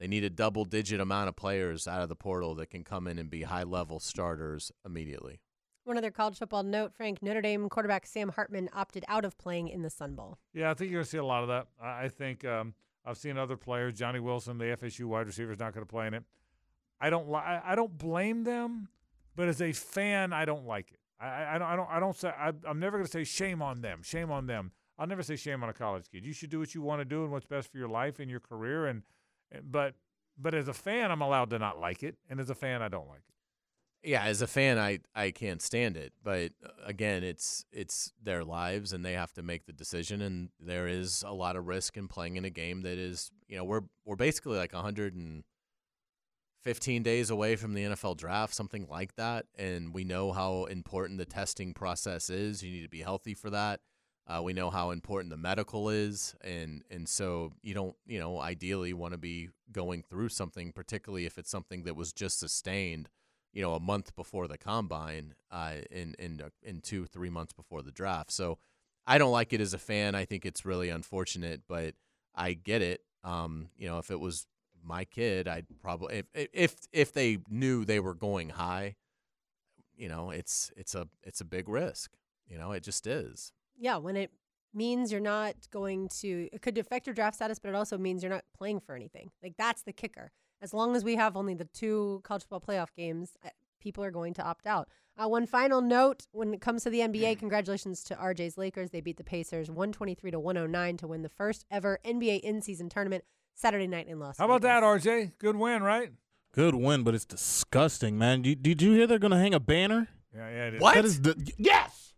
they need a double digit amount of players out of the portal that can come in and be high level starters immediately. One other college football note, Frank, Notre Dame quarterback Sam Hartman opted out of playing in the Sun Bowl. Yeah, I think you're going to see a lot of that. I, I think um, I've seen other players. Johnny Wilson, the FSU wide receiver, is not going to play in it. I don't. Li- I I don't blame them, but as a fan, I don't like it. I, I, don't. I don't. I don't say. I, I'm never going to say shame on them. Shame on them. I'll never say shame on a college kid. You should do what you want to do and what's best for your life and your career. And, and but but as a fan, I'm allowed to not like it, and as a fan, I don't like it. Yeah, as a fan, I I can't stand it. But uh, again, it's it's their lives, and they have to make the decision. And there is a lot of risk in playing in a game that is, you know, we're we're basically like 115 days away from the NFL draft, something like that. And we know how important the testing process is. You need to be healthy for that. Uh, we know how important the medical is, and and so you don't, you know, ideally want to be going through something, particularly if it's something that was just sustained you know, a month before the combine, uh, in in in two three months before the draft. So I don't like it as a fan. I think it's really unfortunate, but I get it. Um, you know, if it was my kid, I'd probably if if if they knew they were going high, you know, it's it's a it's a big risk. You know, it just is. Yeah, when it means you're not going to, it could affect your draft status, but it also means you're not playing for anything. Like that's the kicker. As long as we have only the two college football playoff games, people are going to opt out. Uh, one final note when it comes to the NBA, congratulations to RJ's Lakers. They beat the Pacers 123 to 109 to win the first ever NBA in season tournament Saturday night in Los Angeles. How about that, RJ? Good win, right? Good win, but it's disgusting, man. Did, did you hear they're going to hang a banner? Yeah, yeah. It is. What? That is the yes.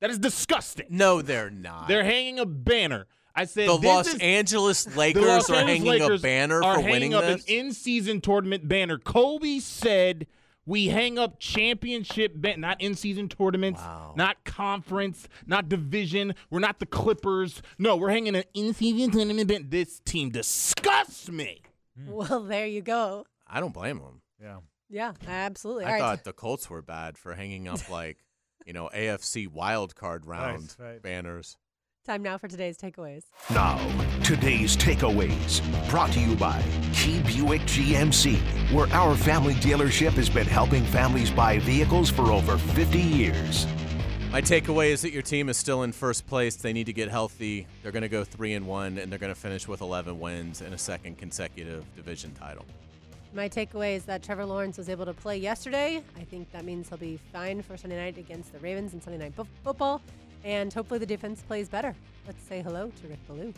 That is disgusting. No, they're not. They're hanging a banner. I said the this Los is, Angeles Lakers Los are Angeles hanging Lakers a banner are for hanging winning up this. an in-season tournament banner. Kobe said We hang up championship bet, not in season tournaments, Wow. not conference, not division. We're not the Clippers. No, we're hanging an in season tournament bet. This team disgusts me. Hmm. Well, there you go. I don't blame them. Yeah. Yeah, absolutely. I All right. thought the Colts were bad for hanging up like, you know, AFC wild card round right. banners. Time now for today's takeaways. Now, today's takeaways brought to you by Key Buick GMC, where our family dealership has been helping families buy vehicles for over 50 years. My takeaway is that your team is still in first place. They need to get healthy. They're going to go three and one, and they're going to finish with 11 wins and a second consecutive division title. My takeaway is that Trevor Lawrence was able to play yesterday. I think that means he'll be fine for Sunday night against the Ravens and Sunday night fo- football, and hopefully the defense plays better. Let's say hello to Rick Ballou.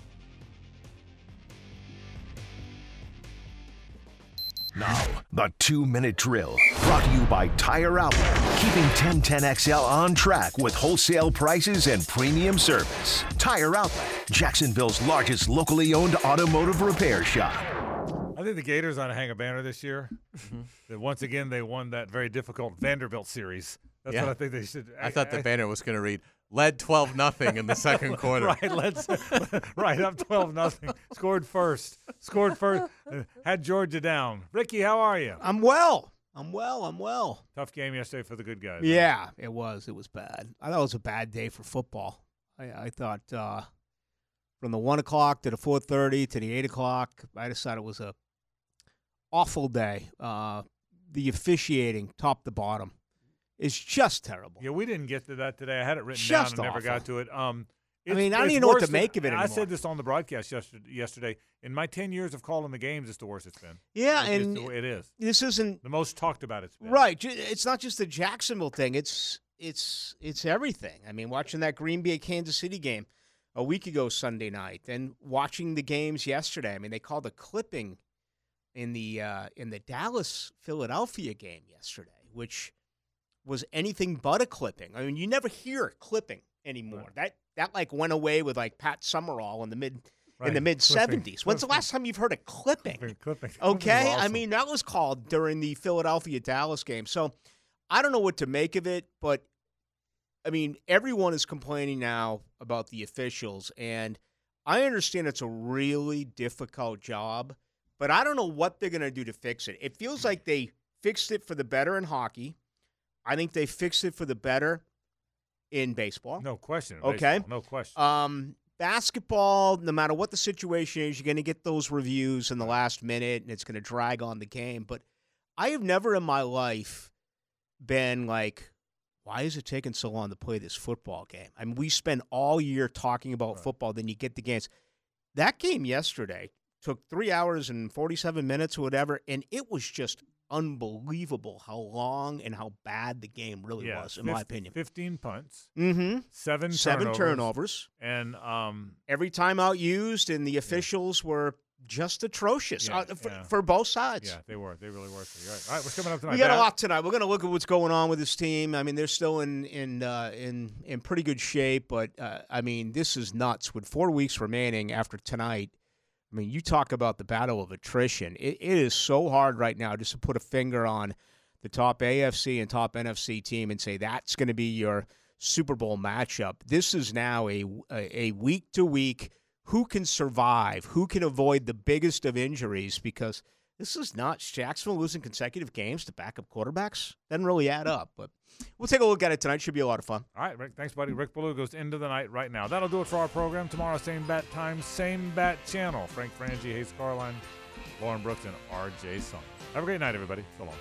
Now, the two minute drill brought to you by Tire Outlet, keeping 1010XL on track with wholesale prices and premium service. Tire Outlet, Jacksonville's largest locally owned automotive repair shop. I think the Gators ought to hang a banner this year. Mm-hmm. that once again they won that very difficult Vanderbilt series. That's Yeah. what I think they should. I thought the banner was going to read led 12 nothing in the second quarter. right, let's right up twelve nothing. Scored first. Scored first. Had Georgia down. Ricky, how are you? I'm well. I'm well. I'm well. Tough game yesterday for the good guys. Yeah, it was. It was bad. I thought it was a bad day for football. I, I thought uh, from the one o'clock to the four thirty to the eight o'clock, I decided it was a awful day. Uh, the officiating, top to bottom, is just terrible. Yeah, we didn't get to that today. I had it written Just down and never got to it. Um, I mean, I don't even know what to than- make of it Anymore. I said this on the broadcast yesterday. Yesterday, in my ten years of calling the games, it's the worst it's been. Yeah, It's and it is this isn't the most talked about it's been. Right. It's not just the Jacksonville thing. It's it's it's everything. I mean, watching that Green Bay Kansas City game a week ago Sunday night, and watching the games yesterday. I mean, they called a clipping in the uh, in the Dallas Philadelphia game yesterday, which was anything but a clipping. I mean, you never hear clipping anymore. That that like went away with like Pat Summerall in the mid in the mid seventies. When's the last time you've heard a clipping? Clipping, clipping. Okay, I mean that was called during the Philadelphia Dallas game. So I don't know what to make of it, but I mean everyone is complaining now about the officials, and I understand it's a really difficult job, but I don't know what they're going to do to fix it. It feels like they fixed it for the better in hockey. I think they fixed it for the better in baseball. no question. Okay. baseball, no question. Um, basketball, no matter what the situation is, you're going to get those reviews in the last minute, and it's going to drag on the game. But I have never in my life been like, why is it taking so long to play this football game? I mean, we spend all year talking about football, then you get the games. That game yesterday took three hours and 47 minutes or whatever, and it was just unbelievable how long and how bad the game really yeah, was, in my opinion. Fifteen punts, Mm-hmm. seven Seven turnovers, turnovers. and um, every timeout used, and the officials were just atrocious Yeah, uh, for, yeah. for both sides. yeah, they were. They really were. So right. All right, what's coming up tonight? We got a lot tonight. We're going to look at what's going on with this team. I mean, they're still in in uh, in in pretty good shape, but uh, I mean, this is nuts. With four weeks remaining after tonight, I mean, you talk about the battle of attrition. It, it is so hard right now just to put a finger on the top AFC and top NFC team and say that's going to be your Super Bowl matchup. This is now a a week to week. Who can survive? Who can avoid the biggest of injuries? Because this is not Jacksonville losing consecutive games to backup quarterbacks. Doesn't really add up. But we'll take a look at it tonight. Should be a lot of fun. All right, Rick. Thanks, buddy. Rick Ballou goes into the night right now. That'll do it for our program. Tomorrow, same bat time, same bat channel. Frank Frangie, Hayes Carlyle, Lauren Brooks, and R.J. Song. Have a great night, everybody. So long.